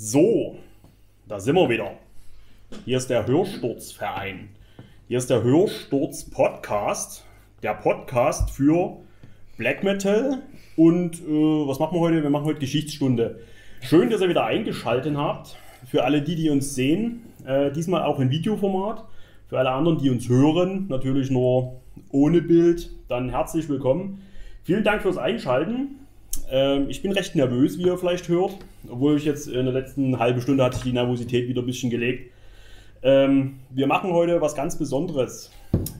So, da sind wir wieder. Hier ist der Hörsturzverein. Hier ist der Hörsturz Podcast. Der Podcast für Black Metal. Und äh, was machen wir heute? Wir machen heute Geschichtsstunde. Schön, dass ihr wieder eingeschaltet habt. Für alle die, die uns sehen, äh, diesmal auch in Videoformat. Für alle anderen, die uns hören, natürlich nur ohne Bild, dann herzlich willkommen. Vielen Dank fürs Einschalten. Ähm, ich bin recht nervös, wie ihr vielleicht hört, obwohl ich jetzt in der letzten halben Stunde hatte ich die Nervosität wieder ein bisschen gelegt. Ähm, wir machen heute was ganz Besonderes.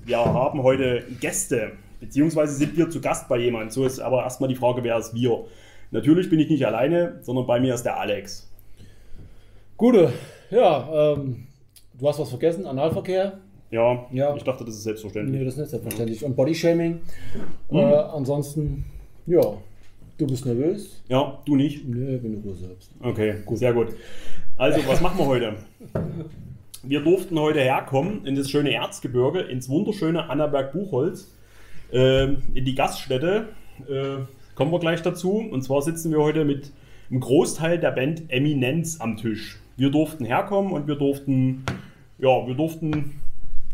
Wir haben heute Gäste, beziehungsweise sind wir zu Gast bei jemandem. So ist aber erstmal die Frage, wer ist wir? Natürlich bin ich nicht alleine, sondern bei mir ist der Alex. Gute, ja, ähm, du hast was vergessen, Analverkehr. Ja, Ja. ich dachte, das ist selbstverständlich. Nee, das ist nicht selbstverständlich. Und Bodyshaming. Mhm. Äh, ansonsten, ja, du bist nervös. Ja, du nicht? Nee, bin du ruhig selbst. Okay, sehr gut. Also, was machen wir heute? Wir durften heute herkommen in das schöne Erzgebirge, ins wunderschöne Annaberg-Buchholz, ähm, in die Gaststätte. Äh, kommen wir gleich dazu. Und zwar sitzen wir heute mit einem Großteil der Band Eminenz am Tisch. Wir durften herkommen und wir durften, ja, wir durften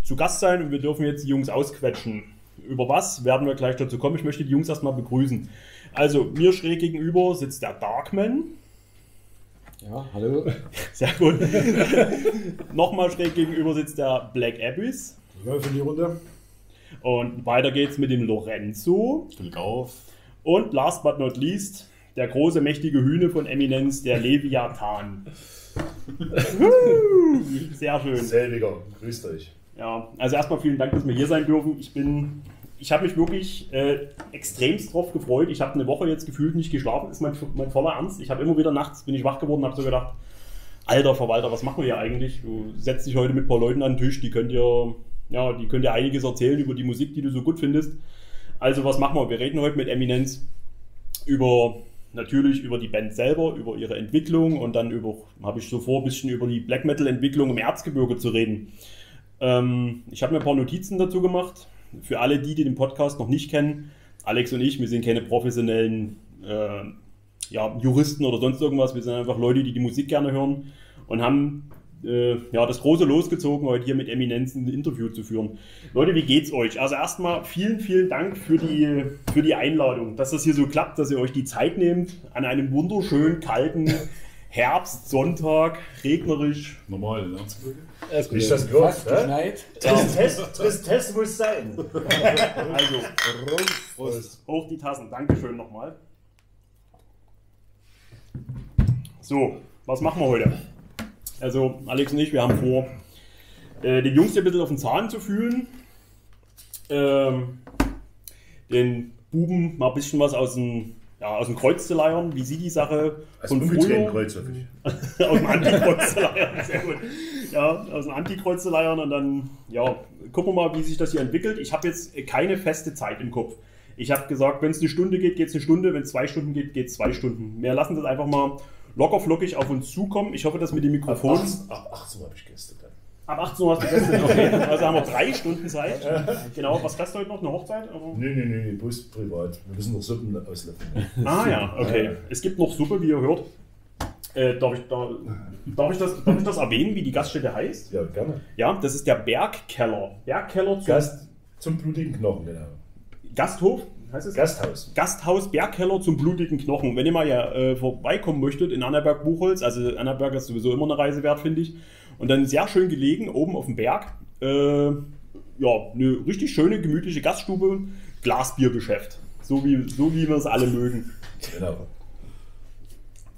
zu Gast sein und wir dürfen jetzt die Jungs ausquetschen. Über was werden wir gleich dazu kommen. Ich möchte die Jungs erstmal begrüßen. Also, mir schräg gegenüber sitzt der Darkman. Ja, hallo. Sehr gut. Nochmal schräg gegenüber sitzt der Black Abyss. Läuft in die Runde. Und weiter geht's mit dem Lorenzo. Glück auf. Und last but not least, der große, mächtige Hühne von Eminenz, der Leviathan. Sehr schön. Selbiger, grüßt euch. Ja, also erstmal vielen Dank, dass wir hier sein dürfen. Ich bin, ich habe mich wirklich äh, extremst drauf gefreut. Ich habe eine Woche jetzt gefühlt nicht geschlafen, ist mein, mein voller Ernst. Ich habe immer wieder nachts, bin ich wach geworden habe so gedacht, alter Verwalter, was machen wir hier eigentlich? Du setzt dich heute mit ein paar Leuten an den Tisch, die könnt dir, ja, die könnt dir einiges erzählen über die Musik, die du so gut findest. Also was machen wir? Wir reden heute mit Eminenz über natürlich über die Band selber, über ihre Entwicklung und dann über, habe ich so vor, ein bisschen über die Black Metal Entwicklung im Erzgebirge zu reden. Ähm, ich habe mir ein paar Notizen dazu gemacht. Für alle die, die den Podcast noch nicht kennen, Alex und ich, wir sind keine professionellen äh, ja, Juristen oder sonst irgendwas. Wir sind einfach Leute, die die Musik gerne hören und haben äh, ja, das große losgezogen, heute hier mit Eminenz ein Interview zu führen. Leute, wie geht's euch? Also erstmal vielen, vielen Dank für die, für die Einladung, dass das hier so klappt, dass ihr euch die Zeit nehmt, an einem wunderschönen, kalten Herbstsonntag, regnerisch. Normal. Alles Wie ich das gehört? Fast geschneit. Tristesse, Tristesse muss sein. Also, Prost. hoch die Tassen. Dankeschön nochmal. So, was machen wir heute? Also, Alex und ich, wir haben vor, äh, den Jungs hier ein bisschen auf den Zahn zu fühlen. Ähm, den Buben mal ein bisschen was aus dem, ja, aus dem Kreuz zu leiern, wie sie die Sache Also von früher Kreuz aus dem Antikreuz zu leiern. Sehr gut. Ja, aus dem Antikreuz zu leiern und dann, ja, gucken wir mal, wie sich das hier entwickelt. Ich habe jetzt keine feste Zeit im Kopf. Ich habe gesagt, wenn es eine Stunde geht, geht es eine Stunde. Wenn es zwei Stunden geht, geht es zwei Stunden. Wir lassen das einfach mal locker flockig auf uns zukommen. Ich hoffe, dass mit dem Ab Mikrofon. 18 ab 18 Uhr habe ich Gäste dann. Ab 18 Uhr hast du Gäste. Okay. Also haben wir drei Stunden Zeit. Genau. Was hast du heute noch? Eine Hochzeit? Also- Nee, nee, nee, bloß privat. Wir müssen noch Suppen auslöffeln. Ah ja, okay. Es gibt noch Suppe, wie ihr hört. Äh, darf, ich, da, darf, ich das, darf ich das erwähnen, wie die Gaststätte heißt? Ja, gerne. Ja, das ist der Bergkeller. Bergkeller zum Gast zum blutigen Knochen, genau. Gasthof, heißt es? Gasthaus. Gasthaus Bergkeller zum blutigen Knochen. Wenn ihr mal ja äh, vorbeikommen möchtet in Annaberg-Buchholz, also Annaberg ist sowieso immer eine Reise wert, finde ich. Und dann sehr schön gelegen, oben auf dem Berg. Äh, ja, eine richtig schöne, gemütliche Gaststube, Glasbiergeschäft. So wie, so wie wir es alle mögen. Genau.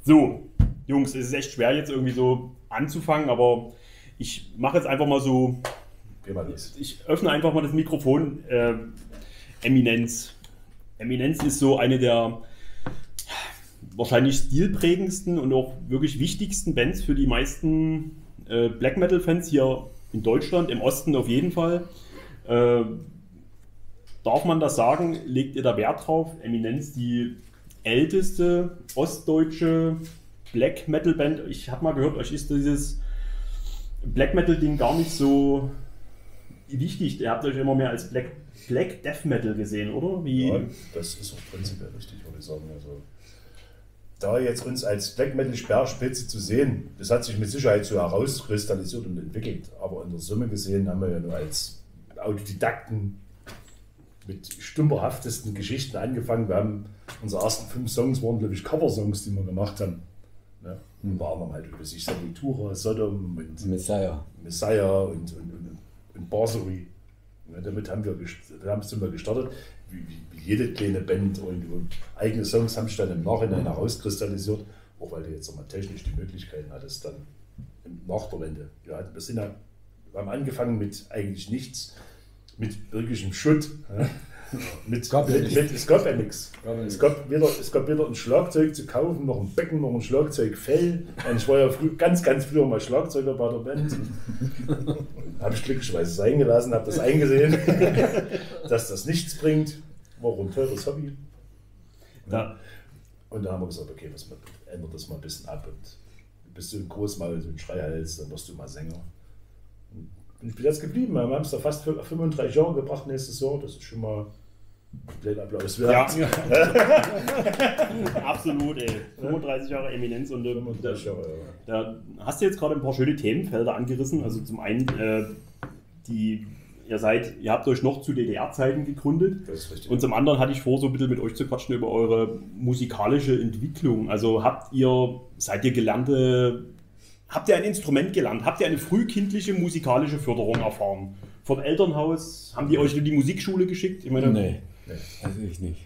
So, Jungs, es ist echt schwer jetzt irgendwie so anzufangen, aber ich mache jetzt einfach mal so Geh mal los. ich öffne einfach mal das Mikrofon. Äh, Eminenz. Eminenz ist so eine der wahrscheinlich stilprägendsten und auch wirklich wichtigsten Bands für die meisten äh, Black Metal-Fans hier in Deutschland, im Osten auf jeden Fall. Äh, darf man das sagen? Legt ihr da Wert drauf? Eminenz, die älteste ostdeutsche Black Metal-Band. Ich habe mal gehört, euch ist dieses Black Metal-Ding gar nicht so wichtig. Ihr habt euch immer mehr als Black, Black Death Metal gesehen, oder? Wie? Ja, das ist auch prinzipiell richtig, würde ich sagen. Also, da jetzt uns als Black Metal Speerspitze zu sehen, das hat sich mit Sicherheit so herauskristallisiert und entwickelt. Aber in der Summe gesehen haben wir ja nur als Autodidakten mit stümperhaftesten Geschichten angefangen. Wir haben unsere ersten fünf Songs waren, glaube ich, Cover-Songs, die wir gemacht haben. Ja, unter anderem halt über sich Sepultura, Sodom und Messiah. Messiah und, und, und, und Barsery. Ja, damit haben wir, damit sind wir gestartet. Wie, wie, jede kleine Band und, und eigene Songs haben sich dann im Nachhinein herauskristallisiert, auch weil du jetzt nochmal technisch die Möglichkeiten hattest, dann nach der Wende. Ja, wir, sind ja, wir haben angefangen mit eigentlich nichts, mit wirklichem Schutt. Ja. Mit, Gab ja mit, mit, es gab ja nichts. Ja Es gab, weder, es gab weder ein Schlagzeug zu kaufen, noch ein Becken, noch ein Schlagzeugfell. Und ich war ja früh, ganz, ganz früher mal Schlagzeuger bei der Band. habe ich glücklicherweise sein gelassen, habe das eingesehen, dass das nichts bringt. War auch ein teures Hobby. Da, Und da haben wir gesagt, okay, was, ändert das mal ein bisschen ab. Und bist du ein Großmaul, so ein Schreihals, dann wirst du mal Sänger. Und ich bin jetzt geblieben. Wir haben es da fast 35 Jahre gebracht nächstes Jahr. Das ist schon mal Applaus wert. ja, absolut, ey. 35 Jahre Eminenz und äh, 35 Jahre, ja. Da hast du jetzt gerade ein paar schöne Themenfelder angerissen. Also zum einen, äh, die, ihr seid, ihr habt euch noch zu DDR-Zeiten gegründet. Das ist richtig. Und zum anderen hatte ich vor, so ein bisschen mit euch zu quatschen über eure musikalische Entwicklung. Also habt ihr, seid ihr gelernte, habt ihr ein Instrument gelernt? Habt ihr eine frühkindliche musikalische Förderung erfahren? Vom Elternhaus? Haben die euch in die Musikschule geschickt? Ich meine, Nee, Nee, also ich nicht.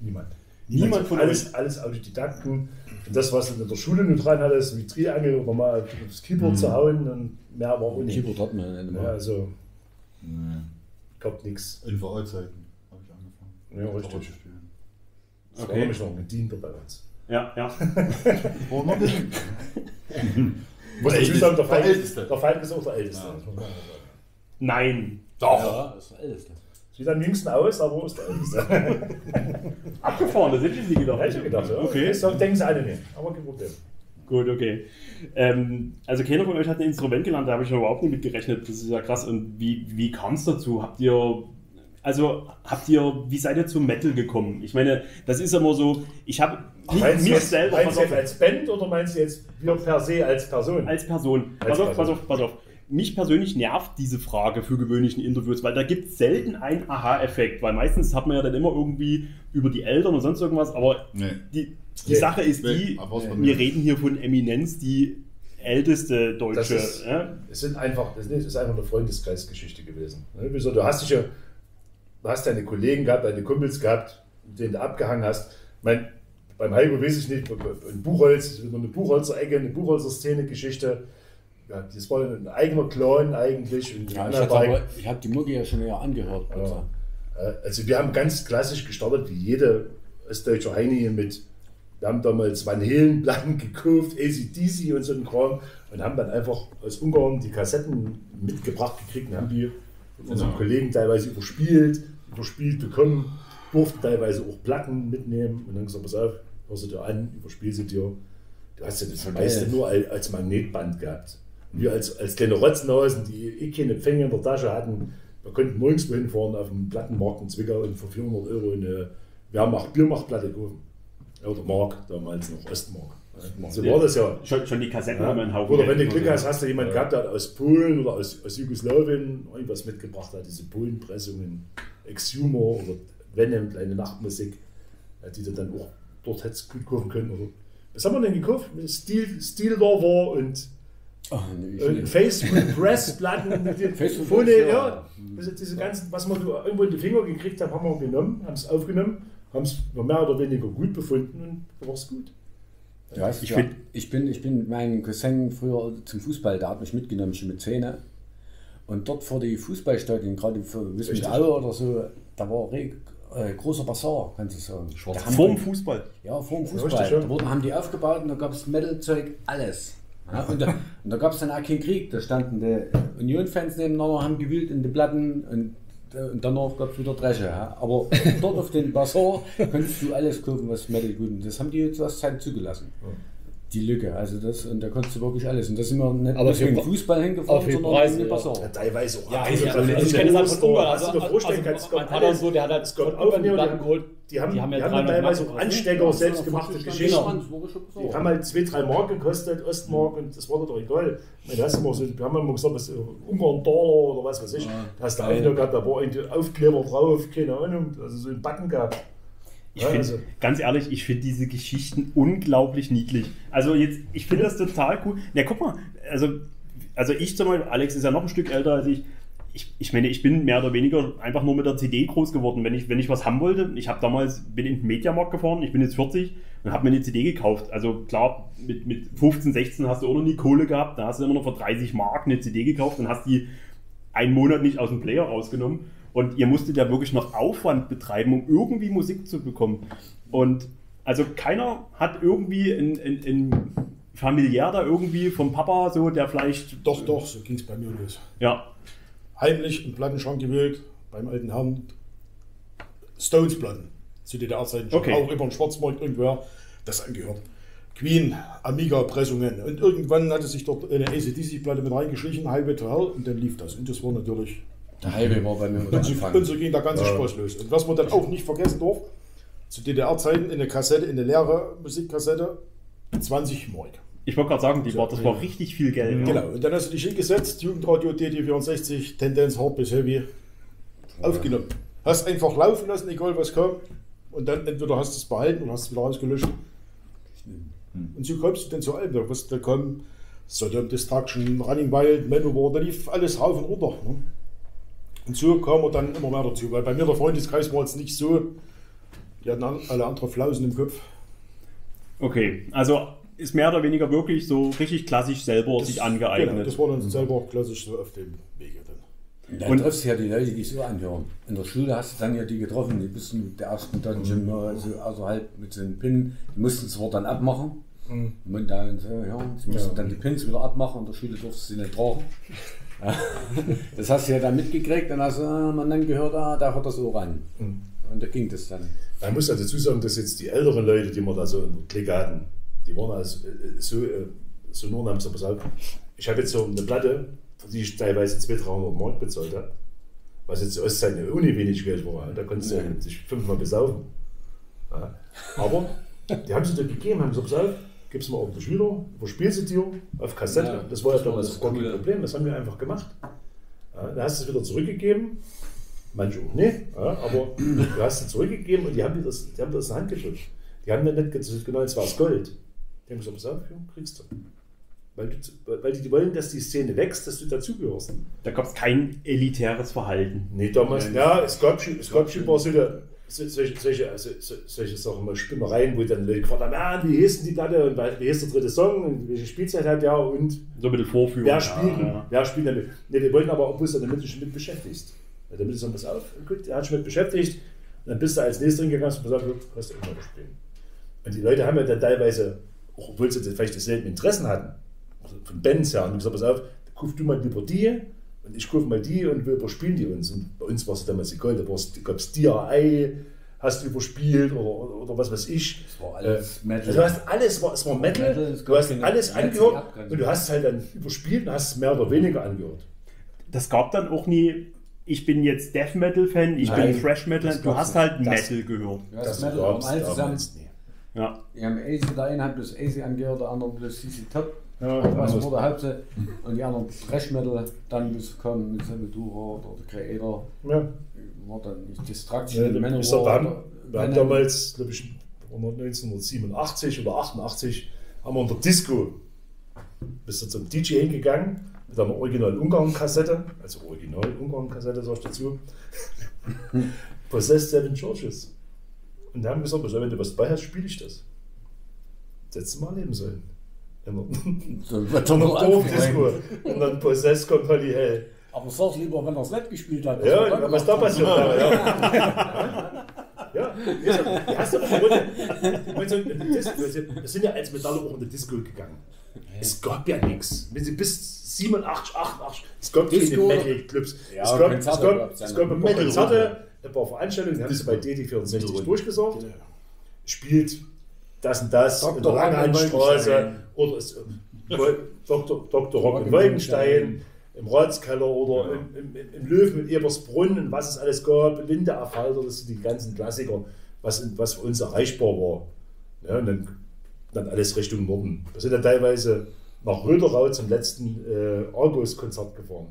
niemand. Niemand von alles, alles Autodidakten. Und das, was du in der Schule nur dran hattest, wie Triangel oder mal aufs Keyboard Mhm. zu hauen, und mehr war auch nicht. Keyboard hat man nicht Ja, immer. also Nee. kommt nichts. In VO-Zeiten habe ich angefangen. Ja, richtig. Das war Okay. nämlich noch ein Diener bei uns. Ja, ja. Noch nicht. Ich muss Der dazu sagen, der Älteste. Falk, Der Falk ist auch der Älteste. Ja. Nein. Doch. Ja, das ist der Älteste. Sieht am jüngsten aus, aber ist der Älteste. Abgefahren, das hätte ich nicht gedacht. Hätte ich gedacht, ja. Okay. So denken sie alle nicht. Aber kein Problem. Gut, okay. Ähm, also keiner von euch hat ein Instrument gelernt, da habe ich überhaupt nicht mit gerechnet. Das ist ja krass. Und wie, wie kam es dazu? Habt ihr, also habt ihr, wie seid ihr zum Metal gekommen? Ich meine, das ist immer so, ich habe mich, Meinst du mich jetzt, selber, meinst du jetzt als Band oder meinst du jetzt wir per se als Person? als Person. Als Pass auf, pass auf, pass auf. Mich persönlich nervt diese Frage für gewöhnlichen Interviews, weil da gibt es selten einen Aha-Effekt, weil meistens hat man ja dann immer irgendwie über die Eltern und sonst irgendwas, aber Nee. die, die Nee. Sache ist Nee, die, man- wir reden hier von Eminenz, die älteste deutsche. Das ist- ja? Es sind einfach, das ist einfach eine Freundeskreisgeschichte gewesen. Ne? Wieso? Du hast dich ja, du hast deine Kollegen gehabt, deine Kumpels gehabt, mit denen du abgehangen hast. Mein, beim Heiko weiß ich nicht, in Buchholz, eine Buchholzer Ecke, eine Buchholzer Szene-Geschichte. Ja, das war ein eigener Clan eigentlich. Und Ja, ich habe die Mucki ja schon eher angehört. Dank. Äh, Also wir haben ganz klassisch gestartet, wie jede ostdeutsche Heini mit, wir haben damals Van Halen Platten gekauft, ACDC und so ein Kram und haben dann einfach aus Ungarn die Kassetten mitgebracht gekriegt und haben die von unseren Genau. Kollegen teilweise überspielt, überspielt bekommen, durften teilweise auch Platten mitnehmen und dann gesagt, pass auf, hör sie dir an, überspiel sie dir. Du hast ja das meiste nur als Magnetband gehabt. Wir als, als kleine Rotznausen, die eh keine Pfenge in der Tasche hatten, wir konnten morgens wohin fahren auf dem Plattenmarkt in Zwickau und für 400 Euro eine Wehrmacht, Biermachtplatte kaufen. Ja, Oder Mark, damals noch Ostmark. So war das ja. Schon, schon die Kassetten haben Ja. einen Haufen. Oder wenn du. Glück hast, hast du jemanden gehabt, der aus Polen oder aus, aus Jugoslawien irgendwas mitgebracht hat, diese Polenpressungen, Exhumor oder Venom, kleine Nachtmusik, äh, die du dann auch dort hättest gut kaufen können. Oder was haben wir denn gekauft? Steel, Steel Lover und Ach, nee, ich äh. Facebook Press, ja. Also diese ganzen, was wir irgendwo in die Finger gekriegt haben, haben wir genommen, haben es aufgenommen, haben es mehr oder weniger gut befunden und da war es gut. Ja, ich, Ich ja, find- ich, bin, ich bin mit meinem Cousin früher zum Fußball, der hat mich mitgenommen, schon mit Zähne. Und dort vor die Fußballstadien, gerade für Wissen mit Richtig. Aue oder so, da war re, äh, großer Bazar, kannst du sagen. Vorm die- Fußball. Ja, vor dem Fußball. Da wurden, haben die aufgebaut und da gab es Metal-Zeug, alles. Ja, und, da, und da gab es dann auch keinen Krieg. Da standen die Union-Fans nebeneinander, haben gewühlt in die Platten und, äh, und danach gab es wieder Dresche. Ja. Aber dort auf den Bazar konntest du alles kaufen, was Metal gut ist. Das haben die jetzt aus Zeit zugelassen. Die Lücke. Also das, und da konntest du wirklich alles. Und da sind wir nicht Aber nur für Pre- Fußball hingefahren, für sondern wegen ja. Passau. Ja, teilweise auch. Ja, Apfeln, ich, Kaffee, ich kenne das halt von Ungarn. Also, dir vorstellen also, kannst, es mein Vater und so, der hat halt Kopf- auch die, Platten geholt. die haben, Die haben ja die haben 300 teilweise auch Anstecker, selbstgemachte Geschichten. Die haben halt 2, 3 Mark gekostet, Ostmark, und das war doch egal. Ich meine, da hast du immer so, wir haben immer gesagt, was, äh, Ungarn Dollar oder was weiß ich. Da hast du. Aufkleber gehabt, da war irgendwie Aufkleber drauf, keine Ahnung, also so ein Backen gehabt. Ich Ja, find, also- ganz ehrlich, ich finde diese Geschichten unglaublich niedlich. Also jetzt, ich finde das total cool. Na, guck mal, also, also ich zum Beispiel, Alex ist ja noch ein Stück älter als ich. Ich, ich meine, ich bin mehr oder weniger einfach nur mit der CD groß geworden. Wenn ich, wenn ich was haben wollte, ich habe damals, bin in den Mediamarkt gefahren, ich bin jetzt 40 und habe mir eine CD gekauft. Also klar, mit, mit 15, 16 hast du auch noch nie Kohle gehabt, da hast du immer noch für 30 Mark eine CD gekauft und hast die einen Monat nicht aus dem Player rausgenommen. Und ihr musstet ja wirklich noch Aufwand betreiben, um irgendwie Musik zu bekommen. Und also keiner hat irgendwie in, in, in familiär da irgendwie vom Papa so, der vielleicht. Doch, doch, so ging es bei mir los. Ja. Heimlich im Plattenschrank gewühlt, beim alten Herrn. Stones-Platten. Zu DDR-Zeiten schon. Okay. Auch über den Schwarzmarkt irgendwer das angehört. Queen, Amiga-Pressungen. Und irgendwann hatte sich dort eine ACDC-Platte mit reingeschlichen, Highway to Hell, und dann lief das. Und das war natürlich. Der Highway war bei mir Und so, und so ging der ganze Spaß los. Und was man dann auch nicht vergessen darf, zu DDR-Zeiten in eine Kassette, in eine leere Musikkassette, 20 Mark. Ich wollte gerade sagen, die war, das war richtig viel Geld. Genau, und dann hast du dich hingesetzt, Jugendradio DD64, Tendenz hart bis heavy, aufgenommen. Hast einfach laufen lassen, egal was kam. Und dann entweder hast du es behalten oder hast es wieder ausgelöscht. Und so kommst du dann zu allem. Da, was da kam, Sodom Destruction, Running Wild, Manowar, da lief alles rauf und runter. Ne? Und so kam er dann immer mehr dazu, weil bei mir der Freundeskreis war jetzt nicht so, die hatten alle andere Flausen im Kopf. Okay, also ist mehr oder weniger wirklich so richtig klassisch selber sich Genau, angeeignet. das war dann selber klassisch so auf dem Wege dann. Da Und- triffst du ja die Leute, die so anhören. In der Schule hast du dann ja die getroffen, die bist mit der ersten Dungeon, also, also halt mit so einem Pin, die mussten zwar dann abmachen. Und dann so, ja, sie mussten dann die Pins wieder abmachen, in der Schule durften sie nicht tragen. Das hast du ja dann mitgekriegt, dann hast du, ah, man dann gehört, ah, da hört das so ran. Und da ging das dann. Man muss ja dazu sagen, dass jetzt die älteren Leute, die wir da so in der Clique hatten, die waren also äh, so, äh, so nur gesagt, pass auf, ich habe jetzt so eine Platte, für die ich teilweise 200, 300 Mark bezahlt habe, was jetzt zur Ostzeit eine Uni wenig Geld war. Da konntest du ja sich fünfmal besaufen. Ja. Aber die haben sie dir gegeben, haben gesagt, auf, gib's mal ordentlich wieder, überspielst du dir auf Kassette. Ja, das war ja das damals das Coole. Problem, das haben wir einfach gemacht. Ja, dann hast du es wieder zurückgegeben, manche auch nicht, ja, aber du hast es zurückgegeben und die haben dir das, die haben dir das in die Hand gedrückt. Die haben dann nicht gesagt, genau, es war das Gold. Die haben gesagt, pass auf, ja, kriegst du. Weil, du, weil die wollen, dass die Szene wächst, dass du dazugehörst. Da gab es kein elitäres Verhalten. Nee, damals, ja, es gab schon, es gab schon ein paar solche, so- solche, solche, also, so- solche Sachen, mal Spinnereien, wo dann Leute gefragt haben, ah, wie hieß denn die Platte und wie hieß der dritte Song und welche Spielzeit hat der und So ein bisschen Vorführung. wer spielt, Ja, ja. wer spielt damit. Nee, die wollten aber auch bloß, damit du schon mit beschäftigst. Ja, damit du sagst, pass auf, gut, er hat schon mit beschäftigt und dann bist du als nächstes gegangen und pass auf, du kannst mal spielen. Und die Leute haben ja dann teilweise, obwohl sie vielleicht dieselben Interessen hatten, also von Bands her, und gesagt, pass auf, kauf du mal lieber die und ich kaufe mal die und wir überspielen die uns. Und bei uns war es damals egal, da gab es DRI, hast du überspielt oder, oder, oder was weiß ich. Es war alles Äh, Metal. Also du hast alles, war- es war Metal, Metal, du hast alles angehört und du hast es halt dann überspielt und hast es mehr oder weniger angehört. Das gab dann auch nie, ich bin jetzt Death Metal Fan, ich Nein, bin Thrash Metal, du hast nicht. halt Das- Metal gehört. Du hast Das Metal, alle zusammen. Ja. Die haben AC, der eine hat bloß AC angehört, der andere bloß CC Top. Ja, was das- war der Hauptsache. Und die anderen Thrash Metal, dann bis kommen mit Sepultura oder der Creator. Ja. War dann nicht Ja, Destruction, wie Manowar. gesagt, wir haben, wir haben damals, glaube ich, 1987 oder 88, haben wir in der Disco, bist du zum DJ hingegangen mit einer original Ungarn-Kassette, also original Ungarn-Kassette, sag ich dazu, Possessed Seven Churches. Und die haben gesagt, pass auf, wenn du was dabei hast, spiele ich das. Das hättest du mal erleben sollen. So wird er noch aufgeräumt. Und dann Possessed kommt Holly Hell. Aber sag's lieber, wenn er es nicht gespielt hat. Ja, Also, was da passiert wäre, ja. Ja, die hast du wir sind ja als Metaller auch in die Disco gegangen. Es gab ja nichts. Bis 87, 88, es gab keine Disco- Metal-Clubs. Ja, es, gab, es, gab, es gab ein paar Konzerte, ein paar Veranstaltungen, die haben sie bei DD64 durchgesagt. Spielt das und das Dr. in der Langhandstraße Wolkenstein. oder Dr. Dr. Rock in Wolkenstein im Ratskeller oder im, im, im, im Löwen in Ebersbrunn und was es alles gab, Linde Affalter, das sind die ganzen Klassiker, was, was für uns erreichbar war. Ja, und dann, dann alles Richtung Norden. Wir sind dann teilweise nach Röderau zum letzten äh, Argus-Konzert gefahren.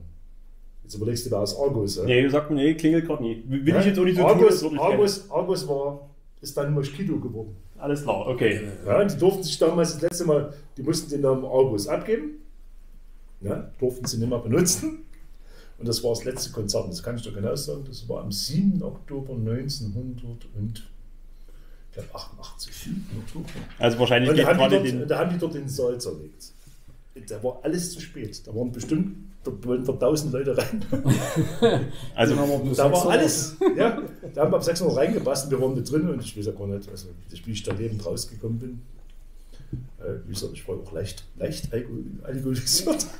Jetzt überlegst du, wer ist Argus? Ja? Nee, sagt man, nee, klingelt gerade nie. Will Ja? ich jetzt auch nicht so Argus, tun. Argus, Argus war, ist dann Moschito geworden. Alles klar, okay. Ja, die durften sich damals das letzte Mal, die mussten den Namen Argus abgeben. Ja, durften sie nicht mehr benutzen. Und das war das letzte Konzert. Das kann ich doch genau sagen. Das war am 7. Oktober 1900 und ich glaube 88. Also wahrscheinlich Und da haben, dort, den. da haben die dort den Saal zerlegt. Da war alles zu spät. Da waren bestimmt, da wollten da 1000 Leute rein. Also, wir Da war 600. alles. Ja, da haben wir ab 600 reingepasst und wir waren mit drin und ich weiß ja gar nicht, also, wie ich da lebend rausgekommen bin. Äh, wie gesagt, ich war auch leicht, leicht alkohol- alkoholisiert.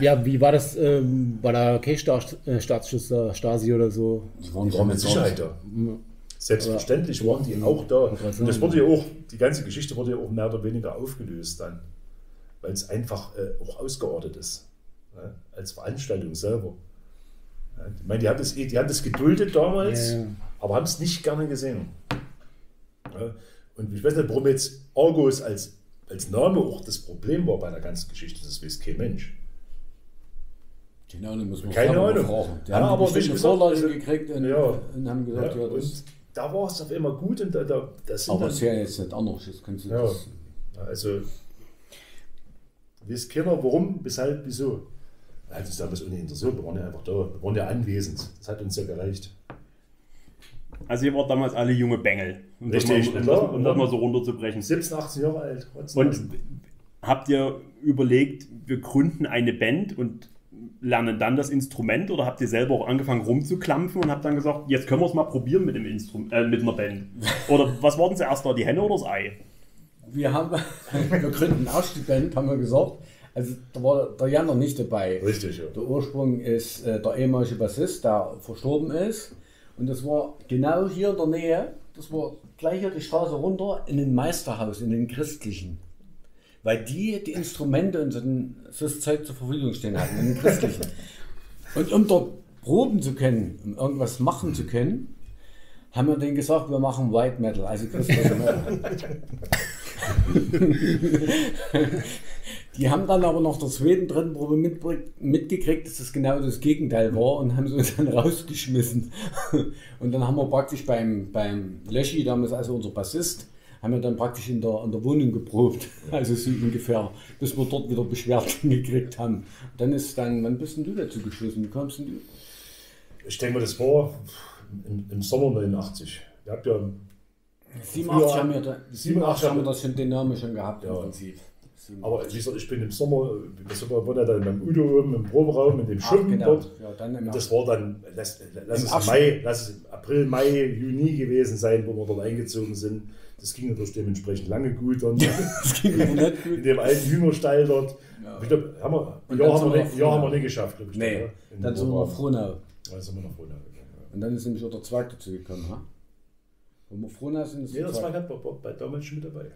Ja, wie war das? Ähm, war da kein Staats, äh, Staatsschutz da, Stasi oder so? Die waren, Die waren mit Sicherheit da. Selbstverständlich waren die auch da. Und das wurde ja auch, die ganze Geschichte wurde ja auch mehr oder weniger aufgelöst dann. Weil es einfach äh, auch ausgeordnet ist. Ja, als Veranstaltung selber. Ja, ich meine, die haben das, die haben das geduldet damals, Ja, ja. aber haben es nicht gerne gesehen. Und ich weiß nicht, warum jetzt Argus als, als Name auch das Problem war bei der ganzen Geschichte. Das weiß kein Mensch. Genau, dann müssen wir Keine Ahnung. Die Ja, haben aber bestimmt eine Vorlage also- gekriegt und, und haben gesagt, ja, Ja, das, und da war es auf einmal gut und da, da, das sind aber es ist ja jetzt nicht anders. Das kannst du Ja. das, Also, weiß keiner, warum, weshalb, wieso. Hat uns damals auch nicht interessiert, wir waren ja einfach da, wir waren ja anwesend. Das hat uns ja gereicht. also ihr wart damals alle junge Bengel. Um das Richtig, mal, um um das mal so runterzubrechen. 17, 18 Jahre alt. was Und habt ihr überlegt, wir gründen eine Band und lernen dann das Instrument oder habt ihr selber auch angefangen rumzuklampfen und habt dann gesagt, jetzt können wir es mal probieren mit, dem Instrum äh, mit einer Band? Oder was war denn zuerst da, die Henne oder das Ei? wir haben, wir gründen auch die Band, haben wir gesagt. Also da war der Jan noch nicht dabei. Richtig, ja. Der Ursprung ist äh, der ehemalige Bassist, der verstorben ist. Und das war genau hier in der Nähe, das war gleich hier die Straße runter in ein Meisterhaus, in den christlichen. Weil die die Instrumente und so das Zeug zur Verfügung stehen hatten, in den christlichen. Und um dort proben zu können, um irgendwas machen zu können, haben wir denen gesagt, wir machen White Metal, also christliche Metal. Die haben dann aber noch der zweiten, dritten Probe mit, mitgekriegt, dass das genau das Gegenteil war und haben sie uns dann rausgeschmissen. Und dann haben wir praktisch beim, beim Leschi, damals also unser Bassist, haben wir dann praktisch in der, in der Wohnung geprobt, also so ungefähr, bis wir dort wieder Beschwerden gekriegt haben. Dann ist dann, wann bist denn du dazu geschlossen? Wie kommst denn du? Ich denke mal, das war im, im Sommer 89. Ihr habt ja 87 haben wir, da, 87 87 haben wir das schon den Namen schon gehabt Ja. im Prinzip. Aber wie gesagt, ich bin im Sommer, wir waren ja dann beim Udo oben im Proberaum, in dem Schuppen genau. dort. Ja, dann das war dann, lass, lass, es Mai, lass es April, Mai, Juni gewesen sein, wo wir dort eingezogen sind. Das ging natürlich dementsprechend lange gut. Und das ging nicht gut. in dem alten Hühnerstall dort. Ja. Ich glaube, haben wir, Und ja, dann haben wir, nicht, nach ja, haben wir nicht geschafft, glaube ich. Nee, ja, in dann sind wir nach. Frohnau. Dann sind wir nach Frohnau gegangen. Ja. Und dann ist nämlich auch der Zweig dazu gekommen. Ha? Wo wir Frohnau sind, ist Jeder der Zweig hat bei, bei damals schon mit dabei.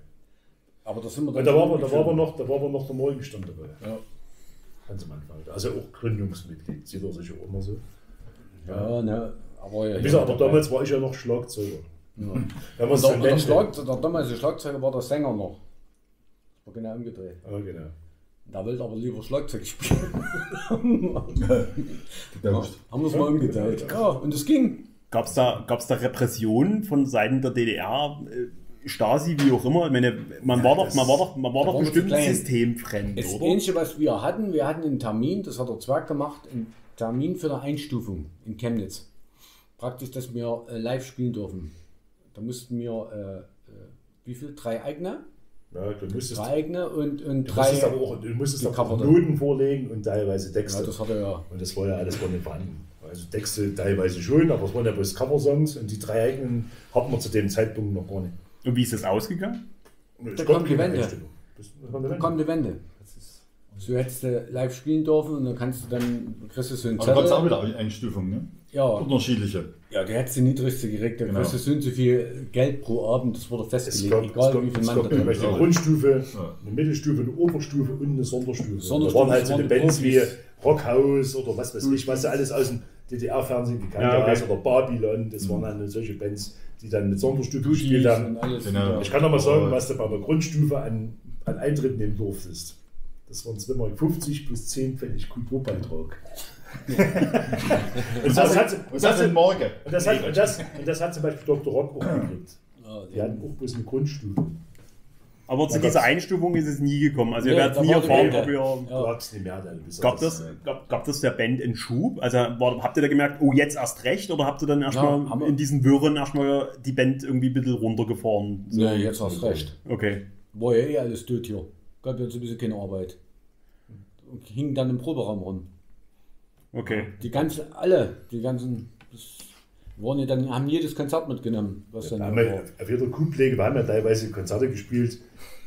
Aber da sind wir Und da war, aber, da, war noch, da war aber noch der Morgenstand dabei. Ja. Ganz am Anfang. Also auch Gründungsmitglied, sieht er sich auch immer so. Ja, ne, aber ja. Wie gesagt, aber damals war ich ja noch Schlagzeuger. Ja. Wenn man Und es der, so. Schlag, der damalige Schlagzeuger war der Sänger noch. Das war genau umgedreht. Ja, genau. Der wollte aber lieber Schlagzeug spielen. Getauscht. Haben wir es mal umgedreht. Ja, und es ging. Gab es da, gab's da Repressionen von Seiten der DDR, äh, Stasi, wie auch immer? Ich meine, man war doch, man war doch, man war doch bestimmt klein. systemfremd, Das oder? Einzige, was wir hatten, wir hatten einen Termin, das hat der Zwerg gemacht, einen Termin für eine Einstufung in Chemnitz. Praktisch, dass wir äh, live spielen dürfen. Da mussten wir, äh, äh, wie viel? Drei eigene? Ja, du musstest, Drei eigene und, und du drei. musstest aber auch, du musstest die auch Noten vorlegen und teilweise Texte. ja, das hat er ja. und das war ja alles gar nicht vorhanden. Also Texte teilweise schon, aber es waren ja bloß Coversongs und die drei eigenen hatten wir zu dem Zeitpunkt noch gar nicht. Und wie ist das ausgegangen? Da glaub, kommt die Wende. Das- das war eine Dann Wende. die Wende. So hättest du live spielen dürfen und dann kannst du dann, kriegst du so einen Aber da gab es auch Zettel. wieder Einstufungen, ne? Ja, Unterschiedliche. ja, der hättest du niedrigste gekriegt, dann Genau. kriegst du so und so viel Geld pro Abend, das wurde Es festgelegt, kommt, es egal kommt, wie viel kommt da drin eine. Grundstufe, Ja. eine Mittelstufe, eine Oberstufe und eine Sonderstufe. Sonderstufe da waren halt so die die Bands wie. Rockhaus oder was weiß ich, was du alles aus dem DDR-Fernsehen gekannt Ja, okay. hast oder Babylon, das waren dann solche Bands, die dann mit Sonderstufe gespielt haben. Genau. Ich kann noch mal sagen, was du bei einer Grundstufe an, an Eintritt nehmen durftest. Das waren 2,50 Mark plus 10 Pfennig Kulturbeitrag. und das hat, Und das sind Morgen. und das hat, und das, und das hat zum Beispiel Dr. Rock auch gekriegt. Ja, Die hatten auch bloß eine Grundstufe. Aber zu dieser Einstufung ist es nie gekommen. Also ihr werdet nie erfahren, ob ihr... Nicht mehr dann. Gab das, gab, gab das der Band einen Schub? Also war, habt ihr da gemerkt, oh, jetzt erst recht? Oder habt ihr dann erstmal Ja, in diesen Wirren erstmal die Band irgendwie ein bisschen runtergefahren? So. Nee, jetzt du recht. Okay. War ja eh alles tot hier. Gab ja sowieso keine Arbeit. Und hing dann im Proberaum rum. Okay. Die ganzen, alle, die ganzen, das waren ja dann, haben jedes Konzert mitgenommen, was Wir dann haben hier ja war. auf jeder Kuhpflege, wir haben ja teilweise Konzerte gespielt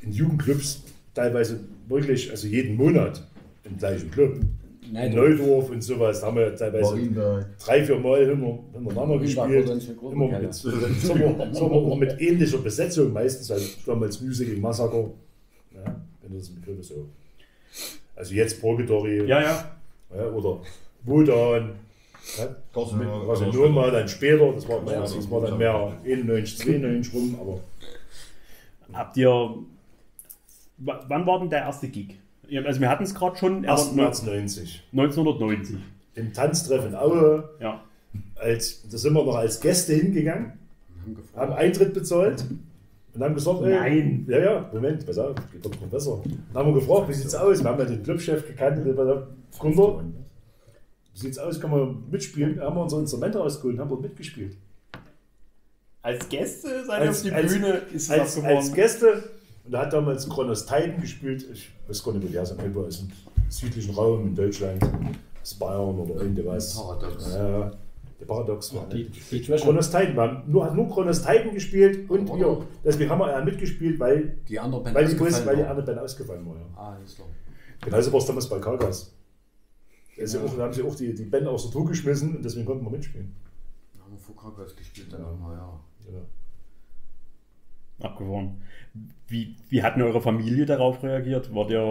in Jugendclubs, teilweise wirklich, also jeden Monat im gleichen Club. In Nein, Neudorf und sowas, da haben wir teilweise Marienberg. drei, vier Mal hinter- hintereinander gespielt. Immer mit, wir mal mit ähnlicher Besetzung meistens, also damals Musical Massacre, ja, wenn du das im Begriff ist so. Also jetzt Purgatory Ja, ja. ja, oder Wodan, ja, Carcinoma, Carcinoma dann später, das war, mehr, das war dann mehr 91, 92 rum, aber Habt ihr. Wann war denn der erste Gig? Ja, Also wir hatten es gerade schon, aber 1. März 90. 1990. Im Tanztreff in Aue, Ja. als, da sind wir noch als Gäste hingegangen, haben Eintritt bezahlt und haben gesagt, ey, Nein. ja, ja, Moment, pass auf, geht doch noch besser. Dann haben wir gefragt, wie sieht's aus? Wir haben ja den Clubchef gekannt, der auf, Kunde, wie sieht's aus, kann man mitspielen? Da haben wir unsere Instrumente rausgeholt und haben dort mitgespielt. Als Gäste seid Als- ihr auf die als- Bühne, ist als, das als geworden. Gäste. Und da hat damals Kronos Titan gespielt. Ich weiß gar nicht, wo der ist. Aus dem südlichen Raum in Deutschland. Aus Bayern oder irgendwas. Ja, der Paradox war Die, nicht. die Schwäche, Kronos Titan. Wir haben nur, hat nur Kronos Titan gespielt und wir. Deswegen haben wir ja mitgespielt, weil, die andere Band weil, die, weil die war. andere Band ausgefallen war. Ja. Ah, alles klar. Genauso war es damals bei Kargas. Da ist ja auch- da haben sie auch die, die Band aus der Tour geschmissen und deswegen konnten wir mitspielen. Haben wir vor Kargas gespielt dann Ja. auch mal, ja. Ja. Abgefahren. Wie, wie hat denn eure Familie darauf reagiert? War der,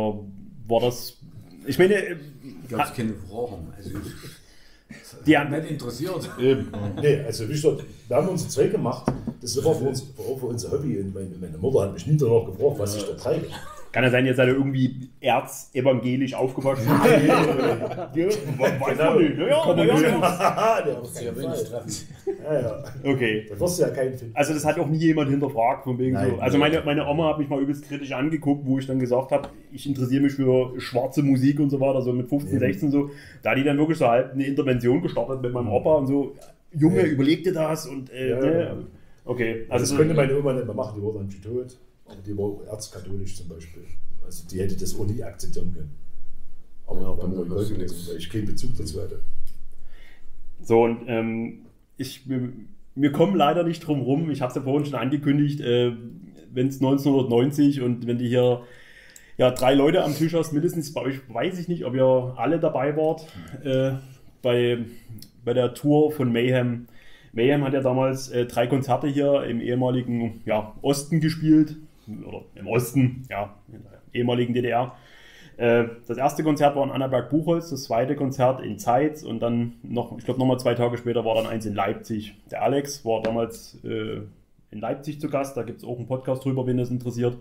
war das. Ich meine, äh, Gab es keine Fragen. Also, die haben, nicht interessiert. Eben. Nee, also wie gesagt, wir haben uns zwei gemacht. Das war für uns, für unser Hobby. Und meine, meine Mutter hat mich nie danach gefragt, was ich da treibe. Kann ja sein, ihr seid ja irgendwie erzevangelisch aufgewachsen. Weiß man nicht, ne? Ja, ja, ja, der jeden wenig treffen. Ja, ja. Okay. Da wirst du ja keinen finden. Also das hat auch nie jemand hinterfragt von wegen Nein, so. Also meine, meine Oma hat mich mal übelst kritisch angeguckt, wo ich dann gesagt habe, ich interessiere mich für schwarze Musik und so weiter, so mit 15, Eben. 16 so. Da hat die dann wirklich so halt eine Intervention gestartet mit meinem Opa und so, Junge, Ja. überleg dir das und äh, Ja, ne? ja. Okay. Also das so- könnte meine Oma nicht mehr machen, die war dann schon tot. Aber die war auch erzkatholisch zum Beispiel. Also die hätte das auch nie akzeptieren können. Aber Ja, ja, bei dann war ich nichts. weil ich keinen Bezug dazu hatte. So, und ähm, ich, wir, wir kommen leider nicht drum rum. Ich habe es ja vorhin schon angekündigt, äh, wenn es 1990 und wenn die hier ja, drei Leute am Tisch hast, mindestens bei euch, weiß ich nicht, ob ihr alle dabei wart, äh, bei, bei der Tour von Mayhem. Mayhem hat ja damals äh, drei Konzerte hier im ehemaligen ja, Osten gespielt, oder im Osten, ja, in der ehemaligen DDR. Äh, Das erste Konzert war in Annaberg-Buchholz, das zweite Konzert in Zeitz und dann noch, ich glaube, nochmal zwei Tage später war dann eins in Leipzig. Der Alex war damals äh, in Leipzig zu Gast, da gibt es auch einen Podcast drüber, wenn es interessiert.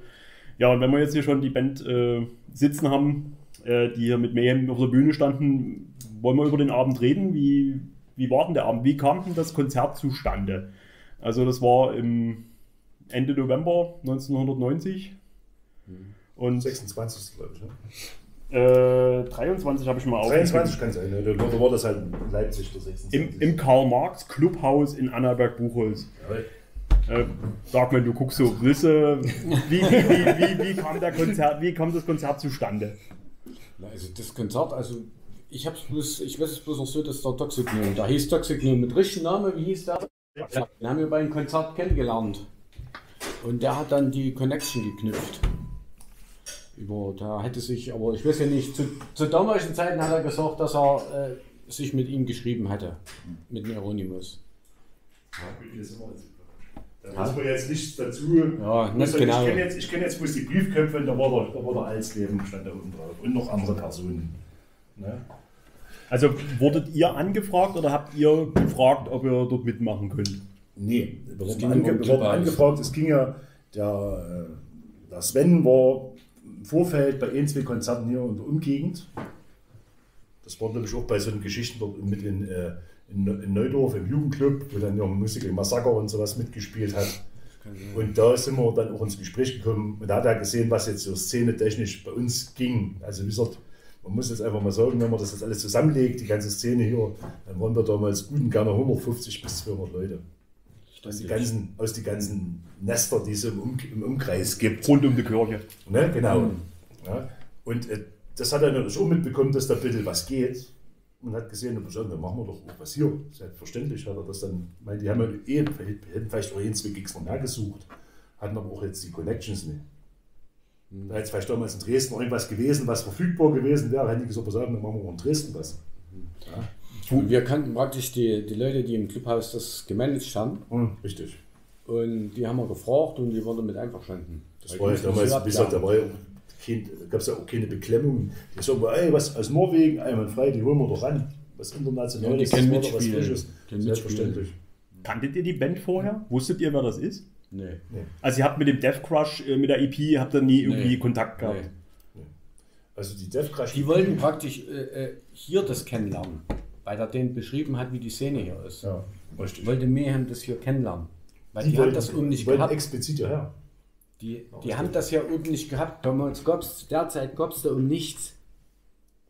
Ja, und wenn wir jetzt hier schon die Band äh, sitzen haben, äh, die hier mit Mayhem auf der Bühne standen, wollen wir über den Abend reden. Wie, wie war denn der Abend? Wie kam denn das Konzert zustande? Also, das war im Ende November 1990. Und 26. glaube ich. Ne? äh, 23 habe ich mal 23 kann sein. Ne? Da war das halt in Leipzig, der 26. Im, Im Karl-Marx Clubhaus in Annaberg-Buchholz. Ja, Äh, sag mal, du guckst so, willst du, wie, wie, wie, wie, wie, kam der Konzert, wie kam das Konzert zustande? Also das Konzert, also ich hab's bloß, ich weiß es bloß noch so, dass der Toxic Gnome, da hieß Toxic Gnome mit richtigem Namen, wie hieß der? Den haben wir beim Konzert kennengelernt. Und der hat dann die Connection geknüpft. Über, da hätte sich, aber ich weiß ja nicht, zu, zu damaligen Zeiten hat er gesagt, dass er äh, sich mit ihm geschrieben hatte. Mit Hieronymus. Da muss man jetzt nicht dazu. Ja, nicht Also genau. Ich kenne jetzt, ich kenn jetzt bloß die Briefköpfe und da war der, da war der Alsleben stand da oben drauf. Und noch andere Personen. Ne? Also wurdet ihr angefragt oder habt ihr gefragt, ob ihr dort mitmachen könnt? Nee, ging ange um Clubhaus. angefragt. Es ging ja, der, äh, der Sven war im Vorfeld bei ein, zwei Konzerten hier in der Umgegend. Das war nämlich auch bei so einen Geschichten dort mit in, äh, in Neudorf im Jugendclub, wo dann ja Musical Massaker und sowas mitgespielt hat. Und da sind wir dann auch ins Gespräch gekommen und da hat er gesehen, was jetzt so szenetechnisch bei uns ging. Also wie gesagt, man muss jetzt einfach mal sagen, wenn man das jetzt alles zusammenlegt, die ganze Szene hier, dann waren wir damals gut und gerne 150 bis 200 Leute. Aus die ganzen, aus die ganzen Nester, die es im, um, im Umkreis gibt. Rund um die Kirche. Ne? Genau. Ja. Und äh, das hat er natürlich auch mitbekommen, dass da ein bisschen was geht. Und hat gesehen, und gesagt, dann machen wir doch auch was hier. Selbstverständlich hat er das dann, weil die haben ja eh, hätten vielleicht auch Gigs noch mehr gesucht, hatten aber auch jetzt die Connections nicht. Da hätte vielleicht damals in Dresden irgendwas gewesen, was verfügbar gewesen wäre, hätten die gesagt, pass auf, dann machen wir auch in Dresden was. Und wir kannten praktisch die, die Leute, die im Clubhaus das gemanagt haben. Hm, richtig. Und die haben wir gefragt und die wurden mit einverstanden. Das war ja damals, wie gesagt, da war ja gab es ja auch keine Beklemmung. Die sagen, ey, was aus Norwegen, einwandfrei, die holen wir doch ran. Was internationales, Ja, die das doch was. Frisches. Selbstverständlich. Kanntet ihr die Band vorher? Wusstet ihr, wer das ist? Nee. Also ihr habt mit dem Death Crush, äh, mit der EP, habt ihr nie irgendwie Nee. Kontakt gehabt? Nee. Also die Death Crash. Die wollten praktisch äh, äh, hier das kennenlernen, weil er denen beschrieben hat, wie die Szene hier ist. Ja, richtig. Wollte Mayhem das hier kennenlernen. Weil die, Die haben wollten, das oben nicht gehabt. explizit hierher. Die, die haben das ja oben nicht gehabt. Damals gab's, zu der Zeit gab es da um nichts.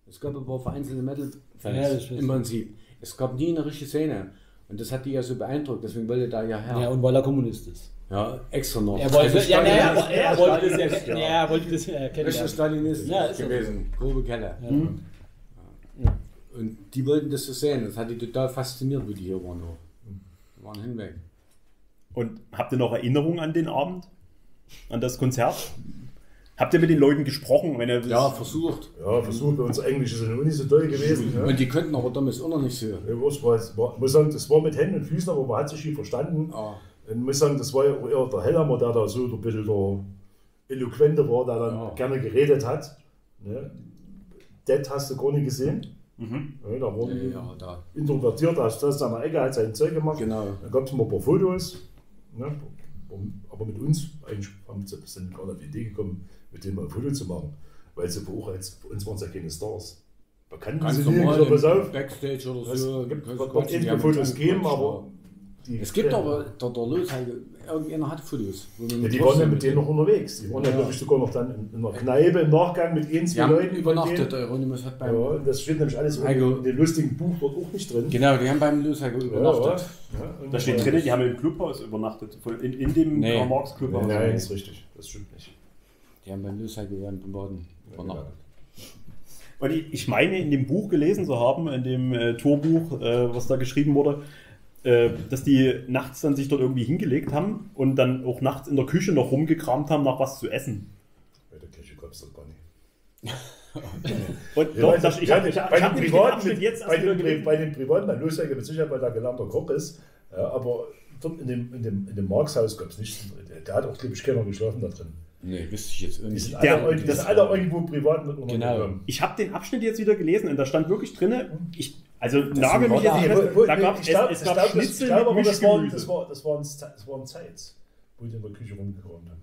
Es gab aber vereinzelte Metal-Fans Ja, im. Prinzip. Es gab nie eine richtige Szene. Und das hat die ja so beeindruckt, deswegen wollte da ja her. Ja, und weil er Kommunist ist. Ja, extra noch. Er wollte, ja, nee, er, er wollte das ja, ja. ja, er wollte das ja Richtig erkennen. Stalinist Ja, gewesen. Grobe Kelle. Ja. Und die wollten das so sehen. Das hat die total fasziniert, wie die hier waren. auch. Die waren hinweg. Und habt ihr noch Erinnerungen an den Abend? An das Konzert? Habt ihr mit den Leuten gesprochen? Wenn ihr Ja, versucht. Ja, versucht, unser Englisch ist ja noch nicht so toll gewesen. Ja. Und die könnten aber damals auch noch nicht so. Ja, es war, muss sagen, das war mit Händen und Füßen, aber man hat sich hier verstanden. Ah. Und muss sagen, das war ja auch eher der Hellhammer, der da so ein bisschen der Eloquente war, der dann Ja. gerne geredet hat. Ne? Dead hast du gar nicht gesehen. Ja, da wurden Ja, ja, da. introvertiert, da saß an der Ecke, hat sein Zeug gemacht. Genau. Dann gab es mal ein paar Fotos. Ne? Aber mit uns, eigentlich haben sie sind gar nicht auf die Idee gekommen, mit denen mal ein Foto zu machen. Weil sie auch als, für uns waren es ja keine Stars. Man kann Ganz sie nicht, normal so, pass auf. Backstage oder Es so. gibt kannst wird Fotos geben, aber die, Es gibt aber, der, der Losheide, irgendeiner hat Fotos. Ja, die waren ja mit denen noch unterwegs. Die waren ja, Ja. glaube ich, sogar noch dann in, in einer Kneipe im Nachgang mit Die zwei haben Leuten. übernachtet. Der Hieronymus hat beim. Ja, das steht nämlich alles Also- in dem lustigen Buch dort auch nicht drin. Genau, die haben beim Losheide Ja, übernachtet. ja. Da steht drin, die haben im Clubhaus übernachtet. In, in dem Nee. Karl Marx Clubhaus. Nein, ist richtig. Das stimmt nicht. Die haben beim Losheide beim Baden übernachtet. Und ich, ich meine, in dem Buch gelesen zu haben, in dem äh, Torbuch, äh, was da geschrieben wurde, äh, dass die nachts dann sich dort irgendwie hingelegt haben und dann auch nachts in der Küche noch rumgekramt haben nach was zu essen. Bei der Kirche gab es doch gar nicht. Und Ja, doch, das, ich habe ich, den hab den Privaten, Abschnitt mit, jetzt bei, den, bei den Privaten, bei Lustige mit Sicherheit, weil der gelernter Koch ist. Ja, aber dort in dem, in dem, in dem Markshaus gab es nichts. Der, der hat auch, glaube ich, keiner geschlafen da drin. Nee, wüsste ich jetzt Die nicht. sind, Der- alle, die das- sind alle irgendwo privat mit Genau. Ich habe den Abschnitt jetzt wieder gelesen und da stand wirklich drin, ich, also nagel mich jetzt da- nicht da gab ich es, glaub- es ich gab glaub, Schnitzel ich mit das waren, Mischgemüse. das, war, das, waren, das waren Zeit, wo die in der Küche rumgeräumt haben.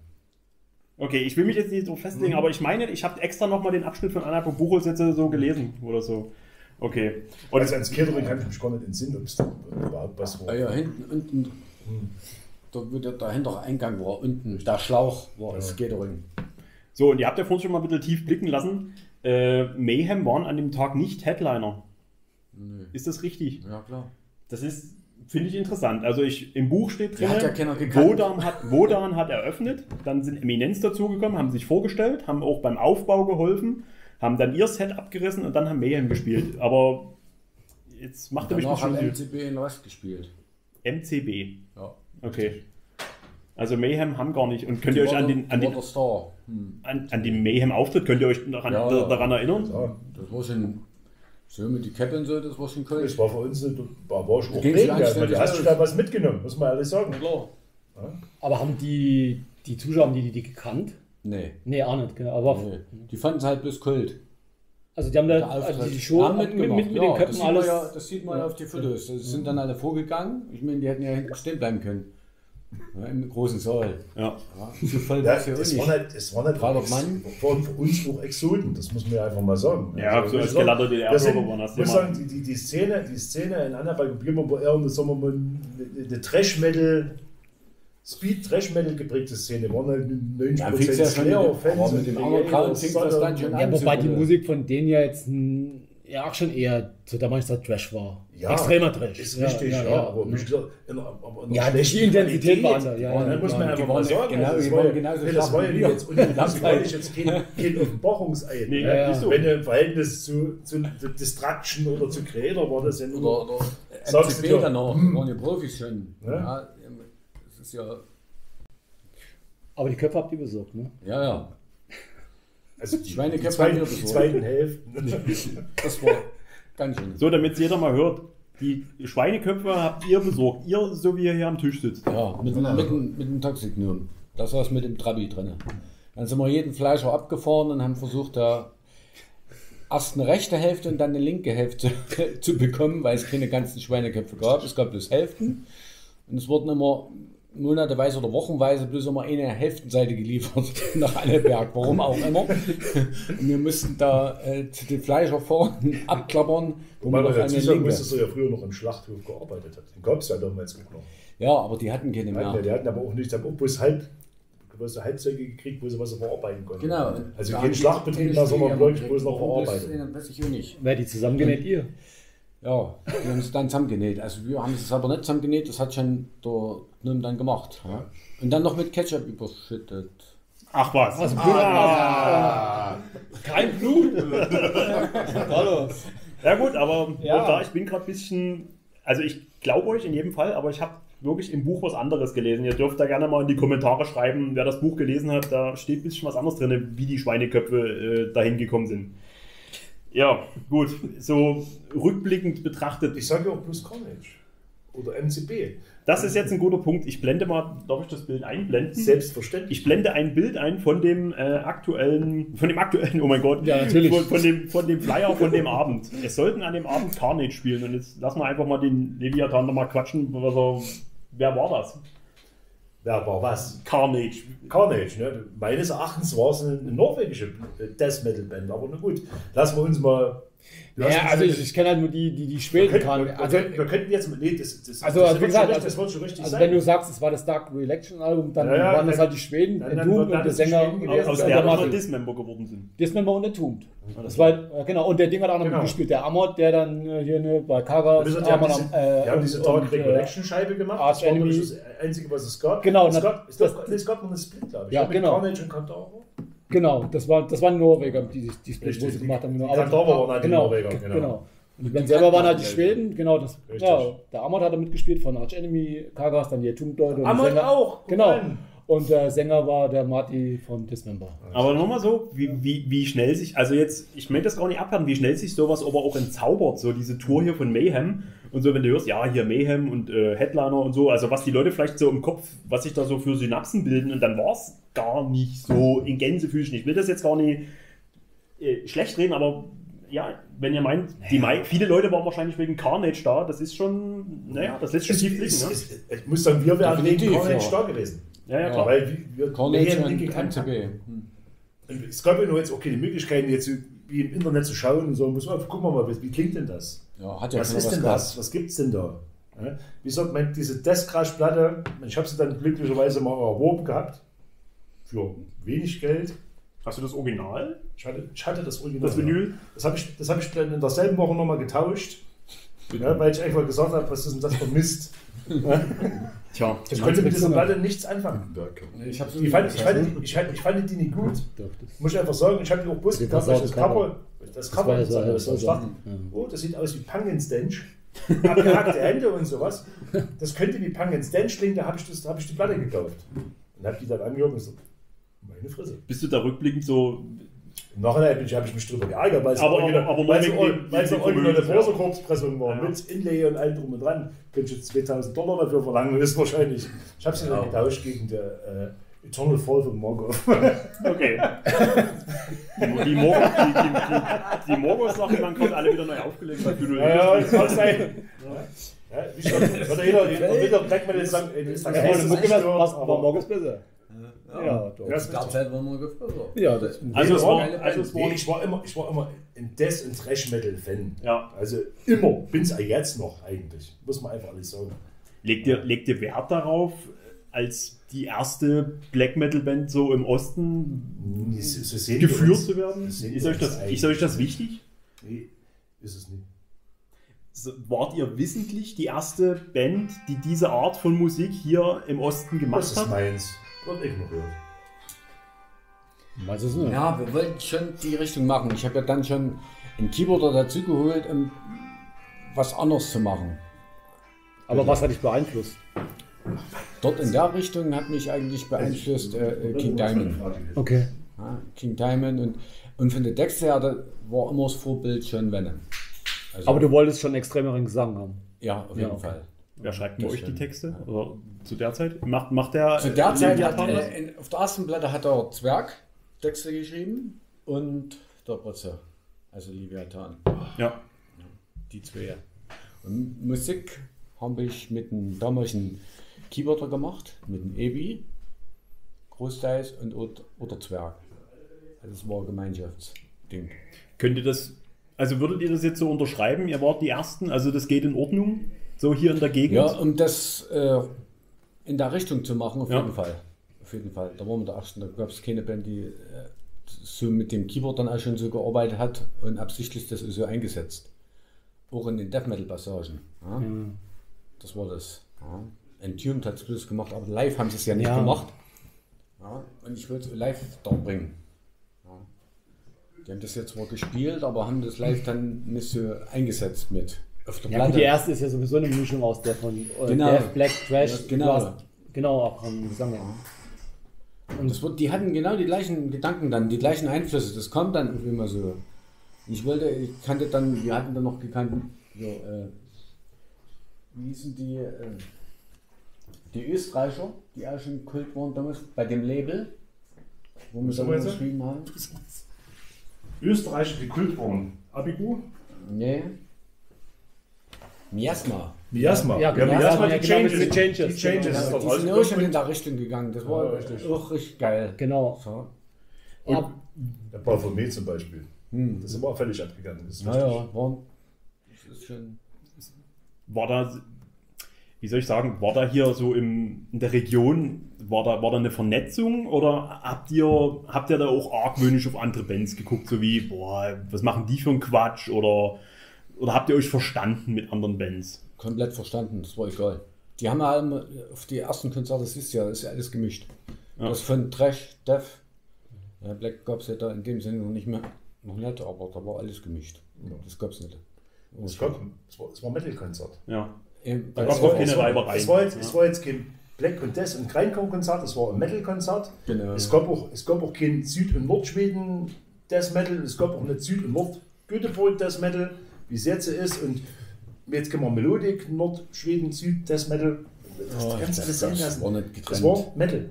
Okay, ich will mich jetzt nicht so festlegen, aber ich meine, ich habe extra nochmal den Abschnitt von Anna Buchholz jetzt so gelesen oder so. Okay. Und Also ans Catering kann ich mich gar nicht entsinnen, ob es da überhaupt was war. Ah ja, hinten, unten, da wo der dahinter Eingang war, unten, der Schlauch war das Catering. so, und ihr habt ja vorhin schon mal ein bisschen tief blicken lassen. Äh, Mayhem waren an dem Tag nicht Headliner. Ist das richtig? Ja, klar. Das ist, finde ich interessant. Also ich, im Buch steht Die drin, hat ja. Wodan hat, Wodan hat eröffnet, dann sind Eminenz dazugekommen, haben sich vorgestellt, haben auch beim Aufbau geholfen, haben dann ihr Set abgerissen und dann haben Mayhem gespielt. Aber jetzt macht er mich nicht schon MCB in Rest gespielt. MCB. Ja. Okay. Also Mayhem haben gar nicht. Und könnt ihr euch an den, an den. Hm. an, an den Mayhem-Auftritt, könnt ihr euch daran, Ja, da- ja. daran erinnern? Ja, Das war schon so mit die Cappe und so, das war schon cool. das war für uns eine, war, war schon prägend. Also, Du hast schon da was mitgenommen, muss man ehrlich sagen. Klar. Aber haben die, die Zuschauer, haben die, die, die gekannt? Nee. Nee, auch nicht, genau. Aber nee. Die fanden es halt bloß Kult. also die haben da also die Show Haben mit, mit, mitgemacht. mit, ja, den das Köpfen sieht man alles. Ja, das sieht man ja auf die Fotos. Die sind dann alle vorgegangen. Ich meine, die hätten ja hinten stehen bleiben können. Ja, Im großen Saal. Ja. Ja, voll Ja, war das, nicht. waren halt, das halt auch Ex- Mann. waren für uns auch Exoten, das muss man ja einfach mal sagen. Ja, so ich als DDR-Bürger wir sind- waren das Ich muss sagen, die, die, die, Szene, die Szene in Annaberg und Biermann war eher eine, sagen wir mal, eine, Trash-Metal, Speed-Trash-Metal geprägte Szene. Waren halt 90% Ja, fix ja schon mit dem- Slayer-Fans. aber mit und dem amerikanischen fing das dann schon an. Ja, wobei die Musik von denen ja jetzt ja auch schon eher zu der Trash war. Ja, Extremer Trash. Ist richtig, ja, aber, wie gesagt, in, aber in Ja, die Intensität war andere, ja, Und ja, dann muss man einfach mal sagen, genau- also das war ja- genauso nee, das war ja jetzt, und das war jetzt kein, kein Offenbarungsei. Nee, ne? ja, so. Wenn du im Verhältnis zu, zu, zu Destruction oder zu Creator war das ja nur. Oder, oder Sagst du MCB dir, dann noch, hm. waren die Profis schon. Ja. Ja, das ist ja, Aber die Köpfe habt ihr besorgt, ne? ja, ja. Also die, Schweineköpfe die, zweiten, haben wir die zweiten Hälften. Das war ganz schön. So, damit jeder mal hört, die Schweineköpfe habt ihr besorgt. Ihr, so wie ihr hier am Tisch sitzt. Ja, mit, mit, dem- mit dem Toxignom. Das war es mit dem Trabi drin. Dann sind wir jeden Fleischer abgefahren und haben versucht, da erst eine rechte Hälfte und dann eine linke Hälfte zu bekommen, weil es keine ganzen Schweineköpfe gab. Es gab bloß Hälften. Und es wurden immer monateweise oder wochenweise bloß immer eine Hälftenseite geliefert nach Anneberg, warum auch immer. Und wir mussten da äh, zu den Fleischer fahren, abklappern, wo man noch eine sagen dass er ja früher noch im Schlachthof gearbeitet hat. Den gab es ja damals auch noch. Ja, aber die hatten keine Ja. mehr. Die hatten aber auch nicht, die haben auch bloß halb, bloß Halbzeuge gekriegt, wo sie was verarbeiten konnten. Genau. Also kein haben Schlachtbetrieb mehr, sondern wirklich bloß noch verarbeitet. Weiß ich auch nicht. Wer die zusammengenäht? Ihr. Ja, die haben es dann zusammengenäht. Also wir haben es aber nicht zusammengenäht, das hat schon der Gnome dann gemacht. Ja. Und dann noch mit Ketchup überschüttet. Ach was. Was? Ah. Kein Blut! Hallo. Ja gut, aber Ja. da, ich bin gerade ein bisschen, also ich glaube euch in jedem Fall, aber ich habe wirklich im Buch was anderes gelesen. Ihr dürft da gerne mal in die Kommentare schreiben, wer das Buch gelesen hat, da steht ein bisschen was anderes drin, wie die Schweineköpfe äh, dahin gekommen sind. Ja, gut, so rückblickend betrachtet, Ich sage ja auch bloß Carnage. Oder MCB. das ist jetzt ein guter Punkt. Ich blende mal, darf ich das Bild einblenden? Selbstverständlich. Ich blende ein Bild ein von dem äh, aktuellen, von dem aktuellen, oh mein Gott, Ja, natürlich. Von, von, dem, von dem Flyer von dem Abend. Es sollten an dem Abend Carnage spielen und jetzt lassen wir einfach mal den Leviathan nochmal quatschen, was er, wer war das? Wer war was? Carnage. Carnage, ne? Meines Erachtens war es eine, norwegische Death Metal Band, aber na gut. Lassen wir uns mal. Ja, also ich, ich kenne halt nur die, die, die wir, Schweden kann. wir, Also, wir könnten jetzt. Nee, das, das, Also, das, wird schon, also- das wird schon richtig also sein. wenn du sagst, es war das Dark Reelection Album, dann Ja, ja, waren das halt die Schweden, dann- wird und der das Sänger Aus und der Martin. Dismember geworden sind. Dismember und Entombed. Das war, äh, genau, und der Ding hat auch noch Genau. mitgespielt, der Amort, der dann äh, hier ne, bei Kaga, die, haben Amor diese, am- äh, die haben und- diese Dark und, äh, Recollection Scheibe gemacht. Arch das war das Einzige, was es gab. Genau, gab, es das- noch eine Split, glaube ich. Ja, genau. Carnage und Kantaro. Genau, das, war, das waren Norweger, die, die, die Split, Richtig, wo sie die- gemacht haben. die Genau. Kandauer waren halt die genau, Norweger, genau. genau. Und die Band selber waren halt die Schweden, genau. Das, Richtig. ja, der Amort hat da mitgespielt von Arch Enemy, Kagas, dann die Atomdeute. und der Amort Sänger- auch, Genau. an. Und der Sänger war der Marty von Dismember. Aber nochmal so, wie, wie, wie schnell sich, also jetzt, ich möchte das gar nicht abhören, wie schnell sich sowas aber auch entzaubert, so diese Tour hier von Mayhem und so, wenn du hörst, ja, hier Mayhem und äh, Headliner und so, also was die Leute vielleicht so im Kopf, was sich da so für Synapsen bilden und dann war es gar nicht so in Gänsefüßchen. Ich will das jetzt gar nicht äh, schlecht reden, aber ja, wenn ihr meint, die mei viele Leute waren wahrscheinlich wegen Carnage da, das ist schon, naja, das lässt schon tief es, ne? ich muss sagen, wir wären wegen Carnage ja. da gewesen. Ja, ja, klar. Weil wir, wir Carnage wir und gekannt haben. MCB. Hm. Es gab ja nur jetzt auch keine Möglichkeiten, jetzt wie im Internet zu schauen und so, muss man, gucken wir mal, wie, wie klingt denn das? Ja, hat ja was ist denn gehabt. das? Was gibt's denn da? Ja? Wie gesagt, mein, diese Death Crash Platte, ich habe sie dann glücklicherweise mal erworben gehabt. Für wenig Geld. Hast du das Original? Ich hatte, ich hatte das Original. Das Vinyl? Das habe ich, das hab ich dann in derselben Woche nochmal getauscht. Ja, weil ich einfach gesagt habe, was ist denn das für Mist? Tja. Ich konnte mit dieser Platte nichts anfangen. Ich Die fand, ich, fand, ich, fand, ich fand die nicht gut. Doch, das- Muss ich einfach sagen, ich habe die auch Die gekauft, weil ich das Cover. Cover, das Das war das das ich war oh, das sieht aus wie Punkenstench. abgehackte Hände und sowas. Das könnte wie Punk and Stand klingen, da habe ich, das- da hab ich die Platte gekauft. Und habe die dann angehört und so, meine Fresse. Bist du da rückblickend so. Im Nachhinein ich- habe ich mich drüber geärgert, weil es Aber- eine original- aber- aber weil es nur eine- weil es ja. Borserkorpspressung war, Ja. mit Inlay und allem drum und dran. Könnte ich jetzt 2000 Dollar dafür verlangen, ist wahrscheinlich. Ich habe sie dann getauscht gegen der äh, Eternal Fall von Morgoth. Okay. Die, die, Morgos, die, die, die, Morgos-Sachen dann kommt alle wieder neu aufgelegt, weil du nur Ja, ja, das kann sein. Ja, wie schon, wird jeder, jeder, Black Metal sagen, ey, das ist das Ja, Beste, das was war aber- morgens besser? Ja, doch. Ja, das ist Gab halt immer gefördert. Ja, das, Also es war, also es Nee, war ich war immer, ich war immer ein Death- und Thrash-Metal-Fan. ja. Also immer, bin es jetzt noch eigentlich. Muss man einfach alles sagen. Legt ihr, legt ihr Wert darauf, als die erste Black Metal Band so im Osten So, so geführt uns. zu werden? So Ist euch, das, ist euch das wichtig? Nee, ist es nicht. Wart ihr wissentlich die erste Band, die diese Art von Musik hier im Osten Das gemacht ist hat? meins. Wird ignoriert. weiß es nicht. Ja, wir wollten schon die Richtung machen. Ich habe ja dann schon einen Keyboarder dazu geholt, um was anderes zu machen. Aber was hat dich beeinflusst? Dort in der Richtung hat mich eigentlich beeinflusst äh, äh, King Diamond. Okay. Ja, King Diamond und, und von der Texte her war immer das Vorbild John Venom. Also, Aber du wolltest schon extremeren Gesang haben. ja, auf Ja, jeden okay. Fall. Wer schreibt bei euch die. Texte? Oder zu der Zeit? Macht, macht der. Zu der Zeit hat, äh, in, auf der ersten Platte hat er Zwerg Texte geschrieben und der Botze, also Leviathan. Ja. Die zwei. Und Musik habe ich mit einem damaligen Keyboarder gemacht, mit einem Ebi, großteils und oder, oder Zwerg. Also das war ein Gemeinschaftsding. Könnt ihr das. Also würdet ihr das jetzt so unterschreiben? Ihr wart die Ersten, also das geht in Ordnung? So hier in der Gegend? Ja, um das äh, in der Richtung zu machen, auf Ja. jeden Fall. Auf jeden Fall. Da waren wir der Ersten. Da gab es keine Band, die äh, so mit dem Keyboard dann auch schon so gearbeitet hat und absichtlich das so eingesetzt. Auch in den Death Metal Passagen. Ja? Das war das. Ja. Entombed hat es gemacht, aber live haben sie es ja nicht Ja. gemacht. Ja. Und ich wollte es live da bringen. Die haben das jetzt zwar gespielt, aber haben das live dann nicht so eingesetzt mit. Auf der Ja, gut, die erste ist ja sowieso eine Mischung aus der von äh, Genau. Death, Black, Trash. Ja, genau. Hast- genau, auch am Gesang. Ja. Und das, die hatten genau die gleichen Gedanken dann, die gleichen Einflüsse. Das kommt dann irgendwie immer so. Ich wollte, ich kannte dann, wir hatten dann noch gekannt, so, äh, wie hießen die, äh, die Österreicher, die auch schon Kult waren damals, bei dem Label, wo wir dann unterschrieben haben. Österreich, die Kultform. Abigu? Nee. Miasma. Miasma. Ja, genau. Miasma, Ja, die genau, Changes. den Changes, Die Changes genau. doch die sind auch schon in der Richtung gegangen. Das war Ja, richtig. auch richtig geil. Genau. So. Ja, Der Baphomet zum Beispiel. Das ist immer völlig abgegangen. Das ist richtig. Naja, war, das ist schon. War da, wie soll ich sagen, war da hier so im, in der Region, war da, war da eine Vernetzung oder habt ihr, habt ihr da auch argwöhnisch auf andere Bands geguckt, so wie, boah, was machen die für einen Quatsch oder, oder habt ihr euch verstanden mit anderen Bands? komplett verstanden, das war egal. Die haben ja alle auf die ersten Konzerte, das ist ja, das ist ja alles gemischt. Ja. Das von Trash, Death, ja, Black gab es ja da in dem Sinne noch nicht mehr, noch nicht, aber da war alles gemischt. Das gab es nicht. Es gab- es war, es war ein Metal-Konzert. Ja. Eben, Da gab's Es war- auch keine Reibereien. Es war, jetzt, Ja. es war jetzt kein Black und Death und Grindcore-Konzert, es war ein Metal-Konzert. Genau. Es, gab auch, es gab auch kein Süd- und Nordschweden Death Metal, es gab auch nicht Süd- und Nord-Göteborg Death Metal, wie es jetzt ist. Und jetzt können wir Melodik, Nord-Schweden, Süd, Death Metal. Das, Oh, sein das lassen. war nicht Das war Metal.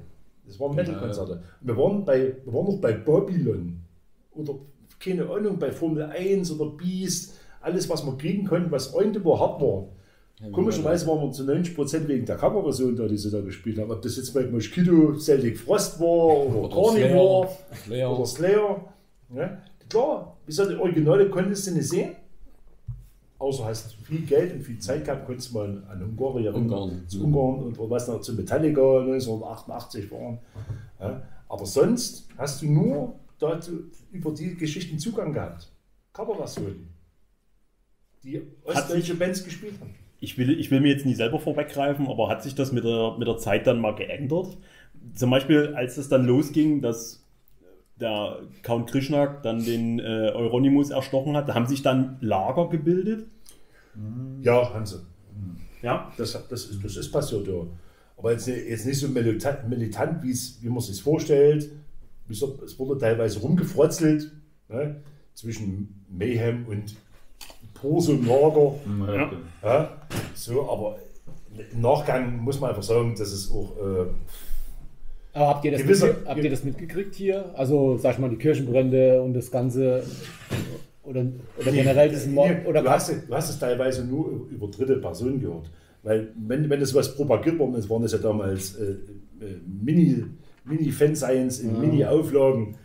Das waren Metal-Konzerte. Wir, waren bei, wir waren noch bei Babylon oder keine Ahnung, bei Formel 1 oder Beast. Alles, was wir kriegen konnten, was irgendwie hart war. Komischerweise waren wir zu 90% wegen der Coverversion da, die sie da gespielt haben. Ob das jetzt bei Mosquito Celtic Frost war oder, Oder Carnivore Slayer. Slayer. oder Slayer. Ja, klar, wie gesagt, die Originale konntest du nicht sehen. Außer hast du viel Geld und viel Zeit gehabt, konntest du mal an Ungarn, Ungarn. zu Ungarn und was noch zu Metallica 1988 waren. Ja, aber sonst hast du nur dazu über die Geschichten Zugang gehabt. Coverversionen. Die ostdeutsche Bands gespielt haben. Ich will, ich will mir jetzt nie selber vorweggreifen, aber hat sich das mit der, mit der Zeit dann mal geändert? Zum Beispiel, als es dann losging, dass der Count Krishna dann den äh, Euronymous erstochen hat, da haben sich dann Lager gebildet. Ja, haben sie. Ja? Das, das, ist, das ist passiert, ja. Aber jetzt, jetzt nicht so militant, militant wie es- man sich vorstellt. Es wurde teilweise rumgefrotzelt ne? zwischen Mayhem und Pursum Lager. Ja. Ja? So, aber im Nachgang muss man einfach sagen, dass es auch. Äh, Aber habt ihr, das Gewisse- mitge- habt ihr das mitgekriegt hier? Also, sag ich mal, die Kirchenbrände und das Ganze oder, oder generell diesen Mord? Nee, Oder du, hast, du hast es teilweise nur über dritte Personen gehört. Weil, wenn, wenn das was propagiert worden ist, waren das ja damals äh, äh, Mini- Mini-Fan-Science in Mini-Auflagen,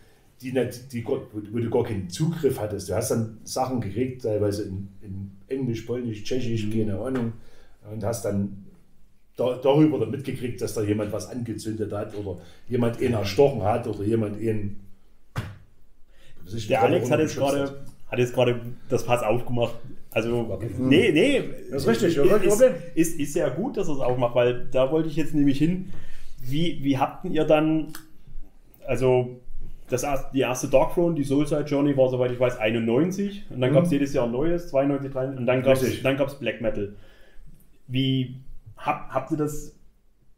die, nicht, die, Gott- wo, du gar keinen Zugriff hattest. Du hast dann Sachen gekriegt, teilweise in, in Englisch, Polnisch, Tschechisch, keine Ahnung, und hast dann da, darüber dann mitgekriegt, dass da jemand was angezündet hat oder jemand ihn erstochen hat oder jemand ihn. Der Alex hat jetzt gerade hat jetzt gerade das Fass aufgemacht. Also, nee, nee. Das ist richtig, kein ist, ist, ist ja gut, dass er es aufmacht, weil da wollte ich jetzt nämlich hin. Wie, wie habt ihr dann, also das, die erste Dark Throne, die Soulside Journey war, soweit ich weiß, 91 und dann Mhm. gab es jedes Jahr ein neues, 92, 93 und dann gab es Black Metal. Wie hab, habt ihr das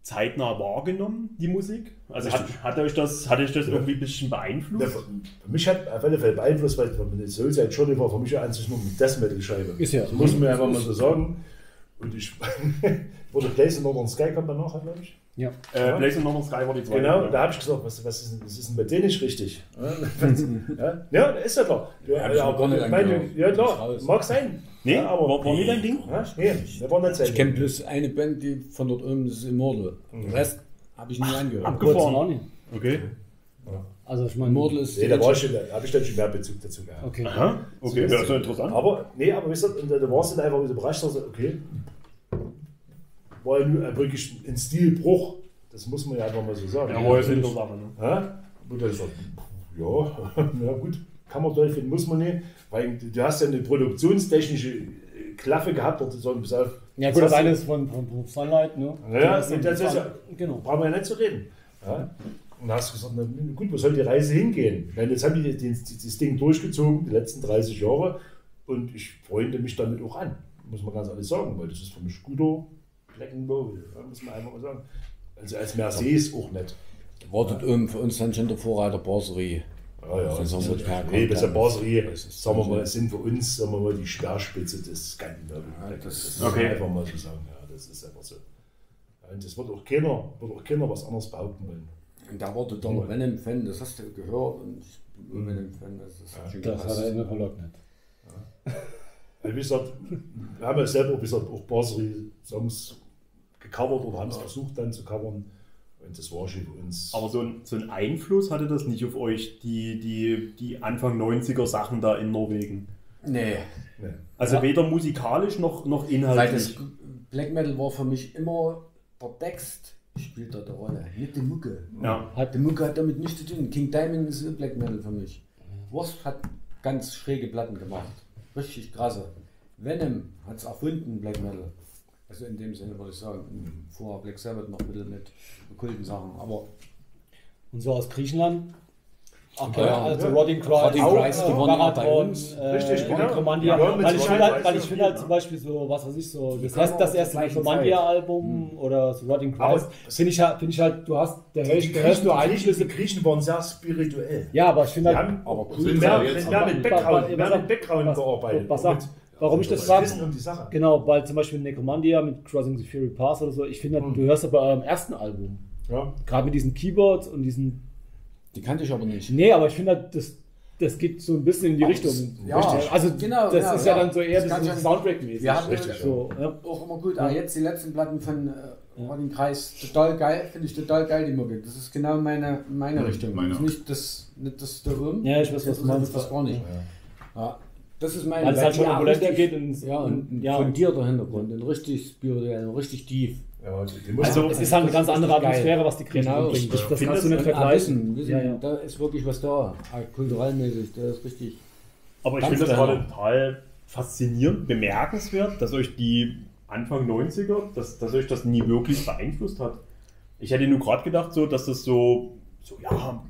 zeitnah wahrgenommen, die Musik? Also hat, hat euch das, hat euch das irgendwie ein bisschen beeinflusst? Ja, für, für mich hat auf alle Fälle beeinflusst, weil die Soulside Journey war für mich ja an sich nur eine Death Metal Scheibe. Ist ja Das muss man einfach mal so sagen. Und ich wurde Place in Northern Sky kommt danach, glaube ich. ja. Äh, Blaze Northern Sky war die zweite. Genau, ja. da habe ich gesagt, was, was, ist, denn- was ist denn bei denen nicht richtig? ja, ja, ist ja klar. Ja, ja, ja klar, mag sein. Nee, ja, aber war, war nie dein Ding? Ja, nee, das war nicht. Ich kenne bloß eine Band, die von dort oben das ist Immortal. Den Rest habe ich nie angehört. Abgefahren. auch nicht. Okay. Also, ich meine, Immortal ist Nee, da war ich schon, da habe ich dann schon mehr Bezug dazu gehabt. Okay. Aha, okay, So ja, ist interessant. Aber, nee, aber wisst ihr, und da da warst du dann einfach wieder überrascht, dass du, okay, war ja nur wirklich ein Stilbruch, das muss man ja einfach mal so sagen. ja, war jetzt in der Sache, ne? Ja? Und dann sagt, ja, na gut, kann man toll finden, muss man nicht, weil du, hast ja eine produktionstechnische äh, Klaffe gehabt, sagen, pass auf, Ja, gut, das eine ist von, von, von Sunlight, ne? Ja, Das und das ist ja- Genau. brauchen wir ja nicht zu reden. Ja? Und da hast du gesagt, na gut, wo soll die Reise hingehen? Meine, jetzt haben die das, das Ding durchgezogen, die letzten 30 Jahre, und ich freunde mich damit auch an, muss man ganz ehrlich sagen, weil das ist für mich guter Black and Roll, ja, muss man einfach mal sagen. Also als Mercedes auch nicht. Wartet oben für uns dann schon der Vorreiter Brasserie. Ja, ja, Das das ist herkommt, nee, der sagen wir mal, sind für uns, sagen wir mal, die Speerspitze des skandinavischen Ja, das- das Okay. muss man einfach mal so sagen, ja, das ist einfach so. Ja, Und das wird auch keiner, wird auch keiner was anderes behaupten wollen. Und da wartet dann der Venom-Fan, das hast du gehört. Und ich bin ein Venom-Fan, das ist schon Das hat krass. er immer verleugnet. Weil, wie gesagt, wir haben ja selber wie gesagt, auch Brasserie-Songs gecovert oder haben es versucht dann zu covern. Und das war schon für uns. Aber so ein, so ein Einfluss hatte das nicht auf euch, die, die, die Anfang 90er Sachen da in Norwegen. Nee, nee. Also Ja. weder musikalisch noch, noch weil das inhaltlich. Black Metal war für mich immer der Text spielt da eine Rolle, nicht die Mucke. Ja. Hat, die Mucke hat damit nichts zu tun. King Diamond ist Black Metal für mich. Wasp hat ganz schräge Platten gemacht. Richtig krasse. Venom hat es erfunden, Black Metal. Also in dem Sinne würde ich sagen. Vorher Black Sabbath noch ein bisschen mit okkulten Sachen. Aber Und so aus Griechenland? Okay, Ja, also ja. Rotting Christ, Rotting Christ, die waren immer bei uns. äh, Richtig, genau. Necromandia. Ja, mit weil ich finde halt, weil ich finde halt zum? Beispiel so, was weiß ich so, das, heißt, das auch erste Necromandia-Album oder so Rotting Aber Christ, finde ich, halt- finde ich halt, du hast, der Die, hörst, die, der hörst Griechen, nur die, Griechen, Einflüsse. die Griechen waren sehr spirituell. Ja, aber ich finde halt, haben aber cool, mehr, mit Background, was- mehr mit Background was- gearbeitet. was sagt- Mit- warum ich das das sage? Wissen um die Sache. Genau, weil zum Beispiel Necromandia mit Crossing the Fury Pass oder so, ich finde, Hm. du hörst aber am ersten Album, Ja. gerade mit diesen Keyboards und diesen, die kannte ich aber nicht. nee, aber ich finde das, das geht so ein bisschen in die Aber Richtung. das- ja, Richtig. also genau, das ja, ist ja, ja. dann so eher Das schon- Soundtrack-mäßig. Wir haben- Richtig, so, ja. Auch immer gut. Aber jetzt die letzten Platten von äh, Kreis, total geil, finde ich total geil, die Mucke. Das ist genau meine, meine Richtung. meine Das ist nicht das, nicht das da oben. Ja, ich weiß, was das du meinst. ist das gar nicht. Ja. Das ist meine Weil es halt schon opulenter richtig- geht und- ja, und, ja. fundierter Hintergrund und richtig spirituell, richtig tief. Ja, Also, Es ist halt eine ganz andere. Atmosphäre, was die Griechen Genau. bringen. Das, das kannst du nicht vergleichen. wissen, Ja, ja. Da ist wirklich was da, ah, kulturellmäßig, da ist richtig. Aber ich finde das gerade total faszinierend, bemerkenswert, dass euch die Anfang 90er, dass, dass euch das nie wirklich beeinflusst hat. Ich hätte nur gerade gedacht, so, dass das so, so, ja,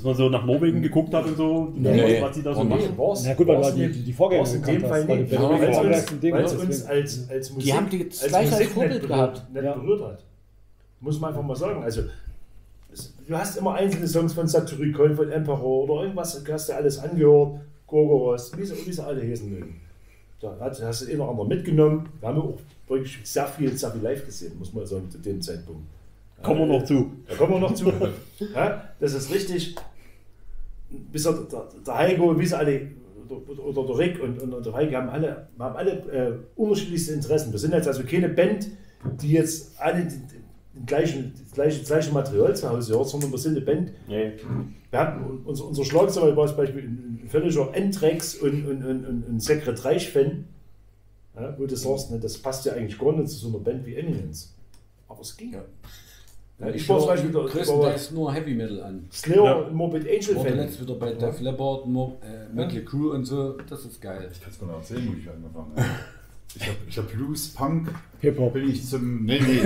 Dass man so nach Norwegen geguckt hat und so, Nee. was, was die da so nee. machen. war's, Na gut, weil war's die, in die, dem- die Vorgänger in dem hast, Fall nicht. Ja, weil es uns, als, als Musik, haben die als gleich als Vorbild gehabt. nicht Ja. berührt hat. Muss man einfach mal sagen. Also, du hast immer einzelne Songs von Satyricon, von Emperor oder irgendwas, hast du alles angehört, Gorgoros, wie sie, wie sie alle heißen mögen. Da hat, hast du den oder anderen mitgenommen. Wir haben ja auch wirklich sehr viel, sehr viel live gesehen, muss man sagen, zu dem Zeitpunkt. Kommen wir noch zu. Da kommen wir noch zu. ja, das ist richtig. Bis der, der, der Heiko, wie sie alle, oder, der Rick und, und, und der Heiko haben alle, haben alle äh, unterschiedlichste Interessen. Wir sind jetzt also keine Band, die jetzt alle den, gleichen, das, gleiche, gleiche Material zu Hause hört, sondern wir sind eine Band. Nee. Wir hatten, unser, unser Schlagzeuger war zum Beispiel ein, völliger Endrex und, und, und, und ein Sekret Reich-Fan. Ja, wo du sagst, ne, das passt ja eigentlich gar nicht zu so einer Band wie Eminence. Aber es ging. Ja. Ja, ich war zum Beispiel der- größtenteils nur Heavy Metal an. Slayer Ja. und Morbid Angel Ich war Fan. letzt wieder bei Def Leppard, Mo äh, Metal Crew und so. Das ist geil. Ich kann es gar nicht erzählen, wo ich angefangen habe. Ich habe ich hab Blues, Punk, Hip-Hop. bin ich zum. Nee, nee.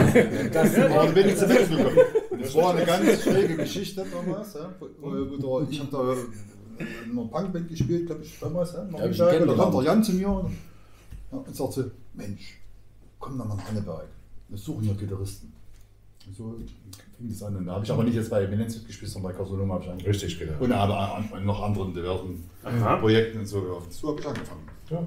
Das war, bin ich zum Metal gekommen. Das war eine ganz schräge Geschichte damals. Ja, ich habe da in einer Punkband gespielt, glaube ich, damals. Ja, Ja, ich und da kam der Jan zu mir und, ja, und sagte: Mensch, komm doch mal nach Anneberg. Wir suchen hier Gitarristen. So fing das an. Und da habe ich aber nicht jetzt bei Eminenz gespielt, sondern bei Casolum habe ich angefangen. Richtig, genau. Und aber an, noch anderen diversen Aha. Projekten und so. Ja, so habe ich angefangen. Ja.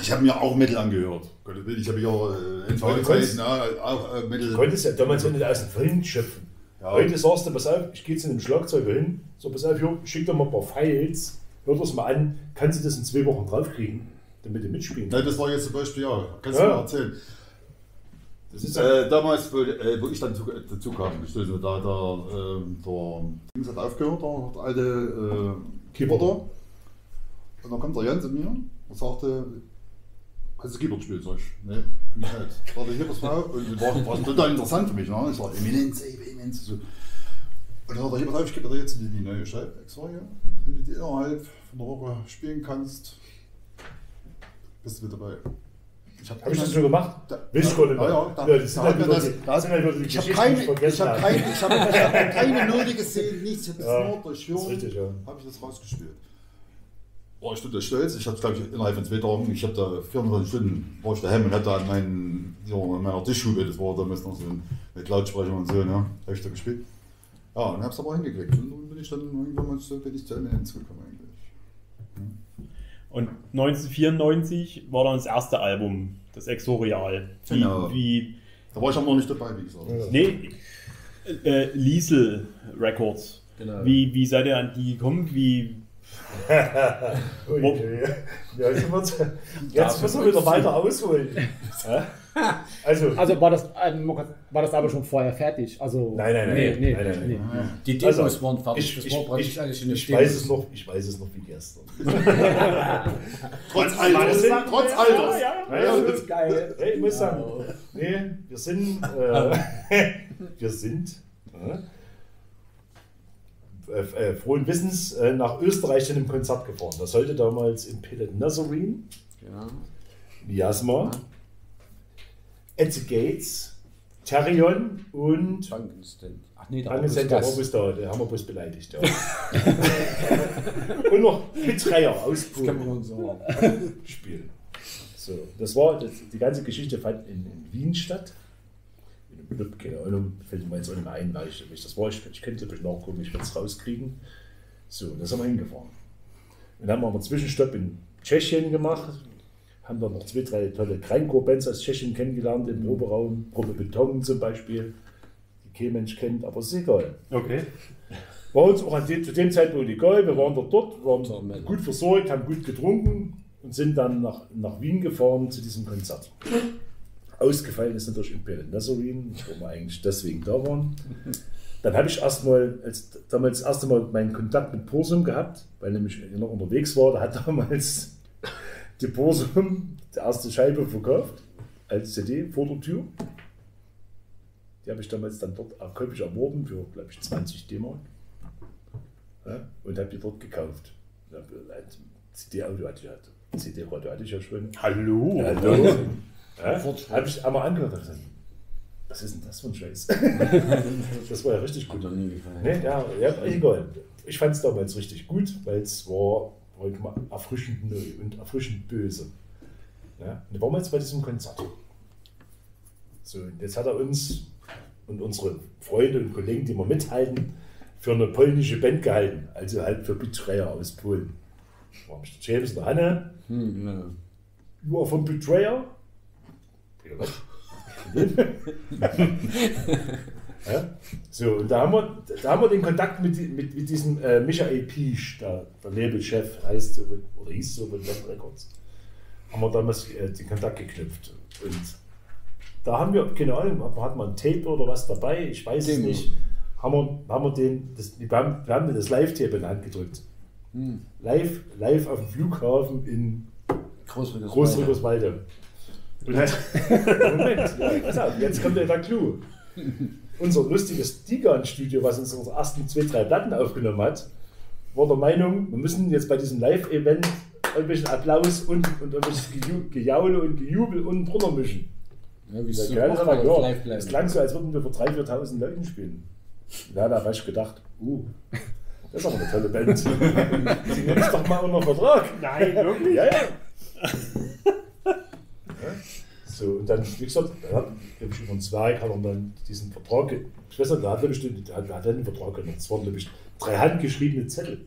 Ich habe mir auch Metal angehört. Ich habe ja äh, auch äh, Metal. Du konntest ja damals nicht aus dem Film schöpfen. Ja. Heute sagst du, pass auf, ich gehe zu einem Schlagzeuger hin, so pass auf, hier, schick doch mal ein paar Files, hör das mal an, kannst du das in zwei Wochen draufkriegen, damit du mitspielen Nein, kannst. das war jetzt zum Beispiel, ja, kannst Ja. du mir erzählen. Äh, damals, wo, äh, wo ich dann zu, dazu kam, also da der, ähm, der Dings hat aufgehört, der, der alte äh, Keyboarder. Und dann kommt der Jan zu mir und sagte, hast du Keyboard gespielt? Sag ich, nee, mich nicht. War der hier pass mal und war, war total interessant für mich. Ne? Ich war Eminenz, ey, Eminenz. So. Und dann hat er hier pass auf, ich gebe dir jetzt die, die neue Scheibe extra hier. Wenn du die innerhalb von der Woche spielen kannst, bist du wieder dabei. Ich Habe ich das schon gemacht? Da- Ja, ja, da- Ja, das sind da halt das- das sind halt Ich habe keine, ich hab habe. keine, ich hab, ich hab keine Note gesehen, nichts. Ich habe das Ja, nur durch das richtig, ja. habe ich das rausgespielt. War ich stolz. Ich hatte, glaube ich, innerhalb von zwei Tagen, ich habe da 24 Stunden, war ich daheim und hatte an meinen, ja, an meiner Tischhube, das war damals noch so ein, mit Lautsprecher und so, ne, habe ich da gespielt. Ja, und habe es aber hingekriegt. Und dann bin ich dann irgendwann mal so, bin ich zu Eminenz gekommen eigentlich. Und 1994 war dann das erste Album, das Exorial. Wie, Genau. wie Da war ich aber noch nicht dabei, wie gesagt. nee, äh, Liesel Records. Genau. Wie, wie seid ihr an die gekommen? Wie, Ui, ui. Ja, jetzt müssen wir wieder weiter ausholen. Ja? Also, Also war das, ähm, war das aber schon vorher fertig? Also, Nein, nein, nein, Nee, nein, nee, nein, nein, nee. Die Demos Also, waren fertig. ich, das ich, war ich, ich Demos. weiß es noch, ich weiß es noch wie gestern. Trotz Alter, Alters. sind- Trotz Alters. Ja, ja, das ist geil. Hey, ich muss sagen, nee, wir sind, äh, wir sind äh, äh, frohen Wissens äh, nach Österreich zu einem Konzert gefahren. Das sollte damals in Pillet Nazarene, Genau. Miasma, At the Gates, Therion und Frankenstein. Ach nee, sind der Robus da, der haben wir bloß beleidigt. Ja. und noch mit Dreier aus Das kann man so. spielen. So, das war, das, die ganze Geschichte fand in, in Wien statt. In einem Club, keine Ahnung, fällt mir jetzt auch nicht mehr ein, weil ich, ich das war. Ich, ich könnte glaube ich nachgucken, ich werde es rauskriegen. So, da sind wir hingefahren. Und dann haben wir einen Zwischenstopp in Tschechien gemacht. Haben da noch zwei, drei tolle Grindcore-Bands aus Tschechien kennengelernt im Proberaum. Probe Beton zum Beispiel, die kein Mensch kennt, aber ist egal. okay. War uns auch an dem, zu dem Zeitpunkt egal. Wir waren dort, dort waren gut versorgt, haben gut getrunken und sind dann nach, nach Wien gefahren zu diesem Konzert. Ausgefallen ist natürlich Imperial Nazarene, wo wir eigentlich deswegen da waren. Dann habe ich erstmal, als damals das erste Mal meinen Kontakt mit Porsum gehabt, weil nämlich noch unterwegs war. Da hat damals die Porsum die erste Scheibe verkauft als CD vor der Tür. Die habe ich damals dann dort käuflich erworben für, glaube ich, 20 D-Mark. Ja, und habe die dort gekauft. CD-Audio hatte ich halt. CD-Radio hatte ich ja schon. Hallo. Hallo. Ja, habe ich einmal angehört und gesagt, was ist denn das für ein Scheiß? das war ja richtig gut. nie gefallen. Nee, ja, ja, egal. Ich fand es damals richtig gut, weil es war heute mal erfrischend neu und erfrischend böse. Ja, und da waren wir jetzt bei diesem Konzert. So, und jetzt hat er uns und unsere Freunde und Kollegen, die wir mithalten, für eine polnische Band gehalten. Also halt für Betrayer aus Polen. Da war der James und der Hanne. Hm, ja. You are from Betrayer? Ja? So, und da haben wir, da haben wir den Kontakt mit, mit, mit diesem äh, Michael Piesch, der, der Labelchef heißt so, oder hieß so bei Black Records, haben wir damals äh, den Kontakt geknüpft. Und da haben wir, keine Ahnung, hat man ein Tape oder was dabei, ich weiß es Demo. nicht, haben wir, haben wir den, das, wir haben, wir haben das Live-Tape in die Hand gedrückt. Live, live auf dem Flughafen in. Und halt, Moment, ja, jetzt kommt der Clou. Unser lustiges Tigan-Studio, was uns unsere ersten zwei, drei Platten aufgenommen hat, war der Meinung, wir müssen jetzt bei diesem Live-Event irgendwelchen Applaus und, und irgendwelches Geju- Gejaule und Gejubel unten drunter mischen. Ja, wie es Ja, so macht, aber aber ja, bleiben. klang so, als würden wir vor 3.000, 4.000 Leuten spielen. Ja, da habe ich gedacht, uh, das ist aber eine tolle Band. Sie nehmen es doch mal unter Vertrag. Nein, wirklich? Ja, ja. ja. So, und dann, wie gesagt, da hat, glaub ich, über einen Zweig hat er dann diesen Vertrag, ich weiß nicht, da hat, glaub ich, den- der hat, hat einen Vertrag genommen. Das waren, glaube ich, drei handgeschriebene Zettel.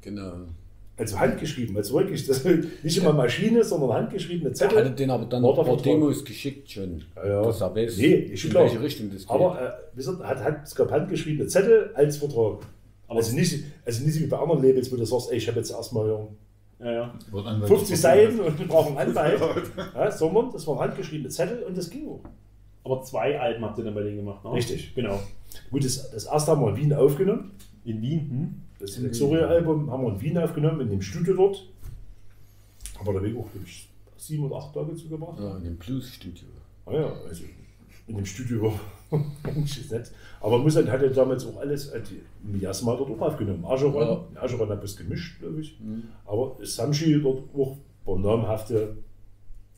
Genau. Also handgeschrieben, also wirklich, das, nicht immer Maschine, sondern handgeschriebene Er Zettel. hatte den aber dann War ein paar. Demos geschickt schon. Ja, ja. Dass er weiß, Nee, ist in klar. welche Richtung das geht. Aber äh, wie gesagt, hat, hat, es gab handgeschriebene Zettel als Vertrag. Aber also, nicht, also nicht wie bei anderen Labels, wo du sagst, ey, ich habe jetzt erstmal Ja, ja. 50 Seiten und wir brauchen einen Anwalt. Ja, sondern das waren handgeschriebene Zettel und das ging auch. Aber zwei Alben habt ihr dann bei denen gemacht, ne? Richtig. Genau. Gut, das, das erste haben wir in Wien aufgenommen. In Wien, hm? Das Exoria-Album haben wir in Wien aufgenommen, in dem Studio dort. Aber da habe ich auch, sieben oder acht Tage zugebracht. ja, in dem Blues-Studio. Ah ja, also in dem Studio nett. Aber muss halt, hat ja damals auch alles, äh, die Miasma dort auch aufgenommen. Ascheron, ja. Ascheron hat das gemischt, glaube ich. Aber Samshi dort auch paar namhafte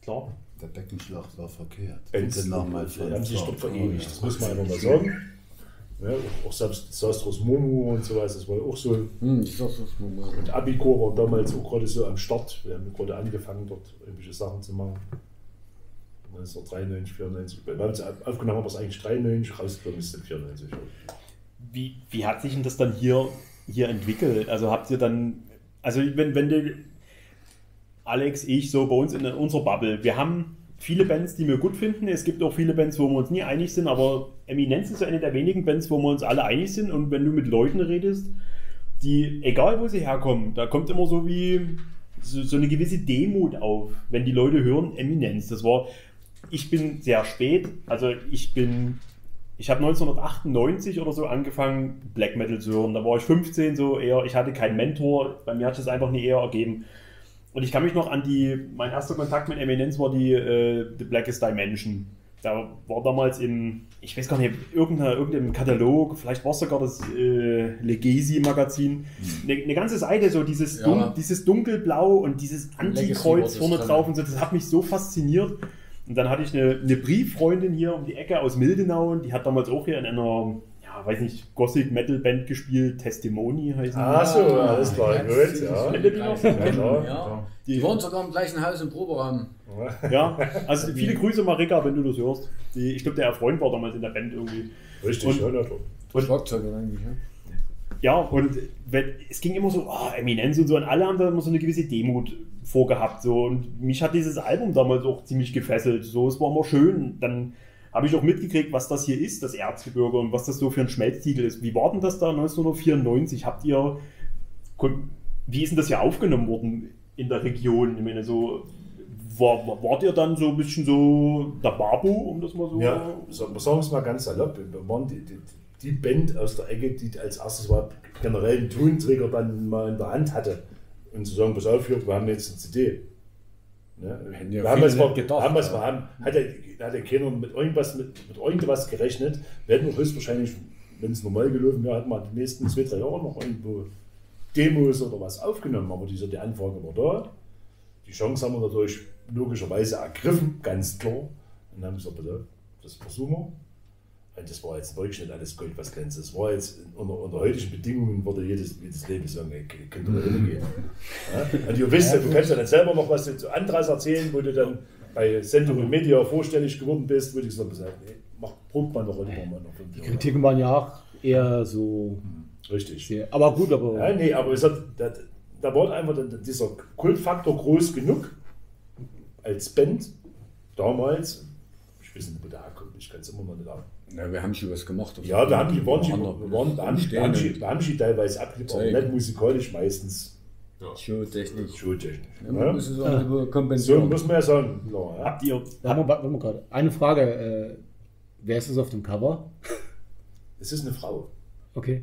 Klar. Der Deckenschlacht war verkehrt. Bands, Bitte nochmal die haben sich dort verewigt. Das muss man einfach mal sagen. Ja, auch, auch selbst Sastros Momo und sowas, das war auch so. Hm. Und Abicor war damals auch gerade so am Start. Wir haben gerade angefangen, dort irgendwelche Sachen zu machen. 1993, 94. Wir haben es aufgenommen, aber es eigentlich 93, rausgekommen ist es 94. Wie, wie hat sich denn das dann hier, hier entwickelt? Also habt ihr dann, also wenn, wenn du, Alex, ich, so bei uns in unserer Bubble, wir haben viele Bands, die wir gut finden. Es gibt auch viele Bands, wo wir uns nie einig sind, aber Eminenz ist eine der wenigen Bands, wo wir uns alle einig sind. Und wenn du mit Leuten redest, die, egal wo sie herkommen, da kommt immer so wie so, so eine gewisse Demut auf, wenn die Leute hören Eminenz. Das war, ich bin sehr spät, also ich bin, ich habe 1998 oder so angefangen, Black Metal zu hören. Da war ich 15, so eher, ich hatte keinen Mentor, bei mir hat es einfach nie eher ergeben. Und ich kann mich noch an die, mein erster Kontakt mit Eminenz war die äh, The Blackest Dimension. Da war damals in, ich weiß gar nicht, irgendeinem Katalog, vielleicht war es sogar das äh, Legacy-Magazin, eine, eine ganze Seite, so dieses, Ja. dun dieses dunkelblau und dieses Antikreuz vorne drauf und so, das hat mich so fasziniert. Und dann hatte ich eine, eine Brieffreundin hier um die Ecke aus Mildenau und die hat damals auch hier in einer, ja, weiß nicht, Gothic-Metal-Band gespielt, Testimony heißen die. Ah, so, alles klar, gut, ja. Die? Ja, wohnen sogar im gleichen Haus im Proberaum. Ja, also viele Grüße Marika, wenn du das hörst. Die, ich glaube, der Freund war damals in der Band irgendwie. Richtig, Und- ja. Und- Schlagzeuger eigentlich, ja. Ja, und wenn, es ging immer so, oh, Eminenz und so, und alle haben da immer so eine gewisse Demut vorgehabt. So. Und mich hat dieses Album damals auch ziemlich gefesselt. So, es war immer schön. Dann habe ich auch mitgekriegt, was das hier ist, das Erzgebirge, und was das so für ein Schmelztiegel ist. Wie war denn das da 1994? Habt ihr, wie ist denn das hier aufgenommen worden in der Region? Ich meine, so, war, war- wart ihr dann so ein bisschen so der Babu, um das mal so... Ja, sagen wir es mal ganz salopp. Wir waren die, die Band aus der Ecke, die als erstes war generell einen Tonträger dann mal in der Hand hatte. Und zu sagen, pass auf, wir haben jetzt eine CD. Ne? Ja wir haben es mal gedacht, haben es mal haben, hat ja, hat ja keiner mit irgendwas, mit, mit irgendwas gerechnet. Wir hätten höchstwahrscheinlich, wenn es normal gelaufen wäre, hätten wir die nächsten zwei, drei Jahre noch irgendwo Demos oder was aufgenommen. Aber diese, die Anfrage war da. Die Chance haben wir natürlich logischerweise ergriffen, ganz klar. Und haben gesagt, pass auf, das versuchen wir. Und das war jetzt wirklich nicht alles Gold, was glänzt. Das war jetzt unter, unter heutigen Bedingungen würde jedes, jedes Leben sagen, ey, ihr könnt doch hingehen. Ja? Und ihr wisst ja, du kannst ja dann selber noch was zu anderes erzählen, wo du dann bei Sendung und Media vorstellig geworden bist, würde ich sagen, ey, mach, probt man doch lieber mal noch Jahre. Kritiken waren ja auch eher so. Richtig. Sehr, aber gut, aber. Ja, nee, aber es hat, da, da war einfach dieser Kultfaktor groß genug als Band damals. Ich weiß nicht, wo der herkommt, ich kann es immer noch nicht sagen. Ja, wir haben schon was gemacht. Ja, wir haben die waren, Andere wir waren, wir haben, wir haben, die- wir haben die teilweise abgebaut, Zeig. nicht musikalisch meistens. Ja, man Ja? muss es auch So muss man ja sagen. Ja. Habt ihr, mal, warte mal gerade. Eine Frage. Äh, wer ist das auf dem Cover? Es ist eine Frau. Okay.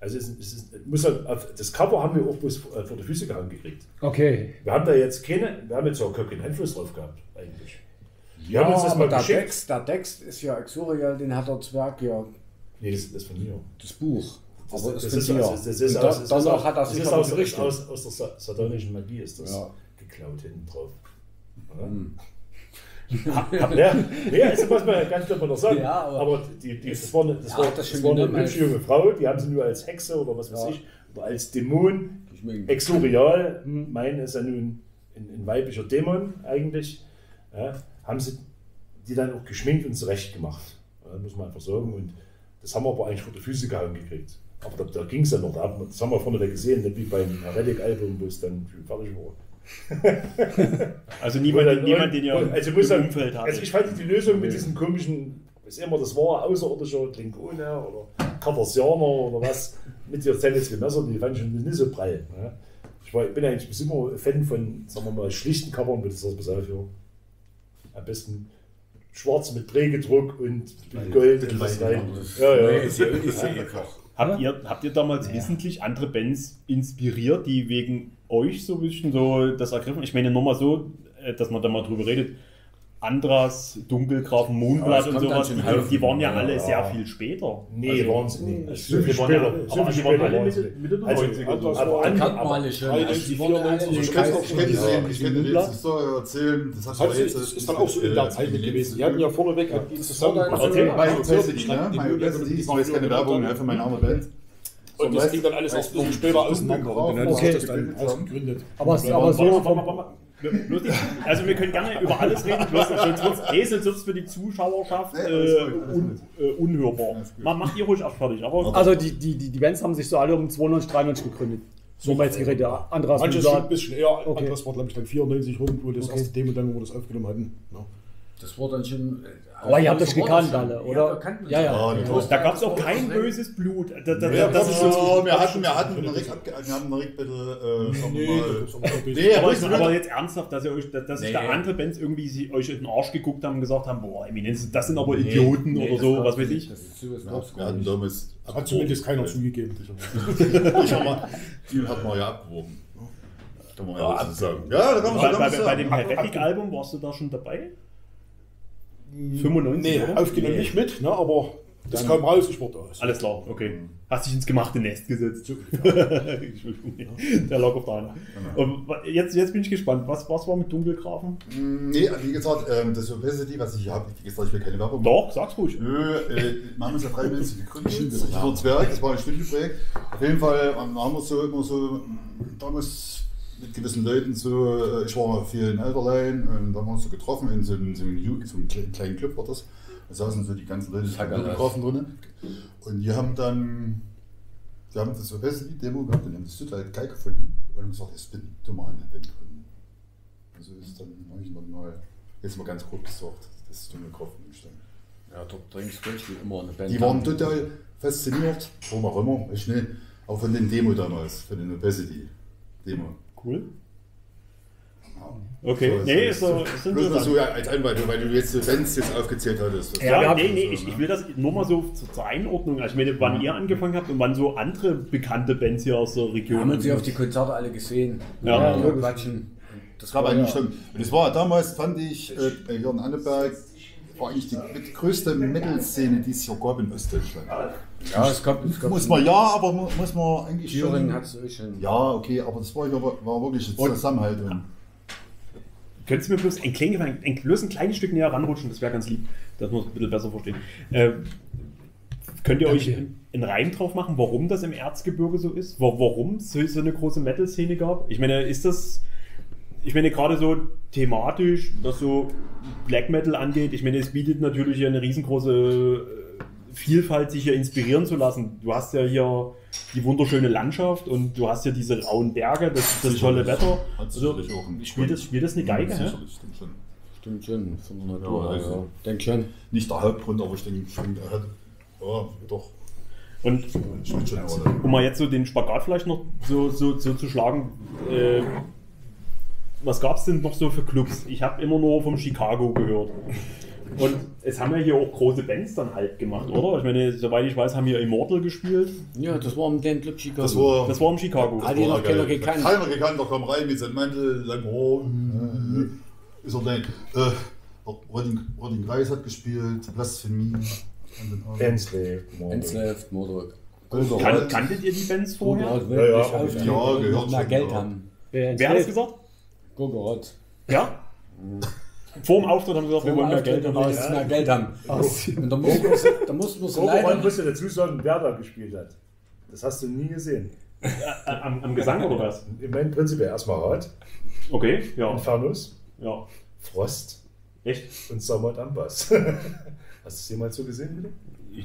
Also es, ist- es ist, muss halt, das Cover haben wir auch bloß vor vor der Füße gehangen gekriegt. Okay. Wir haben da jetzt keine, wir haben jetzt auch keinen Einfluss drauf gehabt, eigentlich. Wir Ja, haben uns das aber mal der geschickt. Text, der Text ist ja Exorial, den hat der Zwerg ja, Nee, das, das von mir. das Buch. Das, aber das, ist ist, das ist Und aus, das ist aus, hat das ist aus, aus, aus der sa- satanischen Magie ist das Ja. geklaut hinten drauf. Hm. Ja. Hab, ja, also muss man ganz klar noch sagen. Ja, aber- aber, die, die, das war eine, das Ja, war, das das war eine hübsche junge Frau, die haben sie nur als Hexe oder was weiß ich, oder als Dämon. Mein, Exorial, mein ist ja nun ein, ein weiblicher Dämon eigentlich. Ja, haben sie die dann auch geschminkt und zurecht gemacht. Ja, muss man einfach sagen. Und das haben wir aber eigentlich vor die Füße gehauen gekriegt. Aber da, da ging es ja noch. Da haben wir- Das haben wir vorneweg gesehen, nicht wie beim Heretic-Album, wo es dann fertig war. also niemand, Und- niemand den ihr und- also ich muss im sagen, Umfeld habt. Also ich fand die Lösung mit diesem komischen, was immer das war, außerirdischer Klingone oder Kardassianer oder was, mit der Tennis Messer, die fand ich schon nicht so prall. Ja. Ich, war, ich bin eigentlich bis immer Fan von, sagen wir mal, schlichten Covern, mit das pass auf hier. Am besten schwarz mit Prägedruck und mit Gold und was rein. Ja, ja. ist ja, ist ja einfach. Habt ihr, habt ihr damals wissentlich andere Bands inspiriert, die wegen euch so ein bisschen so das ergriffen? Ich meine, nochmal so, äh, dass man da mal drüber redet. Andras, Dunkelgrafen, Ja, es und sowas, die, die waren ja Ja, alle ja. sehr viel später. Nee, also, waren sie nicht. Also, die waren ja- aber die waren alle waren Mitte, der Also, 90er. Andras so. aber an- aber- alle schon. Also die wurden alle in Ich Nubla? jetzt die Story erzählen. Das hast du Das aber ist, ist dann auch so in der Zeit gewesen. Die hatten ja vorneweg die zusammen. Also, ne? My Opacity, ich mache jetzt keine Werbung ne, für meine andere Band. Und das ging dann alles erst ein bisschen später auseinander. Und dann hat Okay. sich das dann ausgegründet. Aber, aber so. warte mal, warte mal. Bloß Also wir können gerne über alles reden, bloß sonst für die Zuschauerschaft äh, un, äh, unhörbar. Alles gut. Ma- Macht ihr ruhig erst fertig. Aber Also die, die, die, die Bands haben sich so alle um 92, 93 gegründet. So mal jetzt geredet. Ja, Andras Manches schon ein bisschen eher. Okay. Das war, glaube ich, dann 94 rum, wo das Okay. erste Demo dann, wo wir das aufgenommen hatten. Ja. Das war dann schon. Aber ihr habt das war gekannt schon. alle, Ja, oder? Ja, ja. Ja, Das- da gab es auch war kein böses Blut. Da, da, Ja, da, das ist so. wir hatten, wir hatten einen Rick, abge- wir haben einen Rick bitte, äh, Nee, aber Nee, jetzt ernsthaft, dass, ihr euch, dass, dass sich Nee. da andere Bands irgendwie sie, euch in den Arsch geguckt haben und gesagt haben, boah, Eminenz, das sind aber Idioten Nee, oder so, was weiß ich. Das ist sowas Ja, wir hatten damals. Das hat zumindest keiner zugegeben. Ich hab mal, die hat man ja abgeworben. Kann man ja, dazu sagen. Ja, da kann man Bei, kann bei, man bei dem. Heretic-Album warst du da schon dabei? 95, Nee, oder? aufgenommen nicht mit, ne, aber das kam raus, ich wurde aus. Alles klar, okay. Hast dich ins gemachte Nest gesetzt. Entschuldigung, der lag auf wa- Jetzt, jetzt bin ich gespannt. Was, was war mit Dunkelgrafen? Mm, Nee, wie gesagt, ähm, das Opacity, was ich habe, wie gesagt, ich will keine Werbung machen. Doch, sag's ruhig. Nö, äh, wir haben uns ja freiwillig gegründet. Ich war Zwerg, das war ein Studioprojekt. Auf jeden Fall haben wir so immer so, damals mit gewissen Leuten so, äh, ich war mal viel in Elderlein und da haben wir uns so getroffen in so einem, so einem, so einem kle- kleinen Club war das. Da saßen so die ganzen Leute die. Fotografen drin. Und die haben dann, wir haben das Opacity-Demo gehabt und die haben das total geil gefunden und haben gesagt, das bin du mal an der Band gründen. Also ist dann, habe ich noch mal, jetzt mal ganz grob gesagt, das ist dumme Kraft entstanden. Ja, dort dringst du immer eine Band. Die waren total fasziniert, warum auch immer, ich nicht, auch von den Demo damals, von den Opacity-Demo. Cool. Okay, So, nee, so- ist so, ist Bloß so als Einweitung, weil du jetzt so Bands jetzt aufgezählt hattest. Ja, Ja, nee, nee, so, ich, ne? ich will das nur mal so zu, zur Einordnung. Also ich meine, wann ihr angefangen habt und wann so andere bekannte Bands hier aus der Wir Region. haben sie auf die Konzerte alle gesehen. Ja. ja quatschen. Das gab eigentlich schon. Und das war damals, fand ich, äh, hier in Anneberg, war eigentlich die größte Metal-Szene, die es hier gab in Ostdeutschland. Ja, es gab. Es gab Muss man ja, aber mu- muss man eigentlich Thüringen schon. hat es euch schon. Ja, okay, aber das war, ja, war wirklich ein Zusammenhalt. Und Könntest du mir bloß ein, klein, ein, bloß ein kleines Stück näher ranrutschen? Das wäre ganz lieb, dass wir es ein bisschen besser verstehen. Äh, Könnt ihr euch einen Reim drauf machen, warum das im Erzgebirge so ist? Wa- Warum es so so eine große Metal-Szene gab? Ich meine, ist das, ich meine, gerade so thematisch, was so Black Metal angeht, ich meine, es bietet natürlich eine riesengroße äh, Vielfalt, sich hier inspirieren zu lassen. Du hast ja hier die wunderschöne Landschaft und du hast ja diese rauen Berge, das, das tolle Wetter. Also, spielt, das, spielt das eine Geige? hä? Sicherlich, stimmt schon. Stimmt schon, von der Natur. Ja, also- ja. Denk schon. Nicht der Hauptgrund, aber ich denke schon, er hat, ja, doch, Und spielt schon eine Rolle. um mal jetzt so den Spagat vielleicht noch so, so, so zu schlagen, äh, was gab es denn noch so für Clubs? Ich habe immer nur vom Chicago gehört. Und es haben ja hier auch große Bands dann halt gemacht, oder? Ich meine, soweit ich weiß, haben hier Immortal gespielt. Ja, das war im Dan Club Chicago. Das war, Das war im Chicago. Hat die noch keiner gekannt. Keiner gekannt, der kam rein mit seinem Mantel, lang, oh, äh, ist er denn? Äh, Rodin, Greis hat gespielt, Blasphemie. an den Armen. Enslave. Enslaved, Mordok. Kan kanntet ihr die Bands vorher? Ja, ja, ja, auftreten ja, mehr schon, Geld ja. haben. Wer, Wer hat das gesagt? Gogorot. Ja? Vor dem Auftritt haben sie gesagt, wir wollen mehr Geld haben. Wir mehr Geld haben. Und da mussten wir, da so Gogoran leider... musst du dazu sagen, wer da gespielt hat. Das hast du nie gesehen. Äh, Am, am Gesang oder was? Ich meine prinzipiell erstmal Rad, Okay, ja. Infernus, ja. Frost Echt? und Sommer am Bass. Hast du es jemals so gesehen, bitte?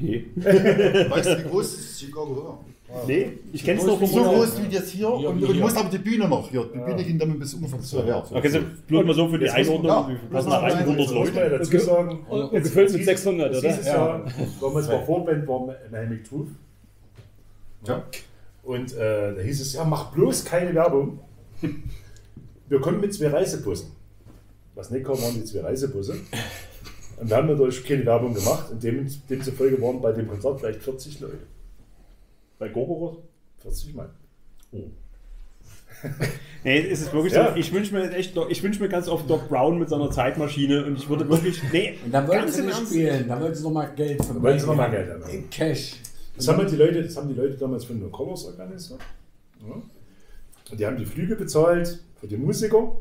Nee. Weißt du, wie groß ist Chicago? Nee, ich kenn's noch vom So groß wie das hier Hier, und, und muss aber die Bühne noch. Hier, die Bühne ging dann bis ungefähr so her. Okay, so bloß mal so für die Jetzt Einordnung, ja, mal nach rein, rein, 100 Jetzt muss Leute. dazu ge- sagen, und gefüllt mit dieses- 600, oder? Dieses Ja. Jahr, damals war Vorband war Miami Truth. Ja. Und äh, da hieß es, ja, mach bloß keine Werbung. Wir kommen mit zwei Reisebussen. Was nicht kam, waren die zwei Reisebusse. Und wir haben natürlich keine Werbung gemacht. Und dem, demzufolge waren bei dem Konzert vielleicht 40 Leute. Bei Gogoros? 40 Mann. Nee, es ist wirklich Ja. so. Ich wünsche mir echt, ich wünsche mir ganz oft Doc Brown mit seiner Zeitmaschine und ich würde wirklich, nee, Und dann wollten ganz sie nicht spielen, dann wollten sie nochmal Geld von Da wollten sie noch mal Geld haben. In Cash. Das haben, die Leute, das haben die Leute damals von den Colors organisiert. Ja. Und die haben die Flüge bezahlt für die Musiker. Und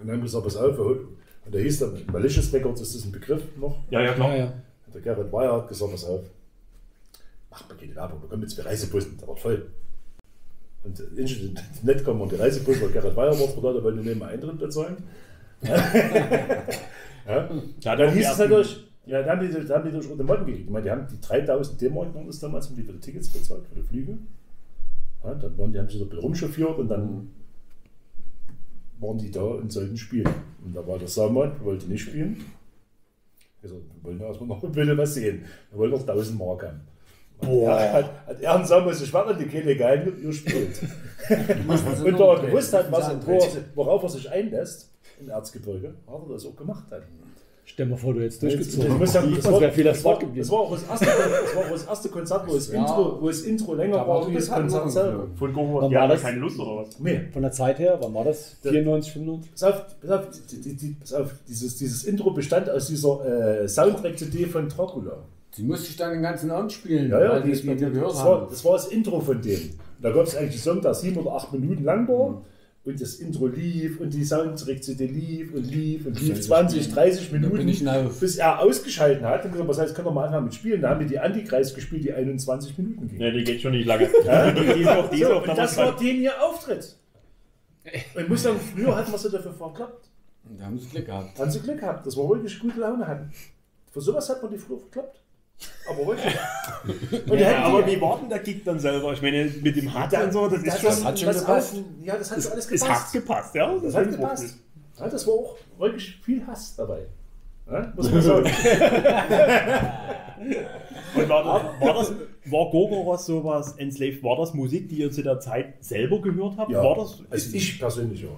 dann haben wir gesagt, pass auf, und da hieß dann, Malicious Records ist das ein Begriff noch. Ja, ja, Ja, klar. ja. Und der Gerrit Weyer hat gesagt, pass auf, macht mal keine Werbung, wir kommen jetzt mit Reisebussen, der wird voll. Und äh, nicht kommen und die Reisebusse, weil Gerrit Weyer war da, der wollte neben Eintritt bezahlen. ja. Ja, Dann hieß die es natürlich, ja, dann haben die, dann haben die durch rote Motten gekriegt. Ich meine, die haben die 3000 D-Mark das damals, haben die für die Tickets bezahlt, für die Flüge. Ja, dann waren die, haben sie so ein bisschen rumchauffiert und dann waren die da und sollten spielen. Und da war der Samuel, wollte nicht spielen. Also, wir wollen erstmal noch ein bisschen was sehen. Wir wollen noch 1000 Mark haben. Ja, hat, hat er und Samuel sich schwanger die Kehle gehalten und ihr spielt. und da er gewusst hat, was, wo, worauf er sich einlässt im Erzgebirge, hat er das auch gemacht. Hat. Stell mal vor, du hättest Ich durchgezogen. muss sagen, Das das war, das das, war, das war auch das erste, das war auch das erste Konzert, wo das, Ja. Intro, wo das Intro länger Da war wie das Konzert selber. Von war haben ja das? keine Lust oder was? Nee. Von der Zeit her, wann war das? Das- 94, 95? Pass auf, pass auf, die, die, die, pass auf dieses, dieses Intro bestand aus dieser äh, Soundtrack-CD von Dracula. Die musste ich dann den ganzen Abend spielen, Ja, ja, weil die mit dir gehört das, war, das war das Intro von dem. Da gab es eigentlich einen Song, der sieben oder acht Minuten lang war. Und das Intro lief und die Soundtrack-CD lief und lief und lief 20, 30 bin Minuten, bis er ausgeschalten hat. Und gesagt, was heißt, kann doch mal anfangen mit Spielen. Da haben wir die Antikreis gespielt, die 21 Minuten ging. Nee, die geht schon nicht lange. die, die ist auch, die ist So, auch und das war den ihr Auftritt. Und ich muss sagen, früher hatten wir sie dafür verklappt. Da haben sie Glück gehabt. Haben sie Glück gehabt, dass wir wirklich gute Laune hatten. Für sowas hat man die früher verklappt. Aber wirklich. Und ja, hätten aber die- wie war denn der Gig dann selber? Ich meine, mit dem Hut Da- und so, das ist das schon. hat schon das gepasst. auch- Ja, das hat Es, alles es gepasst. hat gepasst, ja? Das hat gepasst. Ja, das war auch wirklich viel Hass dabei. Ja, muss man sagen. Und war, das, war, das, war Gogoros sowas, Enslaved, war das Musik, die ihr zu der Zeit selber gehört habt? Ja, War das, also ich persönlich ja.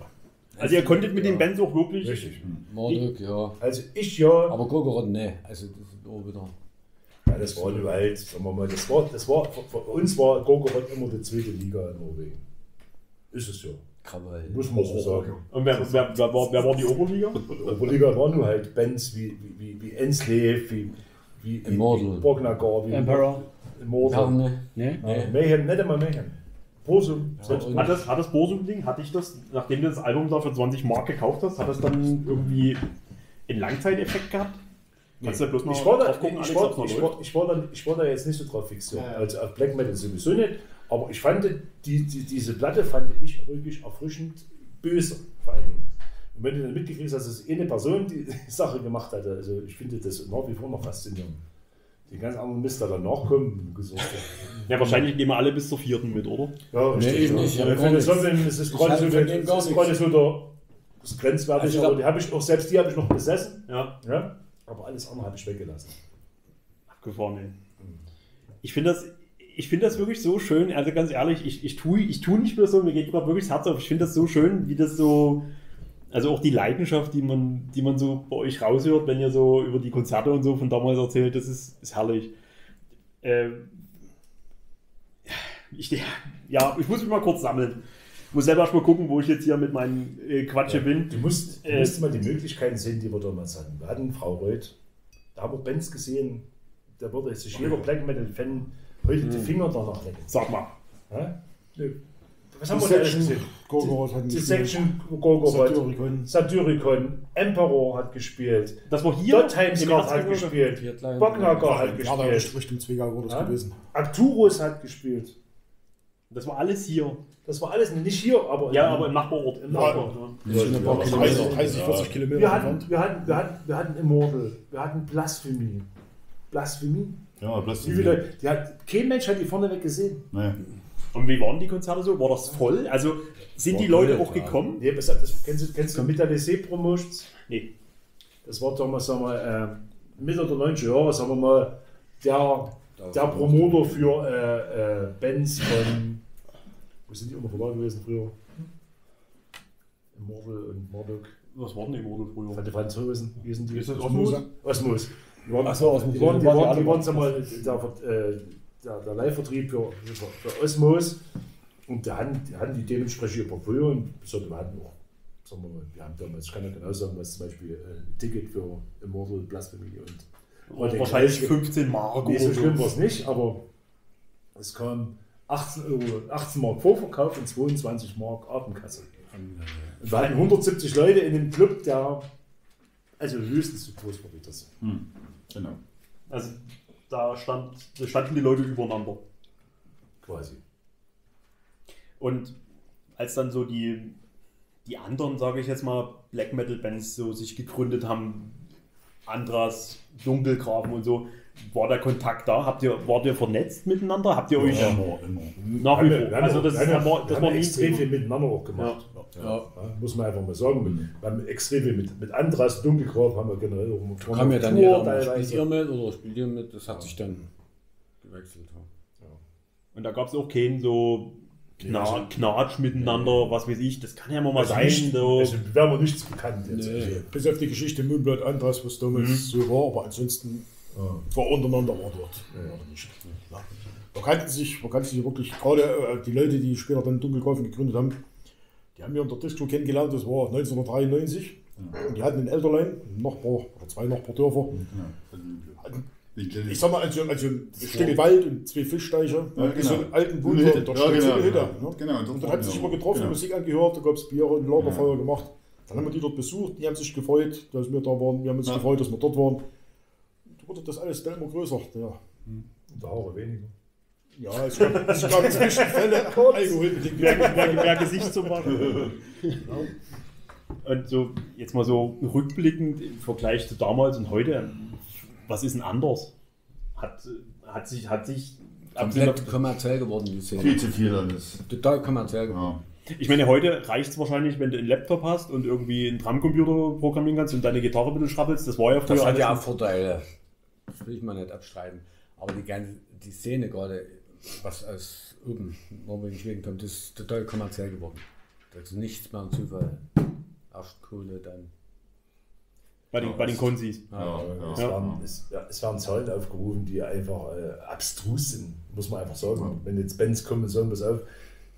also ihr konntet mit den Bands auch wirklich. Richtig. Morduk, ja. Also ich ja. Aber Gogorod, ne. Also das ist auch wieder. Ja, das war nur halt, sagen wir mal, das war, das war, für, uns war Gogorod immer die zweite Liga in Norwegen. Ist es ja. Krawall. Muss man so sagen. Und wer, wer, wer, war, wer war die Oberliga? Die Oberliga waren nur halt Bands wie, wie, wie, wie Enslave, wie, wie, wie, Immortal. wie Bognagar, wie Emperor? Immortal. Ne? Ja, Mayhem, nicht einmal Mayhem. Selbst und- Hat das, hat das Bosum-Ding, hatte ich das, nachdem du das Album da für 20 Mark gekauft hast, hat das dann irgendwie einen Langzeiteffekt gehabt? Kannst du bloß mal ich war, da, drauf gucken, ich, Alex, war, ich, war, ich, war da, ich war da jetzt nicht so drauf fixiert. Ja, ja. Also auf Black Metal sowieso nicht. Aber ich fand, die, die, diese Platte fand ich wirklich erfrischend böse, vor allen Dingen. Und wenn du dann mitgekriegt hast, dass es eine Person die Sache gemacht hatte, also ich finde das nach wie vor noch faszinierend. Die ganz anderen Mist, der danach kommen, Ja, wahrscheinlich gehen wir alle bis zur vierten mit, oder? Ja, Nee, ich ja. nicht, Ja. Sondern es ist Ich gerade so, der, so grenzwertig, Also ich aber die habe ich auch, selbst die habe ich noch besessen. Ja. Ja? Aber alles andere habe ich weggelassen. Abgefahren, ey. Ich finde das, ich finde das wirklich so schön, also ganz ehrlich, ich, ich tue ich tu nicht mehr so, mir geht gerade wirklich das Herz auf. Ich finde das so schön, wie das so, also auch die Leidenschaft, die man, die man so bei euch raushört, wenn ihr so über die Konzerte und so von damals erzählt, das ist, ist herrlich. Ähm, ich, ja, ich muss mich mal kurz sammeln. Muss selber erst mal gucken, wo ich jetzt hier mit meinen äh, Quatsche bin. Du musst, du Äh, musst mal die Möglichkeiten sehen, die wir damals hatten. Wir hatten Frau Reuth, da haben wir Bands gesehen, da würde sich jeder Black Metal-Fan heute die Finger danach lecken. Sag mal. Ja? Was haben wir da alles Section, gesehen? Gorgoroth hat Die gespielt. Section Gorgoroth, Satyricon. Satyricon, Emperor hat gespielt, Das war hier. Dot Timescott im hat gespielt. Bocknacker hat Ja, da gespielt, Richtung Zwickau war das Ja? gewesen. Arcturus hat gespielt. Das war alles hier. Das war alles nicht hier, aber Ja, aber im Nachbarort. Im Ja. Nachbarort. Das Ja, ja. 30, 40 Kilometer wir hatten, entfernt. wir hatten, wir hatten, wir hatten Immortal, wir hatten Blasphemie. Blasphemie? Ja, Wie Plastik. viele Leute? Die hat, kein Mensch hat die vorneweg gesehen. Nee. Und wie waren die Konzerte so? War das voll? Also sind die War Leute voll, auch ja. gekommen? Nee, was, das, kennst du, kennst du Metallese Promotions? Nee. Das war damals, sagen wir, äh, Mitte der 90er Jahre, sagen wir mal, der, der Promoter für äh, äh, Bands von, wo sind die immer verlagen gewesen früher? Immortal und Marduk. Was war denn Immortal früher? Den Franzosen, wie sind die? Ist das Osmos? Osmos. Die waren, Ach so, Osmos, die waren, die ja, die waren, die waren der, äh, der, der Live-Vertrieb für, für, für Osmos. Und da hatten, die die dementsprechend ihr Portfolio und so, wir hatten auch, sagen wir mal, wir haben damals, ich kann ja genau sagen, was zum Beispiel äh, ein Ticket für Immortal Blasphemy und wahrscheinlich 15 Mark Nee, so schlimm war es nicht, aber es kam 18, Euro, 18 Mark Vorverkauf und 22 Mark Abendkasse. Und wir hatten 170 Leute in dem Club, der also höchstens so groß war wie das. Hm. Genau. Also da, stand, da standen die Leute übereinander. Quasi. Und als dann so die, die anderen, sage ich jetzt mal, Black Metal Bands so sich gegründet haben, Andras, Dunkelgraben und so, war der Kontakt da? Habt ihr, wart ihr vernetzt miteinander? Habt ihr euch Immer, immer. nach wie vor? ja- Also das, ist, haben ja- das haben ja extrem viel miteinander auch gemacht. Ja. Ja, muss man einfach mal sagen. Wir haben extrem viel mit, mit Andras Dunkelgrab haben wir generell auch Da kam ja dann Tour jeder mal, spielt ihr mit oder spielt ihr mit? Das hat sich dann gewechselt. Ja. Und da gab es auch keinen so Kna also- Knatsch miteinander, was weiß ich. Das kann ja immer mal Also sein. nicht, so. also wäre mir nichts bekannt jetzt. Nee. Bis auf die Geschichte Moonblood Andras, was damals so war, aber ansonsten war untereinander war dort. Ja. nicht. Ja. Man kannte sich, man kannte sich wirklich, gerade äh, die Leute, die später dann Dunkelgrafen gegründet haben, die haben wir in der Disco kennengelernt, das war 1993. Und die hatten in Elterlein, ein Nachbar, oder zwei Nachbardörfer, ich sag mal, also, also ein Stück Wald und zwei Fischsteiche, Ja, so genau. einen alten da Ja, steht so genau, Hütte. genau. ne? Genau, Und dort dann waren hat sich immer getroffen, Genau. Musik angehört, da gab es Bier und Lagerfeuer gemacht. Dann haben wir die dort besucht, die haben sich gefreut, dass wir da waren. Wir haben uns Ja. gefreut, dass wir dort waren. Da wurde das alles dann immer größer. Ja, Da Haare weniger. ja es gab, es gab Zwischenfälle, Alkoholbedingt. mehr, mehr, mehr Gesicht zu machen. Und so, jetzt mal so rückblickend im Vergleich zu damals und heute, was ist denn anders? Hat, hat sich, hat sich, Komplett kommerziell geworden, die Szene. Viel zu viel alles. Total kommerziell geworden. Ja. ich meine, heute reicht es wahrscheinlich, wenn du einen Laptop hast und irgendwie einen Drumcomputer programmieren kannst und deine Gitarre ein bisschen schrabbelst. Das war ja früher Das hat ja auch Vorteile. Das will ich mal nicht abstreiten. Aber die ganze, die Szene gerade, was aus oben, Norwegen, Schweden kommt, ist total kommerziell geworden. Das ist nichts mehr ein Zufall. Erst Kohle, dann. bei den, bei den Konsis. Ja, Es, ja. waren, es, ja, es werden Zahlen aufgerufen, die einfach äh, abstrus sind, muss man einfach sagen. Wenn jetzt Bands kommen und sagen, pass auf,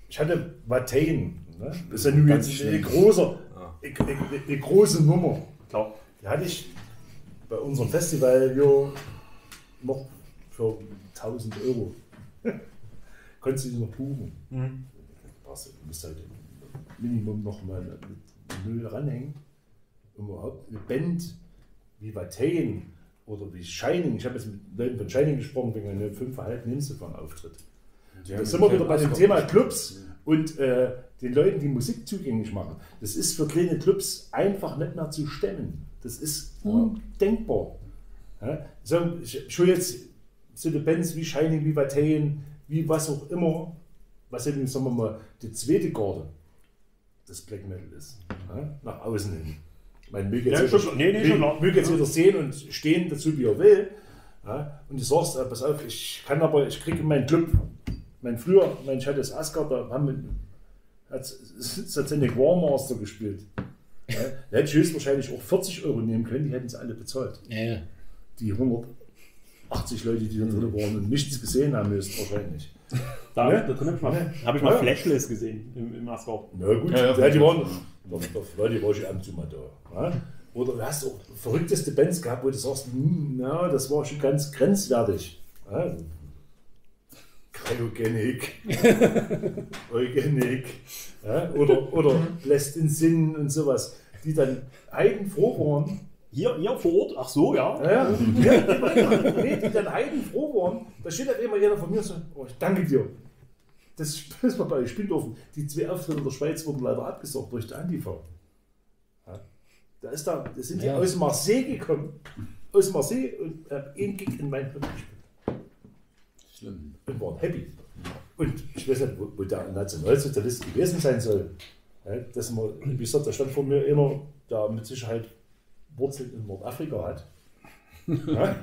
ich hatte Watain, ne? das ist ja nun jetzt eine, große, Ja. eine, eine, eine große Nummer. Klar. Die hatte ich bei unserem Festival jo, noch für 1000 Euro. Konntest du die noch buchen. Mhm. Du du musst halt Minimum noch mal mit Null ranhängen, um überhaupt eine Band wie Watain oder wie Shining, ich habe jetzt mit Leuten von Shining gesprochen, wegen einem fünfeinhalb Nimsefang Auftritt. Da sind wir wieder bei dem Thema Clubs und äh, den Leuten die Musik zugänglich machen. Das ist für kleine Clubs einfach nicht mehr zu stemmen. Das ist undenkbar. Ja? So, ich, ich will jetzt so eine Bands wie Shining, wie Vatain, wie was auch immer, was eben, sagen wir mal, die zweite Garde des Black Metal ist. Ja? Nach außen hin. Ich meine, möge jetzt, Ja, schon- nee, nee, schon möge jetzt jeder sehen und stehen dazu, wie er will. Ja? Und du sagst, äh, pass auf, ich kann aber, ich kriege meinen Club, mein früher, mein Chat ist Asgard, da haben wir, hat Satanic War Master gespielt. Ja? Der hätte höchstwahrscheinlich auch 40 Euro nehmen können, die hätten sie alle bezahlt. Ja, ja. Die 180 Leute, die da drin waren und nichts gesehen haben müssen, wahrscheinlich. Da, Ja. da drin habe ich mal, hab ich mal Ja. Flashless gesehen im, im Asgard. Na gut, Ja, ja, ja, die waren, da, da war die war ich ab und zu mal da. Ja? Oder du hast auch verrückteste Bands gehabt, wo du sagst, hm, na, das war schon ganz grenzwertig. Ja? Kryogenik, Eugenik ja? oder, oder lässt den Sinn und sowas, die dann heidenfroh waren, Hier, hier vor Ort, ach so, ja. ja, ja. ja nee, die dann heidenfroh waren, da steht dann immer jeder von mir so, oh, ich danke dir. Das ist mal bei Spindorfen. Die zwei Auftritte in der Schweiz wurden leider abgesagt durch die Antifa. Ja. Da, ist da, da sind die Ja. aus Marseille gekommen. Aus Marseille und haben einen Gig in meinem Club gespielt. Schlimm. Und waren happy. Und ich weiß nicht, wo, wo der Nationalsozialist gewesen sein soll. Ja, dass man, wie gesagt, da stand vor mir einer, der mit Sicherheit Wurzeln in Nordafrika hat. Ja?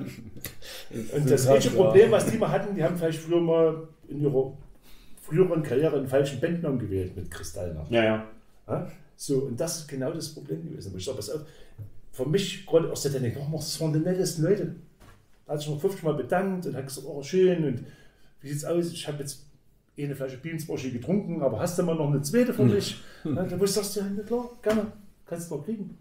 Und das einzige Problem, was die mal hatten, die haben vielleicht früher mal in ihrer früheren Karriere einen falschen Bandnamen gewählt mit Kristallnacht. Ja, ja. Ja? So, und das ist genau das Problem gewesen. Aber ich sage, pass auf, für mich, gerade aus der Technik, oh, das waren die nettesten Leute. Da hat sich noch 50 Mal bedankt und hat gesagt, oh, schön, und wie sieht's aus? Ich habe jetzt eine Flasche Bienensbrosche getrunken, aber hast du mal noch eine zweite für mich? Ja, da wo ich ja, na klar, gerne, kannst du noch kriegen.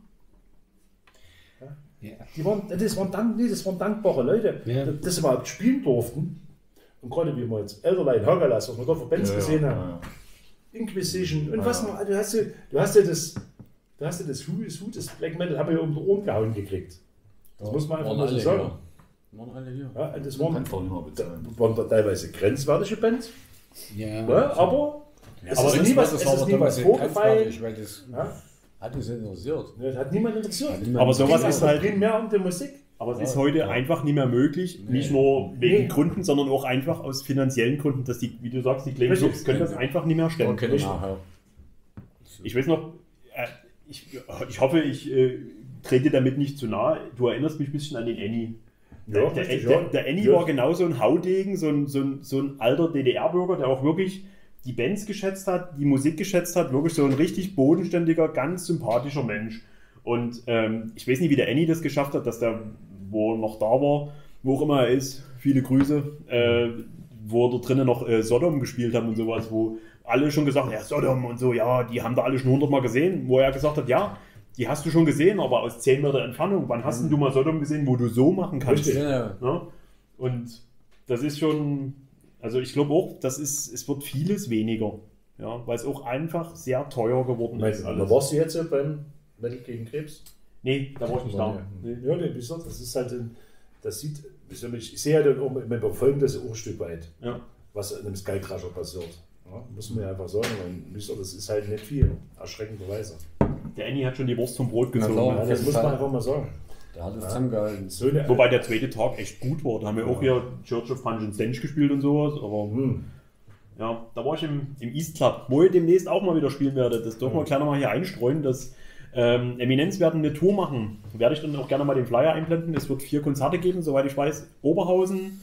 Die waren, das, waren dank, nee, das waren dankbare Leute, dass sie überhaupt spielen durften. Und gerade wie wir jetzt Elderlein, Hagalas, was wir da für Bands gesehen haben. Inquisition und was noch, du hast ja, du hast ja das, du hast ja das Who is Who des Black Metal, haben wir ja um die Ohren gehauen gekriegt. Das muss man einfach mal so sagen. Waren alle hier. Ja, das waren, waren da teilweise grenzwertige Bands, Ja. aber es Aber ist das nie was, das es ist aber nie was teilweise vorgefallen. Ja, hat uns interessiert. das hat niemand interessiert. Aber Es ging sowas ist halt, primär um die Musik. aber es ist heute einfach nicht mehr möglich, nicht nur wegen Nee. Gründen, sondern auch einfach aus finanziellen Gründen, dass die, wie du sagst, die kleinen. Clubs können das einfach nicht mehr stellen. Okay, nachher. Ich weiß noch, äh, ich, ich hoffe, ich äh, trete damit nicht zu nahe. Du erinnerst mich ein bisschen an den Annie. Ja, der, richtig, der, ja. der Annie Ja. war genau so ein Haudegen, so ein, so ein, so ein alter DDR-Bürger, der auch wirklich die Bands geschätzt hat, die Musik geschätzt hat, wirklich so ein richtig bodenständiger, ganz sympathischer Mensch. Und ähm, ich weiß nicht, wie der Annie das geschafft hat, dass der, wo er noch da war, wo auch immer er ist, viele Grüße, äh, wo da drinnen noch äh, Sodom gespielt haben und sowas, wo alle schon gesagt haben, ja, Sodom und so, ja, die haben da alle schon hundertmal gesehen, wo er gesagt hat, ja, die hast du schon gesehen, aber aus 10 Meter Entfernung. Wann hast denn du mal Sodom gesehen, wo du so machen kannst? Richtig. Ja, Ne? Und das ist schon, also ich glaube auch, das ist, es wird vieles weniger. Ja, weil es auch einfach sehr teuer geworden Meinst ist. Alles. da warst du jetzt beim Metal gegen Krebs? Nee, da war ich nicht da. Nee. Ja, nee, wie gesagt, das ist halt, ein, das sieht, ich, sehe ja dann auch, wir verfolgen das auch ein Stück weit, Ja. was in einem Skycrusher passiert. Ja, muss man ja einfach sagen. Wie gesagt, das ist halt nicht viel, erschreckenderweise. Der Annie hat schon die Wurst vom Brot gezogen. Ja, das muss man einfach mal sagen. Der hat es zusammengehalten. So eine, Wobei der zweite Tag echt gut war. Da haben wir auch hier Church of Punch and Stench gespielt und sowas. Aber hm, ja, da war ich im, im East Club, wo ich demnächst auch mal wieder spielen werde. Das dürfen wir gleich mal hier einstreuen. Das ähm, Eminenz werden eine Tour machen. Werde ich dann auch gerne mal den Flyer einblenden. Es wird vier Konzerte geben, soweit ich weiß. Oberhausen,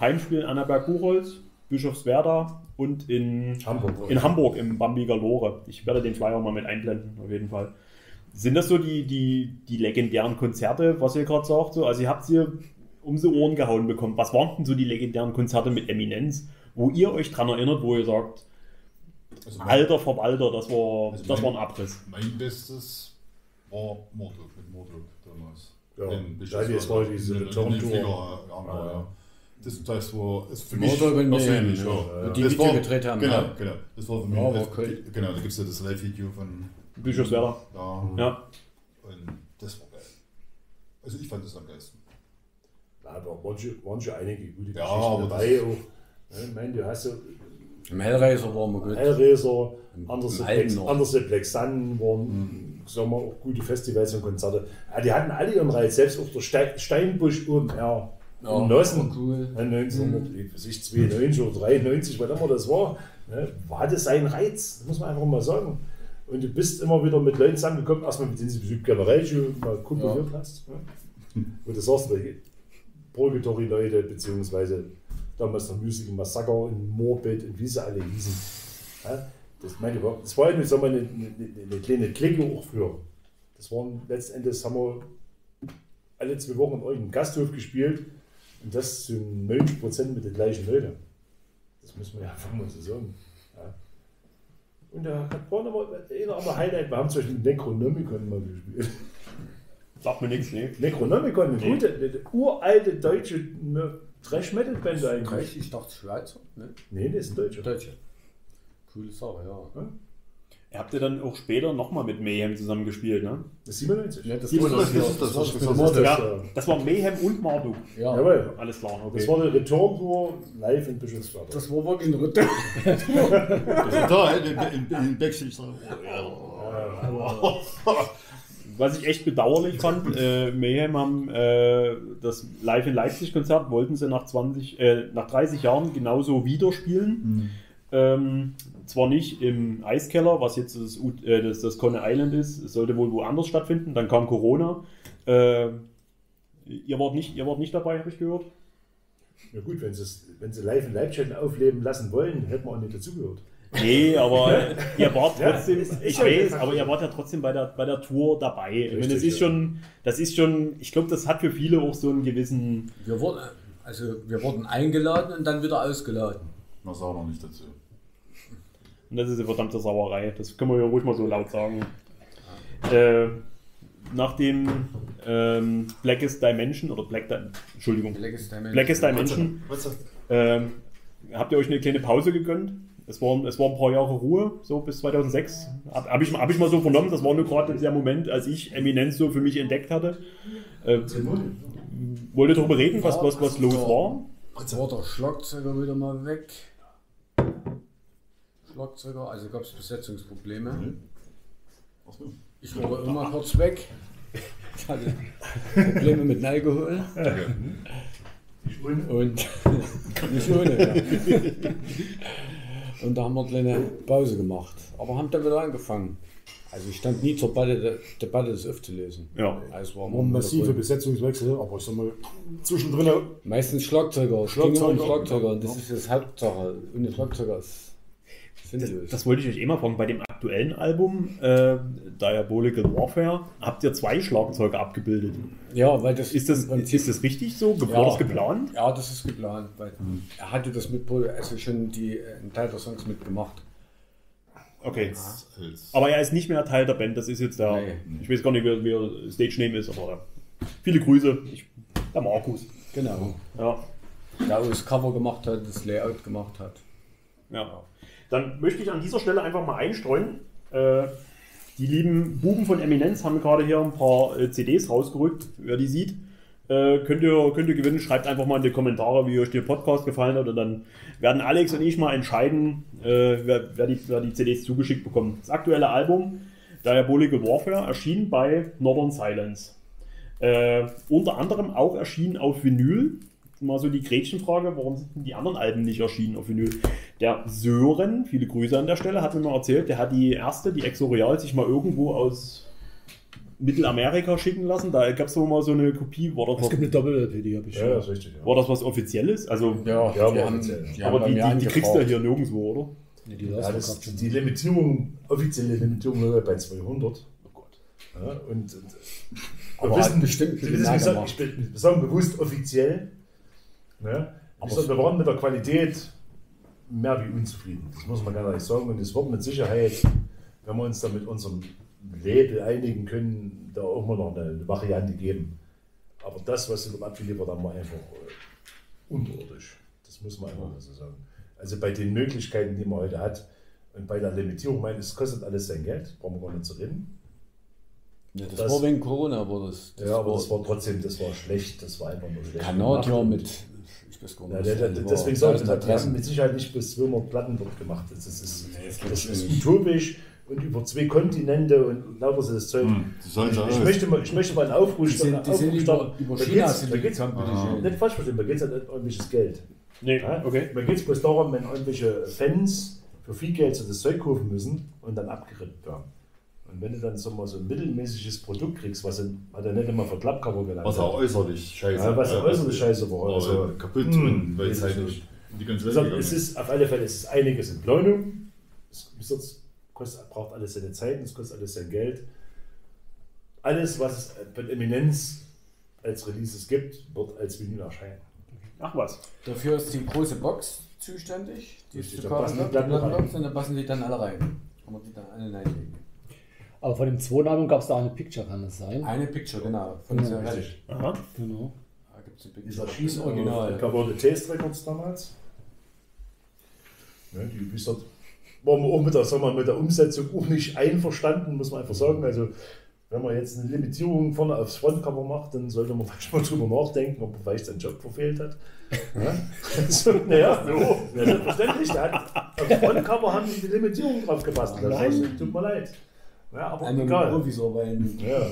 Heimspiel in Annaberg-Buchholz, Bischofswerda und in Hamburg. in Hamburg im Bambiger Lore. Ich werde den Flyer mal mit einblenden, auf jeden Fall. Sind das so die, die, die legendären Konzerte, was ihr gerade sagt? So? Also ihr habt sie um die Ohren gehauen bekommen. Was waren denn so die legendären Konzerte mit Eminenz, wo ihr euch dran erinnert, wo ihr sagt, Also mein, Alter Verwalter, das war, Also das mein- war ein Abriss. mein Bestes war Mordok mit Mordok damals. Ja, In ja, das war diese in- in- Return in den Tour. Flieger, ja, Ja, ja. Das, das war ist für mich Mordok und persönlich. Ja. ja. Die Das Video war- gedreht haben, Genau, ja. genau. Das war für mich. Ja, das- cool. Genau, da gibt es ja das Live-Video von. Bischofswerda. Ja, Ja. und das war geil. Also ich fand das am geilsten. Da waren schon, waren schon einige gute Ja, Geschichten aber dabei. Auch, ne, ich meine, du hast so Im Hellraiser waren wir gut. Hellraiser, Black Sun waren sagen wir, auch gute Festivals und Konzerte. Ja, die hatten alle ihren Reiz, selbst auch der Ste Steinbusch oben ja, Ja, in Nossen. cool. Ja, 1992 oder 93, was immer das war, ne, war das seinen Reiz, das muss man einfach mal sagen. Und du bist immer wieder mit Leuten zusammengekommen, erstmal mit denen du generell schon mal kooperiert hast. Ne? Wo du sagst, welche Purgatory-Leute, beziehungsweise damals der Musical Massaker in Moorbit und wie sie alle hießen. Ja? Das, meine, ich, das war eine, sagen wir, eine, eine, eine kleine Clique auch früher. Das waren letztendlich, haben wir alle zwei Wochen in irgendeinem Gasthof gespielt und das zu 90 Prozent mit den gleichen Leuten. Das muss man ja einfach mal so sagen. Und da hat vorne mal einer aber Highlight, wir haben zum Beispiel Necronomicon mal gespielt. Sagt mir nichts, nee. Necronomicon, eine Nee. gute, eine uralte deutsche ne, Thrash-Metal-Band eigentlich. Ich dachte Schweizer. Ne? Nee, das ist ein Deutscher. Deutsche. Coole Sache, ja. Habt ja dann auch später nochmal mit Mayhem zusammen gespielt, ne? Das ist 97. Ja, das, war das ist das, das, war das das, ist das, das- das, Ja, das war Mayhem und Marduk. ja. Jawohl. Alles klar, Das okay. war eine Return-Tour live in Bischofswerda. das war wirklich ein Ritter. Da, in, in, in Backstage. Was ich echt bedauerlich fand, äh, Mayhem haben äh, das Live in Leipzig Konzert, wollten sie nach 20, äh, nach 30 Jahren genauso wieder spielen. Ähm, zwar nicht im Eiskeller, was jetzt das, U- äh, das, das Conne Island ist, es sollte wohl woanders stattfinden, dann kam Corona. Äh, ihr, wart nicht, ihr wart nicht dabei, habe ich gehört. Ja gut, wenn sie, wenn sie live in Leipzig aufleben lassen wollen, hätten wir auch nicht dazugehört. Nee, aber ihr wart Ja, trotzdem, ist ich weiß, aber ihr wart ja trotzdem bei der, bei der Tour dabei. Ich meine, das Richtig, ist ja. schon, das ist schon, ich glaube, das hat für viele auch so einen gewissen, Wir wurden, also wir wurden eingeladen und dann wieder ausgeladen. Was auch noch nicht dazu. Und das ist eine verdammte Sauerei. Das können wir ja ruhig mal so laut sagen. Äh, nach dem ähm, Blackest Dimension oder Black Di Entschuldigung, Blackest Dimension. Blackest Dimension, ähm, habt ihr euch eine kleine Pause gegönnt? Es waren, es waren ein paar Jahre Ruhe, so bis 2006. Habe hab ich, hab ich mal so vernommen, das war nur gerade der Moment, als ich Eminenz so für mich entdeckt hatte. Äh, wollt ihr darüber reden, was, was, was los war? Jetzt war der Schlagzeuger wieder mal weg. Schlagzeuger, also gab es Besetzungsprobleme. Achso. Ich war immer kurz weg. Ich hatte Probleme mit dem Alkohol. Und nicht ohne. Ja. Und da haben wir eine kleine Pause gemacht. Aber haben dann wieder angefangen. Also ich stand nie zur Debatte, Debatte das aufzulösen. Ja. Also es war Waren massive Besetzungswechsel, aber ich sag mal, zwischendrin Meistens Schlagzeuger, Schlagzeuger. Schlagzeuger und Schlagzeuger. Und das ist das Hauptsache. Ohne Schlagzeuger ist sinnlos. Das wollte ich euch eh mal fragen. Bei dem aktuellen Album, äh, Diabolical Warfare, habt ihr zwei Schlagzeuger abgebildet. ja, weil das Ist das, Prinzip- ist das richtig so? War Ja. das geplant? Ja, das ist geplant, weil er hatte das mit, also schon die, äh, einen Teil der Songs mitgemacht. Okay. Als, Aber er ist nicht mehr Teil der Band. Das ist jetzt der, Nee. ich weiß gar nicht, wie, wie er Stage Name ist, aber viele Grüße. Ich, der Markus. Genau. Ja. Der auch das Cover gemacht hat, das Layout gemacht hat. Ja. Dann möchte ich an dieser Stelle einfach mal einstreuen. Äh, die lieben Buben von Eminenz haben gerade hier ein paar äh, CDs rausgerückt. Wer die sieht, äh, könnt, ihr, könnt ihr gewinnen. Schreibt einfach mal in die Kommentare, wie euch der Podcast gefallen hat. Und dann werden Alex und ich mal entscheiden, äh, wer, wer, die, wer die CDs zugeschickt bekommt. Das aktuelle Album Diabolical Warfare erschien bei Northern Silence. Äh, unter anderem auch erschienen auf Vinyl. Mal so die Gretchenfrage, warum sind denn die anderen Alben nicht erschienen auf Vinyl? Der Sören, viele Grüße an der Stelle, hat mir mal erzählt, der hat die erste, die Exorial, sich mal irgendwo aus Mittelamerika schicken lassen. Da gab es mal so eine Kopie. War das, Es was, gibt eine Doppel-LP, die habe ich Ja, schon. das ist richtig. Ja. war das was Offizielles? Also, Ja, Ja, die aber haben, offiziell. die aber die, die, die kriegst du ja hier nirgendwo, oder? Nee, die Ja, das, die Limitierung, offizielle Limitierung bei 200. Oh Gott. Ja, und, und Aber bestimmt wir, wissen, wir, ich bin- wir sagen bewusst offiziell. Ne? Aber Wir, waren mit der Qualität mehr wie unzufrieden. Das muss man gar nicht sagen. Und es wird mit Sicherheit, wenn wir uns da mit unserem Label einigen können, da auch mal noch eine, Variante geben. Aber das, was sie dort abgeliefert haben, war einfach äh, unterirdisch. Das muss man einfach so sagen. Also bei den Möglichkeiten, die man heute hat und bei der Limitierung, ich meine, es kostet alles sein Geld, brauchen wir gar nicht zu reden. Ja, das, Das- war wegen Corona, aber das. Ja, aber das war trotzdem, das war schlecht, das war einfach nur schlecht. Kanadier mit. Weiß gar Ja, nicht. der, der, was das deswegen sage ich, die haben Adressen. mit Sicherheit nicht bis 200 Platten dort gemacht. Das ist, das ist, das das utopisch und über zwei Kontinente und lauter so das Zeug. Hm, sollen Ich, ja ich, möchte mal, ich möchte mal einen Aufruf Die sind, die sind Aufruf über, starten. über Da China sind da geht's- gekommen. Nicht falsch verstehen, da geht es ja nicht um irgendwelches Geld. Nee, Ja? okay. Da geht es bloß darum, wenn irgendwelche Fans für viel Geld so das Zeug kaufen müssen und dann abgerippt werden. Und wenn du dann so mal so ein mittelmäßiges Produkt kriegst, was, in, was er nicht immer für Klappcover gelandet Was auch äußerlich scheiße Ja, was auch äußerlich scheiße war. war. Also, Also, kaputt hm, und weil es halt ich nicht. die ganze Welt es ist. auf alle Fälle es ist einiges in Planung. Es, kostet, braucht alles seine Zeit, es kostet alles sein Geld. Alles, was es von Eminenz als Releases gibt, wird als Vinyl erscheinen. Ach was. Dafür ist die große Box zuständig. Die ist zu da passen kaufen, und da passen die dann alle rein. Kann man die dann alle reinlegen. Aber von dem zweiten Album gab es da eine Picture, kann das sein? Eine Picture, genau. Von Ja, dieser richtig. Aha. Genau. Da gibt es eine Dieser Picture. Schieß Das Original. The Taste Records damals. Ja, die, gesagt, waren wir auch mit der, sagen wir, mit der Umsetzung auch nicht einverstanden, muss man einfach sagen. Also, wenn man jetzt eine Limitierung vorne aufs Frontcover macht, dann sollte man manchmal drüber nachdenken, ob man vielleicht seinen Job verfehlt hat. Ja? Also, naja, so. Ja, selbstverständlich. Aufs Frontcover haben die die Limitierung drauf gepasst. Das Nein. tut mir leid. Ja, aber Eine egal. Profis arbeiten. Ja.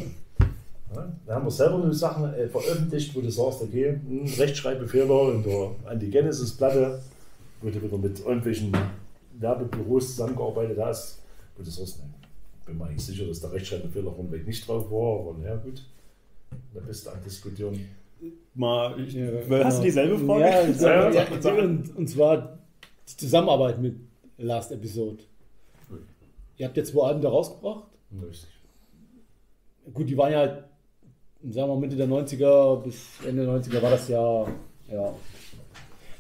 Ja, da haben wir selber nur Sachen äh, veröffentlicht, wo du sagst, okay, hm, Rechtschreibfehler in der Anti-Genesis-Platte, wo du wieder mit irgendwelchen Werbebüros zusammengearbeitet hast, wo du sagst, ne, bin mir eigentlich sicher, dass der Rechtschreibfehler von weg nicht drauf war, aber naja, gut, da bist du am Diskutieren. Mal, ich, Ja, hast du dieselbe Frage? Ja, so, Ja, ja, sag, sag. Und, und zwar die Zusammenarbeit mit Last Episode. Ihr habt jetzt zwei Alben da rausgebracht. Richtig. Gut, die waren ja halt, sagen wir Mitte der 90er bis Ende der 90er war das ja, ja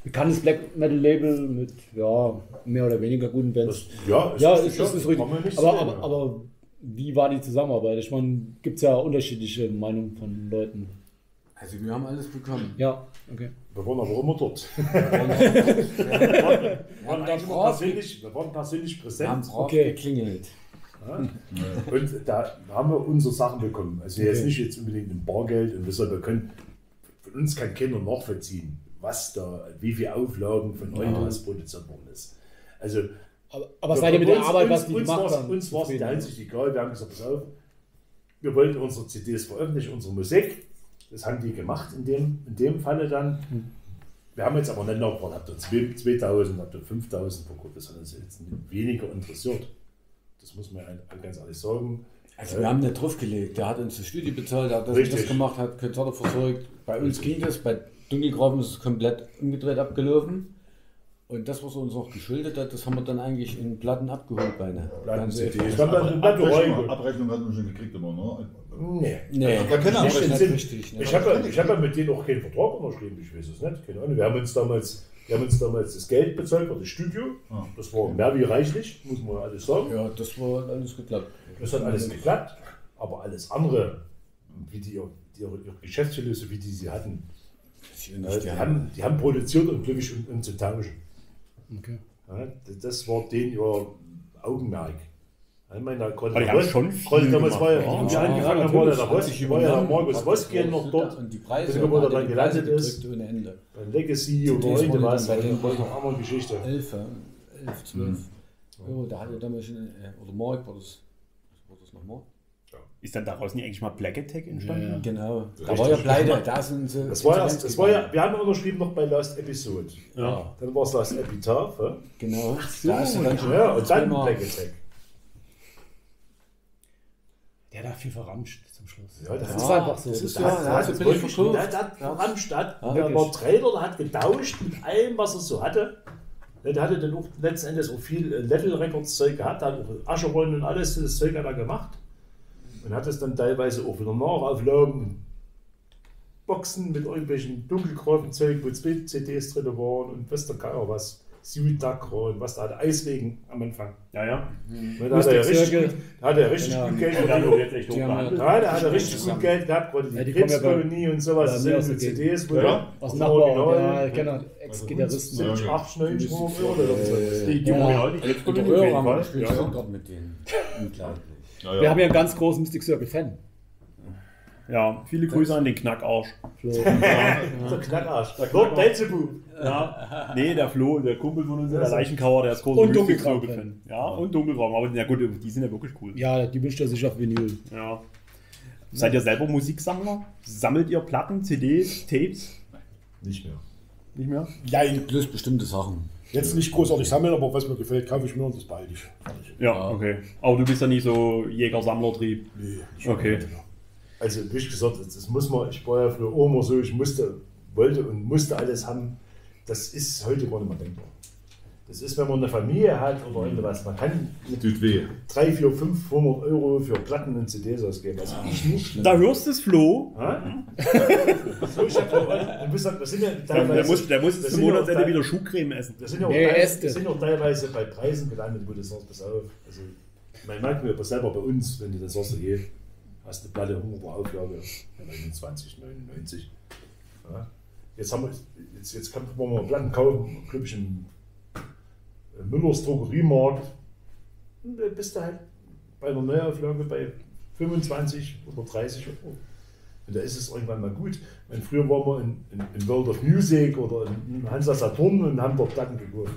bekanntes Black Metal Label mit ja, mehr oder weniger guten Bands. Das, ja, ja, richtig, ist, ist, ist richtig. Aber, aber, ja. aber wie war die Zusammenarbeit? Ich meine, gibt es ja unterschiedliche Meinungen von Leuten. Also wir haben alles bekommen. Ja, okay. wir waren aber immer dort. Wir Wir waren, persönlich, wir waren persönlich wir präsent. haben brav Okay. geklingelt. Ja? Und da haben wir unsere Sachen bekommen. Also jetzt Okay. nicht jetzt unbedingt mit Bargeld und wir, wir können, von uns kann keiner nachvollziehen, was da, wie viele Auflagen von irgendwas produziert worden ist. Also Aber, aber seid ihr mit der Arbeit, uns, was die uns gemacht war's- haben? Uns war es in der? Hinsicht egal. Wir haben gesagt, pass auf, wir wollten unsere CDs veröffentlichen, unsere Musik. Das haben die gemacht in dem, in dem Falle dann. Hm. Wir haben jetzt aber nicht nachgefragt, habt ihr 2000, habt ihr 5000 pro Gruppe, das hat uns jetzt weniger interessiert. Das muss man ganz ehrlich sagen. Also wir haben nicht draufgelegt. Der hat uns das Studio bezahlt, der hat das, das gemacht, hat Konzerte versorgt. Bei uns ging das, bei Dunkelgraben ist es komplett umgedreht abgelaufen. Und das, was er uns auch geschuldet hat, das haben wir dann eigentlich in Platten abgeholt beine. Platten, Ganz CDs. einfach. Ich hab dann eine Platte Abrechnung. Abrechnung hat man schon gekriegt immer, ne? Nee. Nee, Ja, das Ahnung. ist Nicht nicht Sinn. richtig. Ne? Ich habe ja, ich hab ja mit denen auch keinen Vertrag unterschrieben, ich weiß es nicht. Keine Ahnung. Wir haben uns damals, wir haben uns damals das Geld bezahlt für das Studio. Ah. Das war mehr wie reichlich, muss man alles sagen. Ja, das war alles geklappt. Das hat alles geklappt, aber alles andere, wie die ihre, ihre, ihre Geschäftsphilosophie, die sie hatten, Ich äh, die, haben, die haben produziert und glücklich um, um zu tauschen. Okay. Ja, das- das war denen ihr Augenmerk. Ich meine, da gerade Aber die haben schon viel gerade damals war ja, gemacht, wie wir ja. angefangen Ja, haben, war ja der sich war ja der Markus hat Woskien noch dort, Und die Preise, wo hat dann gelandet ist. ohne Ende. bei Legacy oder irgendwas, denen- bei einer anderen Geschichte. 11, ja, 11 12 Euro. Da hatte damals schon, äh, oder Mark war das, war das nochmal? Ist dann daraus nicht eigentlich mal Black Attack entstanden? Ja. Genau. Da Richtig. war ja pleite. Da sind sie. Das war, ja, das war ja, wir haben unterschrieben noch bei Last Episode. Ja, Dann war es Last Epitaph. Ja, genau. da dann schon ja und dann Black Attack. Der hat da viel verramscht zum Schluss. Ja, das das ist- einfach so. das ist Das- ja- ja, hat billig wirklich- verkauft. Der hat Ja. Ramstadt, Ja, der war Trader, der hat getauscht mit allem, was er so hatte. Der hatte dann auch letzten Endes auch viel äh, Level Records Zeug gehabt, hat auch Ascherollen und alles, das Zeug hat er gemacht. Und hat es dann teilweise auch wieder nachauflagen. Boxen mit irgendwelchen dunkelgrauen Zeug, wo zwei CDs drin waren und weiß der Geier was. Sweet Duck und was da hatte, Eisregen am Anfang. Ja, ja. Da hat er richtig, gut- da hat er richtig Genau. gut Geld hochgehandelt. Ja, da hat er richtig Zusammen. gut Geld gehabt, gerade die, Ja, die kommen ja bei- Krebskolonie und sowas, das sind Gegend. CDs, wo Ja, der Aus Original ja, ich kenne Ex-Gitarristen. 70, 80, 90 Euro oder so. Die. Original, die Krebskolonie Ja. mit denen. Wir haben ja einen ganz großen Mystic Circle Fan. Ja, viele Grüße an den Knackarsch. Der Knackarsch. Lord Belzebub. Ja, nee, der Flo, der Kumpel von uns, der. Leichenkauer, der ist großer Und. Global-Fan. Ja, und Dunkelraum. Aber ja gut, die sind ja wirklich cool. Ja, die wünscht er sich auf Vinyl. Ja. Seid ihr selber Musiksammler? Sammelt ihr Platten, CDs, Tapes? Nicht mehr. Nicht mehr? Ja, Plus bestimmte Sachen. jetzt nicht großartig sammeln, aber was mir gefällt, kaufe ich mir und das behalte ich. Ja, okay. Aber du bist ja nicht so Jäger-Sammler-Trieb. Nee, nicht Okay. mehr. Also, wie ich gesagt, das das muss man, ich war ja früher auch immer so, ich musste, wollte und musste alles haben. Das ist heute gar nicht mehr denkbar. Das ist, wenn man eine Familie hat oder irgendwas, man kann Tut weh. 3, 4, 500 Euro für Platten und CDs ausgeben. Also ich nicht. Da hörst du es, Flo. Ha? so, ich hab, und bis, das sind ja Der, teilweise, der muss, der muss das zum Monatsende wieder Schuhcreme essen. Das sind ja auch, Nee, teil, Äste. das sind auch teilweise bei Preisen gelandet, wo du sagst, pass auf. Also, man merkt mir aber selber bei uns, wenn du das sagst, hey, hast eine Platte 100 Auflage, 29,99. Ja. Jetzt haben wir, jetzt, jetzt kann man mal Platten kaufen, glaube ich, im Müllers Drogeriemarkt. Und da bist du halt bei einer Neuauflage bei 25 oder 30 Euro. Und da ist es irgendwann mal gut. Meine, früher waren wir in, in, in World of Music oder in Hansa Saturn und haben dort Platten gekauft.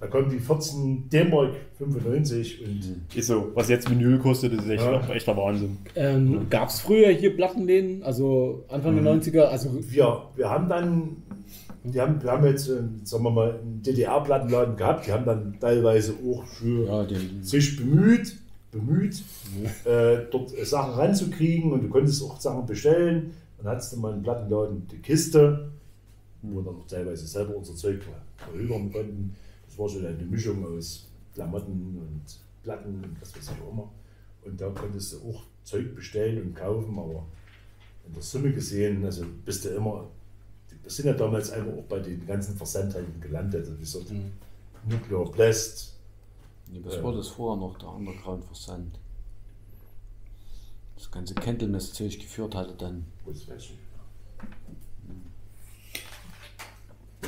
Da kommen die 14 D-Mark 95 und Ist so. Was jetzt Vinyl kostet, ist echt, Ja. echter Wahnsinn. Ähm, Gab es früher hier Plattenläden, also Anfang der 90er, also wir, wir haben dann, die haben, wir haben jetzt, äh, sagen wir mal, einen DDR-Plattenladen gehabt, die haben dann teilweise auch für Ja, den, sich bemüht, bemüht, äh, dort Sachen ranzukriegen und du konntest auch Sachen bestellen. Dann hattest du mal einen Plattenladen, die Kiste, wo wir dann auch teilweise selber unser Zeug verhökern konnten. Das war schon eine Mischung aus Klamotten und Platten und was weiß ich auch immer. Und da konntest du auch Zeug bestellen und kaufen, aber in der Summe gesehen, also bist du immer, wir sind ja damals einfach auch bei den ganzen Versandhändlern gelandet. Also wie gesagt, Nuclear Blast, nee, was war das vorher noch, der Underground-Versand? Das ganze Candlemass-Zeug geführt hatte dann. was weiß ich.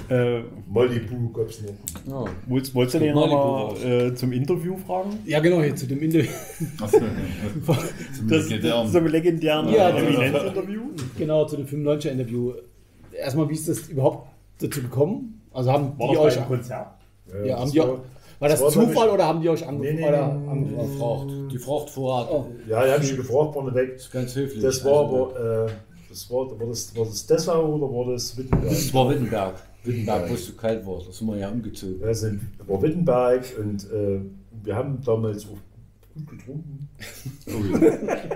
Äh, Malibu gab es noch. Ja, wolltest, wolltest du den nochmal äh, zum Interview fragen? ja genau, hier zu dem Interview. Zum Das, legendären. das zum legendären Ja, äh, das- Eminenz-Interview? genau, zu dem 95er Interview. Erstmal, wie ist das überhaupt dazu gekommen? Also haben War die das euch. einem Konzert? Ja, haben das die, war- war das das war, Zufall oder haben die euch angerufen? Nee, nee, oder nee, haben die Frachtvorrat. Oh. Ja, die haben mich gefragt. Das ist ganz höflich. Das war Also, aber, äh, das war, war, das, war das Dessau oder war das Wittenberg? Das war Wittenberg. Wittenberg, wo es so kalt war. Da sind wir ja umgezogen. Wir sind war Wittenberg und äh, wir haben damals auch gut getrunken,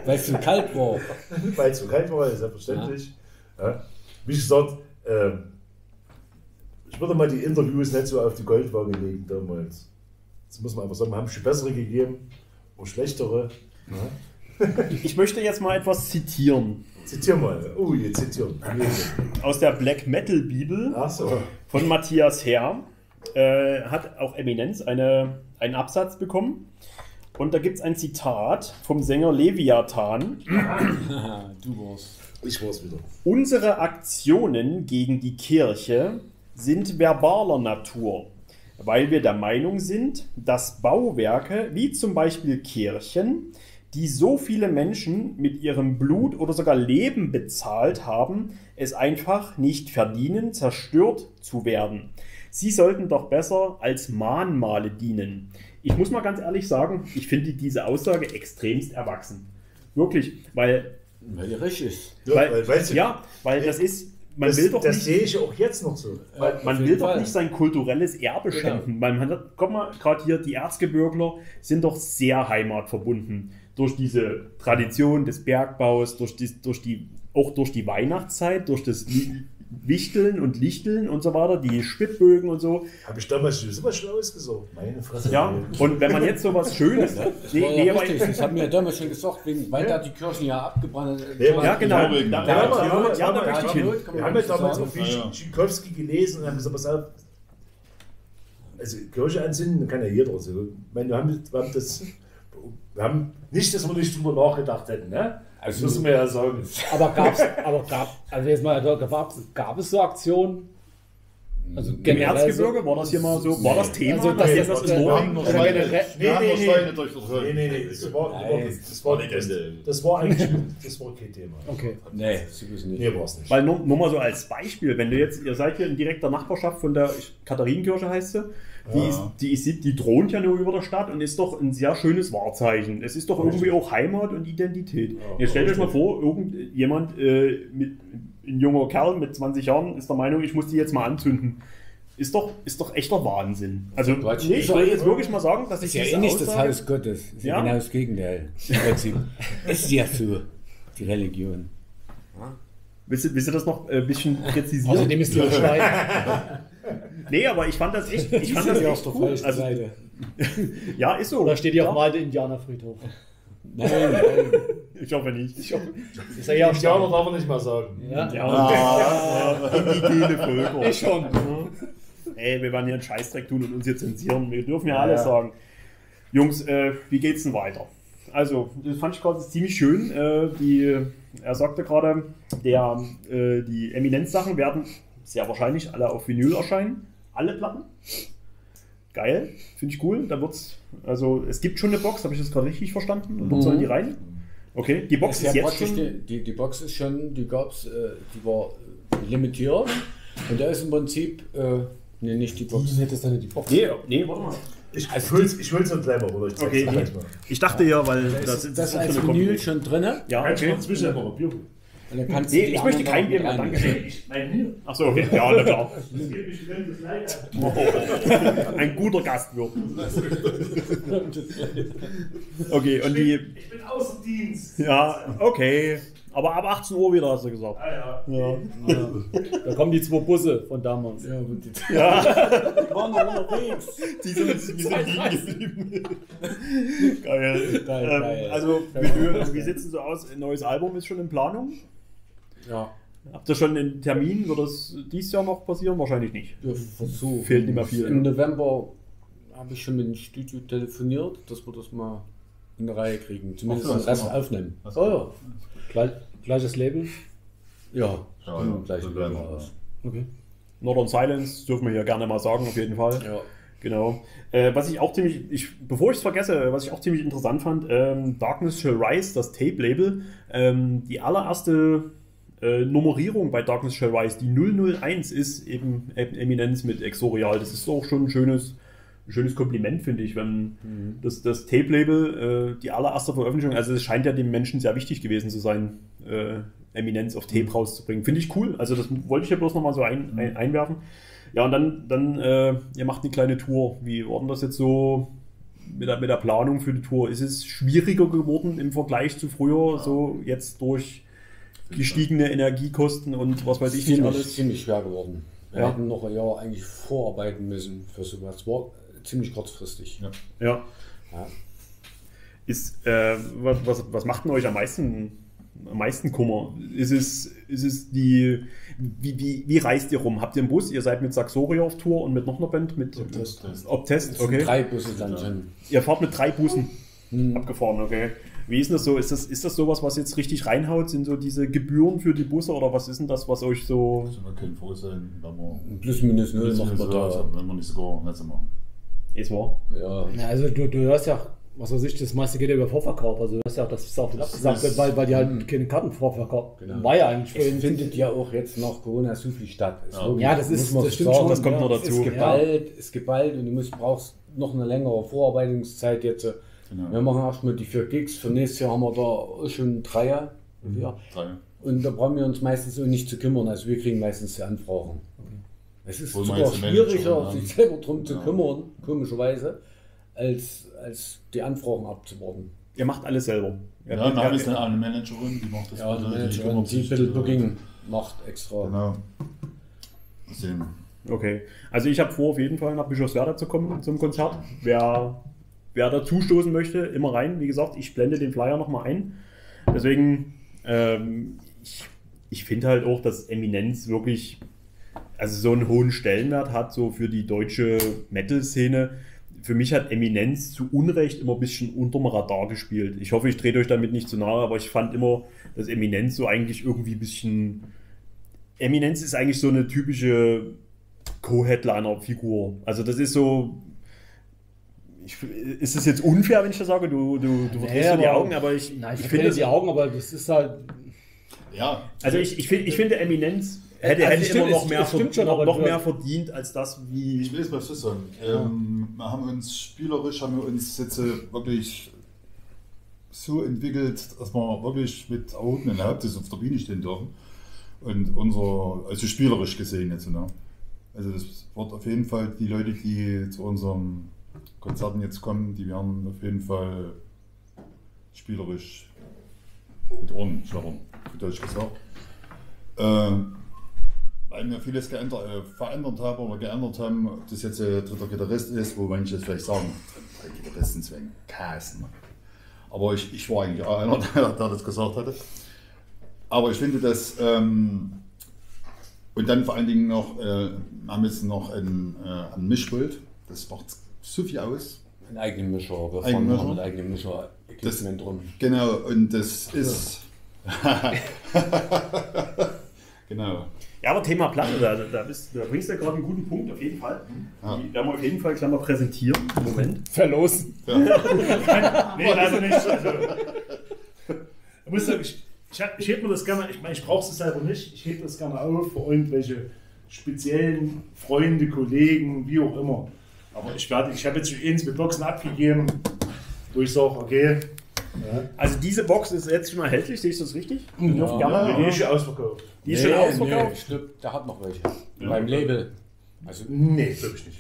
Weil es so kalt war. weil es so kalt war, ist selbstverständlich. Ja. Wie gesagt, äh, ich würde mal die Interviews nicht so auf die Goldwaage legen damals. Das muss man einfach sagen, wir haben schon bessere gegeben, auch schlechtere. Ja. Ich möchte jetzt mal etwas zitieren Zitier mal. Oh, jetzt zitieren. aus der Black Metal Bibel Ach so. von Matthias Herr. Äh, hat auch Eminenz eine, einen Absatz bekommen. Und da gibt es ein Zitat vom Sänger Leviathan. du warst. Ich war's wieder. Unsere Aktionen gegen die Kirche sind verbaler Natur, weil wir der Meinung sind, dass Bauwerke wie zum Beispiel Kirchen, die so viele Menschen mit ihrem Blut oder sogar Leben bezahlt haben, es einfach nicht verdienen, zerstört zu werden. Sie sollten doch besser als Mahnmale dienen. Ich muss mal ganz ehrlich sagen, ich finde diese Aussage extremst erwachsen. Wirklich, weil Weil die recht ist. Ja, weil, weil- weißt du, ja, weil das ist, man das, will doch das nicht, sehe ich auch jetzt noch so. weil man jeden will doch Fall. nicht sein kulturelles Erbe Genau. schänden. Weil man hat, guck mal, gerade hier die Erzgebirgler sind doch sehr heimatverbunden durch diese Tradition des Bergbaus, durch die, durch die, auch durch die Weihnachtszeit, durch das Wichteln und Lichteln und so weiter, die Spitbögen und so. Habe ich damals schon so was Schlaues gesagt? Meine Fresse. Ja, und wenn man jetzt sowas Schönes, Das nee, war nee, ja richtig. Das haben wir ja damals schon gesagt, wegen, weil da die Kirchen ja abgebrannt sind. Nee, ja genau, da, da, Ja, ja, aber- ja, aber- ja, da aber- möchte ich hin. Wir haben ja so damals auch ja. Tschikowski gelesen und haben gesagt, pass auf, also Kirche anzünden kann ja jeder. Also, ich meine, wir, haben, wir, haben das, wir haben nicht, dass wir nicht drüber nachgedacht hätten. Ne? Das Also- müssen wir ja sagen. Aber gab's, aber gab, also jetzt mal, gab, gab es so Aktionen? Also Im Erzgebirge war das hier mal so, war das Thema, Also das- nachdem das- das in Norwegen noch Steine, nee, Nee, nee, nee, das war, das war, das, das war eigentlich das war kein Thema. Okay. Nee, nicht. Nee, war es nicht. Weil nur, nur mal so als Beispiel, wenn du jetzt, ihr seid hier in direkter Nachbarschaft von der Katharinenkirche heißt sie, die, Ja. ist, die, ist, die thront ja nur über der Stadt und ist doch ein sehr schönes Wahrzeichen. Es ist doch irgendwie auch Heimat und Identität. jetzt stellt euch mal vor, irgendjemand, äh, mit, ein junger Kerl mit 20 Jahren ist der Meinung, ich muss die jetzt mal anzünden. Ist doch, ist doch echter Wahnsinn. Also, Quatsch. nee, ich will jetzt wirklich mal sagen, dass ich ist ja eh nicht das Haus Gottes. Ist ja, Ja. genau das Gegenteil. Im Prinzip. ist ja so, die Religion. Willst du, willst du das noch ein bisschen präzisieren? Außerdem ist die Stein. Nee, aber ich fand das echt, ich fand das ja echt der cool. Also, Seite. ja, ist so. Oder steht ja. dem alten Indianerfriedhof? Nein, nein. Ich hoffe nicht. Ich hoffe, Ist ja ja auch Indianer Stein. darf man nicht mal sagen. Ja. ja, ja, indigene Völker. Ich schon. Ey, wir werden hier einen Scheißdreck tun und uns hier zensieren. Wir dürfen ja alles sagen. Jungs, äh, wie geht's denn weiter? Also, das fand ich gerade ziemlich schön. Äh, die, er sagte gerade, der, äh, die Eminenz-Sachen werden sehr wahrscheinlich alle auf Vinyl erscheinen. Alle Platten. Geil, finde ich cool. Da wird's, also es gibt schon eine Box, habe ich das gerade richtig verstanden? Und dort sollen die rein? Okay, die Box Das ist ja jetzt schon. die, die, die Box ist schon, die gab's, äh, die war äh, limitiert. Und da ist im Prinzip, äh, nee, nicht die Box. Die hättest dann die Box. Nee, nee, warte mal. Ich, ich hol's, ich hol's gleich mal, oder? Ich Okay. Ich dachte ja, weil Das, das, ist, das ist als Vinyl schon drin. Ja, du okay. Dann kannst Nee, ich möchte kein Bier mehr, danke. Nein. Achso, okay. Ja, na klar. Oh, ein guter Gastwirt. Okay, und die. Ich bin Außendienst. Ja, okay. Aber ab 18 Uhr wieder, hast du gesagt. Ah, ja. Ja. Da kommen die zwei Busse von damals. Ja, und die, ja. die waren noch unterwegs. Die sind, die sind liegen geblieben. Geil. Geil, ähm, geil. Also, wie, wie sieht es so aus? Ein neues Album ist schon in Planung. Ja, Habt ihr schon einen Termin? Wird das dieses Jahr noch passieren? Wahrscheinlich nicht. wir versuchen. Fehlt nicht mehr viel. Im November habe ich schon mit dem Studio telefoniert, dass wir das mal in der Reihe kriegen. Zumindest Ach so, den Rest das aufnehmen. Das- Oh ja. Gleich, gleiches Label. Ja, Ja, ja, gleich das Label raus. Okay. Northern Silence dürfen wir hier gerne mal sagen, auf jeden Fall. Ja. Genau. Äh, was ich auch ziemlich, ich, bevor ich es vergesse, was ich auch ziemlich interessant fand, ähm, Darkness Shall Rise, das Tape-Label, ähm, die allererste äh, Nummerierung bei Darkness Shall Rise, die 001 ist eben Em- Eminenz mit Exorial. Das ist auch schon ein schönes, schönes Kompliment, finde ich, wenn das, das Tape-Label, äh, die allererste Veröffentlichung, also es scheint ja dem Menschen sehr wichtig gewesen zu sein, äh, Eminenz auf Tape rauszubringen. Finde ich cool. Also das wollte ich ja bloß nochmal so ein, ein, einwerfen. Ja, und dann, dann äh, ihr macht eine kleine Tour. Wie war denn das jetzt so mit der, mit der Planung für die Tour? Ist es schwieriger geworden im Vergleich zu früher, so jetzt durch gestiegene Energiekosten und was weiß ich nicht ziemlich, alles? ziemlich schwer geworden. Wir Ja. hätten noch ein Jahr eigentlich vorarbeiten müssen für sowas. War ziemlich kurzfristig. Ja. Ja. Ja. Ist, äh, was, was, was macht denn euch am meisten, am meisten Kummer? Ist es, ist es die, wie, wie, wie reist ihr rum? Habt ihr einen Bus? Ihr seid mit Saxoria auf Tour und mit noch einer Band? Mit Obtest. Obtest, Es okay. drei Busse dann. Ihr fahrt mit drei Bussen Hm. abgefahren, okay. Wie ist denn das so? Ist das, ist das sowas, was jetzt richtig reinhaut? Sind so diese Gebühren für die Busse oder was ist denn das, was euch so. Das wir können froh sein, wenn wir, Plus minus null wenn machen wir da. wir nicht sogar Netze machen. Ist wahr? Ja. Ja, also du, du hörst ja, was weiß ich, das meiste geht ja über Vorverkauf. Also du hörst ja auch, dass es auch abgesagt wird, weil, weil die halt keine Karten vorverkaufen. Genau. War ja eigentlich Es findet ja auch jetzt nach Corona so viel statt. Es Ja. Ja, das ist- das stimmt sagen, schon, Das kommt ja. noch Es dazu. ist geballt, ist geballt und du musst, brauchst noch eine längere Vorarbeitungszeit jetzt. Genau. Wir machen erstmal die vier Gigs. Für nächstes Jahr haben wir da auch schon drei. Ja. Drei. Und da brauchen wir uns meistens so nicht zu kümmern. Also wir kriegen meistens die Anfragen. Es ist Wohl sogar schwieriger, sich selber drum zu Ja. kümmern, komischerweise, als, als die Anfragen abzuwarten. Ihr macht alles selber. Ihr Ja, wir haben jetzt eine, eine Managerin, die macht das. Ja, die Managerin, die Battle äh, Booking macht extra. Genau. Sehen. Okay. Also ich habe vor, auf jeden Fall nach Bischofswerda zu kommen zum Konzert. Wer, wer dazu stoßen möchte, immer rein. Wie gesagt, ich blende den Flyer nochmal ein. Deswegen, ähm, ich, ich finde halt auch, dass Eminenz wirklich also so einen hohen Stellenwert hat, so für die deutsche Metal-Szene. Für mich hat Eminenz zu Unrecht immer ein bisschen unterm Radar gespielt. Ich hoffe, ich trete euch damit nicht zu nahe, aber ich fand immer, dass Eminenz so eigentlich irgendwie ein bisschen. Eminenz ist eigentlich so eine typische Co-Headliner-Figur. Also das ist so. Ich, ist es jetzt unfair, wenn ich das sage? Du, du, du verdrehst die Augen, aber ich, Nein, ich, ich finde die Augen, aber das ist halt. Ja, also ich, ich, finde, ich finde Eminenz hätte, Also hätte stimmt, immer noch mehr, es stimmt verd- schon, noch, noch mehr verdient als das, wie. ich will es mal so sagen. Ähm, wir haben uns spielerisch, haben wir uns jetzt äh, wirklich so entwickelt, dass wir wirklich mit erhobenen Hauptes auf der Bühne stehen dürfen. Und unser, also spielerisch gesehen jetzt, ne? Also das wird auf jeden Fall die Leute, die zu unseren Konzerten jetzt kommen, die werden auf jeden Fall spielerisch mit Ohren schlappern, wie Deutsch gesagt. Äh, weil wir vieles geändert, äh, verändert haben oder geändert haben, ob das jetzt äh, dritter Gitarrist ist, wo manche jetzt vielleicht sagen, drei Gitarristen zwingen Kassen. Aber ich, ich war eigentlich auch einer, der, der das gesagt hatte. Aber ich finde das, ähm, und dann vor allen Dingen noch, äh, haben jetzt noch ein, äh, ein Mischpult, das macht so viel aus. Ein eigenen Mischer. Wir fahren Eigenmischer? noch mit eigenem Mischer-Equipment rum. Genau, und das ist. genau. Ja, aber Thema Platte, da, da, bist, da bringst du ja gerade einen guten Punkt, auf jeden Fall. Ja. Die werden wir auf jeden Fall gleich mal präsentieren. Moment. Verlosen. Nee, also nicht. Also, Ich muss sagen, ich, ich, ich heb mir das gerne, ich meine, ich brauche es selber nicht, ich hebe das gerne auf für irgendwelche speziellen Freunde, Kollegen, wie auch immer. Aber ich werde, ich habe jetzt schon eins mit Boxen abgegeben, wo ich sage, okay, also diese Box ist jetzt schon erhältlich, sehe ich das richtig? Die dürfen gerne. die ist schon ausverkauft. Die ist schon ausverkauft. ich glaube, der hat noch welche. Beim Label. Also, Nee, glaube ich nicht.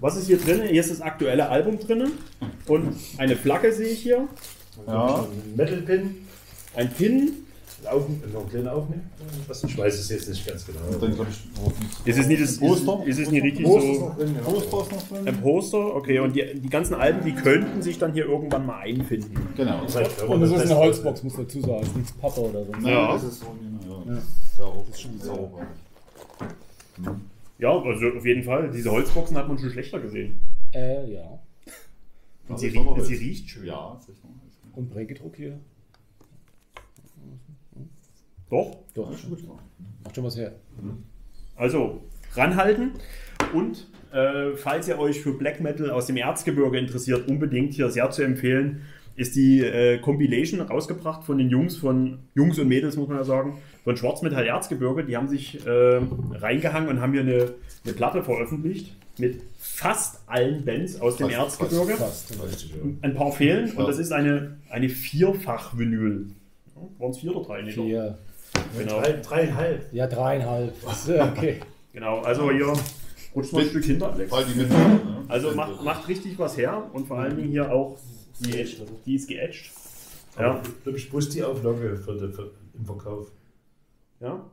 Was ist hier drin? Hier ist das aktuelle Album drin. Und eine Flagge sehe ich hier. Ja. Ein Metal Pin, Ein Pin. Auf, noch ein kleiner Aufnehmen. Was, ich weiß es jetzt nicht ganz genau. Und dann ich. Ist es nicht, das, Poster? ist, ist es nicht richtig Poster so? drin, ja. Poster ist noch drin. Ein Poster, okay. Und die, die ganzen Alben, die könnten sich dann hier irgendwann mal einfinden. Genau. Und das ist eine Holzbox, muss dazu sagen. Das ist nichts Pappe oder so. Nein, Ja. das ist. Ja. Das ist schon hoch. Ja, also auf jeden Fall. Diese Holzboxen hat man schon schlechter gesehen. Äh, ja. Und sie, das ist aber rie- sie riecht schön. Ja, ist richtig. Und Breakdruck hier. Doch. Doch, macht schon was her. Also ranhalten und äh, falls ihr euch für Black Metal aus dem Erzgebirge interessiert, unbedingt hier sehr zu empfehlen, ist die äh, Compilation rausgebracht von den Jungs, von Jungs und Mädels, muss man ja sagen, von Schwarzmetall Erzgebirge. Die haben sich äh, reingehangen und haben hier eine, eine Platte veröffentlicht mit fast allen Bands aus dem Fast, Erzgebirge. Fast. Ein paar fehlen und Ja. das ist eine, eine Vierfach-Vinyl. Waren es vier oder drei? Vier. Genau. Drei, dreieinhalb. Ja, dreieinhalb. Ist, äh, okay. genau, also hier rutscht mal ein Stück hinter, Alex. Ne? Also macht, macht richtig was her und vor allen Dingen hier auch die, die ist geätscht. Ja, Ich glaube, ich muss die Auflage für, die, für im Verkauf. ja.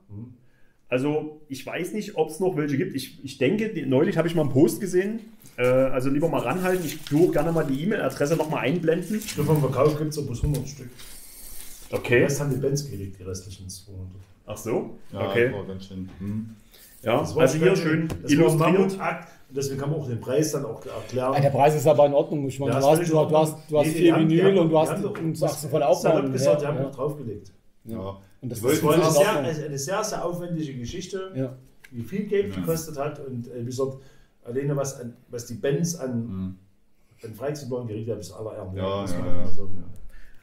Also ich weiß nicht, ob es noch welche gibt. Ich, ich denke, die, neulich habe ich mal einen Post gesehen. Äh, also lieber mal ranhalten. Ich tue gerne mal die E-Mail-Adresse nochmal einblenden. Vom Verkauf gibt es aber bloß 100 Stück. Okay. Rest haben die Bands gelegt, die restlichen 200. Ach so. Ja, Okay. das war ganz schön. Hm. Ja, Das war also hier schön das illustriert. Deswegen kann man auch den Preis dann auch erklären. Ah, der Preis ist aber in Ordnung. Ich meine, Ja, du, hast, du, du hast, du hast Nee, die Vinyl haben- und du hast und sagst von Aufnahme. gesagt, die haben ja, noch draufgelegt. Ja. Und das Das war eine in sehr, eine sehr, sehr aufwendige Geschichte, Ja. die viel Geld gekostet hat. Und äh, wie gesagt, alleine was, an, was die Bands an, an Freizeitbahn gerichtet haben, ist aller Ehren. Ja, muss ja, man ja.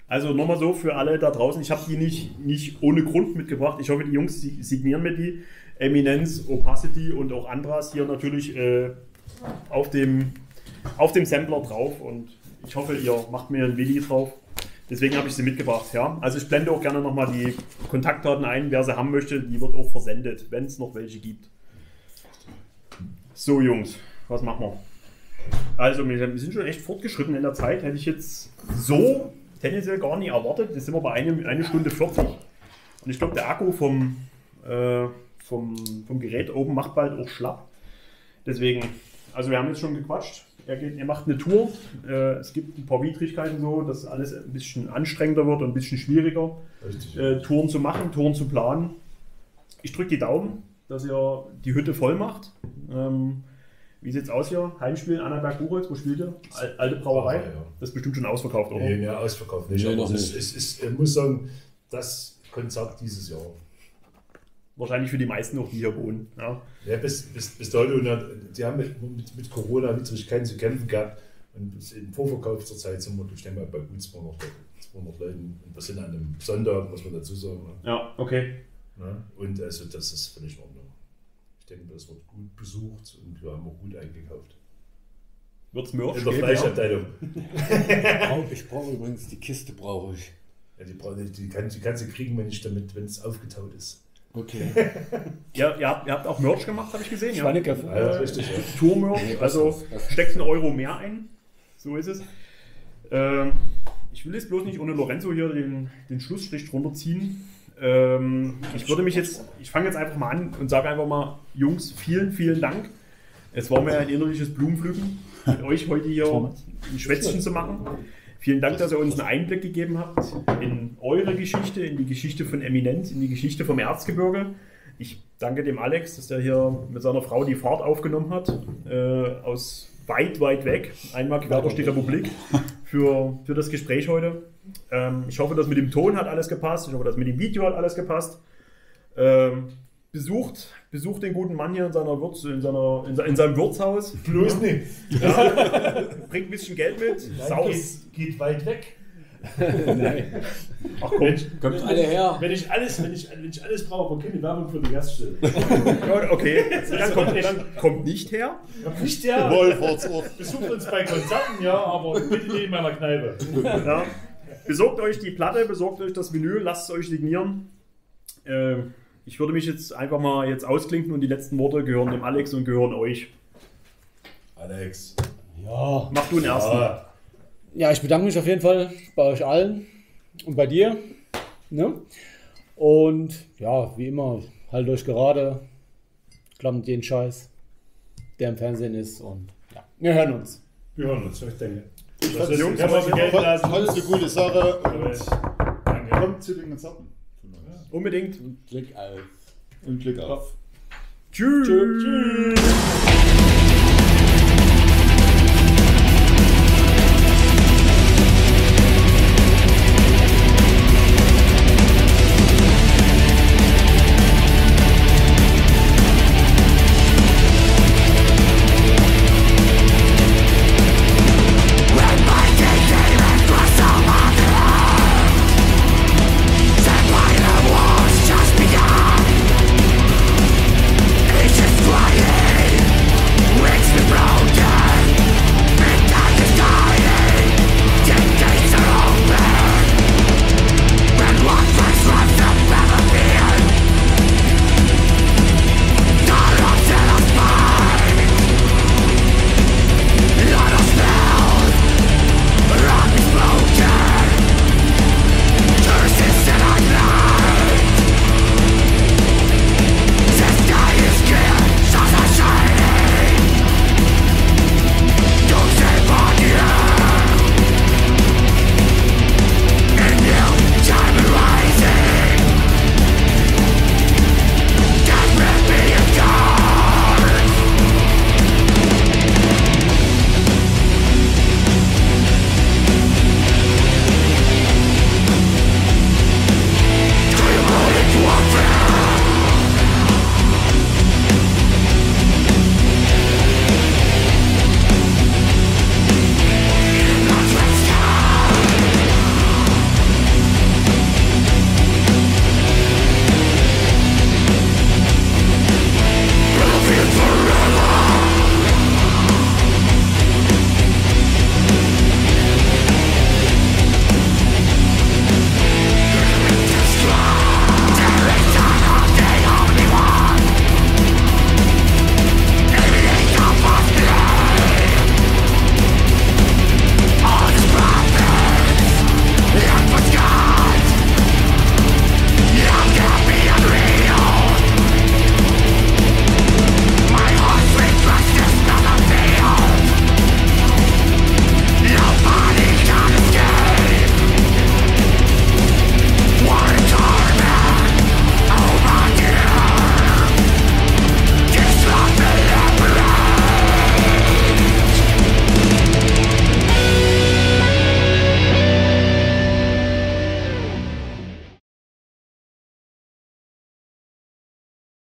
Also nochmal so für alle da draußen, ich habe die nicht, nicht ohne Grund mitgebracht. Ich hoffe, die Jungs si- signieren mir die. Eminenz, Opacity und auch Andras hier natürlich äh, auf, dem, auf dem Sampler drauf. Und ich hoffe, ihr macht mir ein Willi drauf. Deswegen habe ich sie mitgebracht. Ja? Also ich blende auch gerne nochmal die Kontaktdaten ein, wer sie haben möchte. Die wird auch versendet, wenn es noch welche gibt. So Jungs, was machen wir? Also wir sind schon echt fortgeschritten in der Zeit. Hätte ich jetzt so tendenziell gar nicht erwartet. Jetzt sind wir bei eine, eine Stunde 40. Und ich glaube, der Akku vom, äh, vom, vom Gerät oben macht bald auch schlapp. Deswegen, also wir haben jetzt schon gequatscht. Er, geht, er macht eine Tour. Äh, es gibt ein paar Widrigkeiten so, dass alles ein bisschen anstrengender wird und ein bisschen schwieriger, äh, Touren zu machen, Touren zu planen. Ich drücke die Daumen, dass ihr die Hütte voll macht. Ähm, wie sieht's aus hier? Heimspiel Annaberg-Buchholz, wo spielt ihr? Al- Alte Brauerei? Ja, ja. Das ist bestimmt schon ausverkauft, oder? Nee, ja, ausverkauft nicht. Nee, aber es ist, es ich muss sagen, das Konzert dieses Jahr. wahrscheinlich für die meisten noch, die hier wohnen. Ja. Ja, bis, bis, bis und die haben mit, mit, mit Corona Widrigkeiten zu kämpfen gehabt. Und im Vorverkauf zur Zeit sind wir, ich denke mal, bei gut 200, Leuten- 200 Leuten. Und wir sind an einem Sonntag, muss man dazu sagen. Ne? ja, okay. Ne? Und also das ist völlig. Ich denke, das wird gut besucht und wir haben auch gut eingekauft. Wird's Merch In der Fleischabteilung. Ich brauche übrigens die Kiste, brauche ich. Ja, die, bra- die, die, kann, die kannst du kriegen, wenn ich damit, wenn es aufgetaut ist. Okay. Ja, ihr, habt, ihr habt auch Merch gemacht, habe ich gesehen. Ja. Schweineköpfe. Ja, ja, richtig. Ja. Tourmerch, Nee, also steckt einen Euro mehr ein. So ist es. Ähm, ich will jetzt bloß nicht ohne Lorenzo hier den, den Schlussstrich drunter ziehen. Ähm, ich würde mich jetzt, ich fange jetzt einfach mal an und sage einfach mal, Jungs, vielen, vielen Dank. Es war mir ein innerliches Blumenpflücken, mit euch heute hier ein Schwätzchen zu machen. Vielen Dank, dass ihr uns einen Einblick gegeben habt in eure Geschichte, in die Geschichte von Eminent, in die Geschichte vom Erzgebirge. Ich danke dem Alex, dass der hier mit seiner Frau die Fahrt aufgenommen hat, äh, aus weit, weit weg, einmal quer durch die Republik, für, für das Gespräch heute. Ähm, ich hoffe, dass mit dem Ton hat alles gepasst. Ich hoffe, dass mit dem Video hat alles gepasst. Ähm, besucht, besucht den guten Mann hier in, seiner Wirts, in, seiner, in, in seinem Wirtshaus. Bloß nicht. Bringt ein bisschen Geld mit. Saus. geht, geht weit weg. Ach komm. Wenn ich, Kommt alle her. wenn ich alles, wenn ich, wenn ich alles brauche, aber keine Werbung für die Gaststelle. Ja, Okay, dann kommt, dann kommt nicht her. Nicht der. Wohlfahrtsort. Besucht uns bei Konzerten, ja, aber bitte nicht in meiner Kneipe. Ja. Besorgt euch die Platte, besorgt euch das Vinyl, lasst es euch signieren. Äh, ich würde mich jetzt einfach mal jetzt ausklinken und die letzten Worte gehören dem Alex und gehören euch. Alex. Ja. Mach du den ersten. Ja, ich bedanke mich auf jeden Fall bei euch allen und bei dir. Ne? Und ja, wie immer, haltet euch gerade, klammt den Scheiß, der im Fernsehen ist. Und ja, wir hören uns. wir hören uns, ich denke. Das ist- Jungs, kann man so gelten lassen. Alles eine gute Sache und Danke. kommt zu den Konzerten. Unbedingt. Klick auf. Und Glück auf. Tschüss. Tschüss.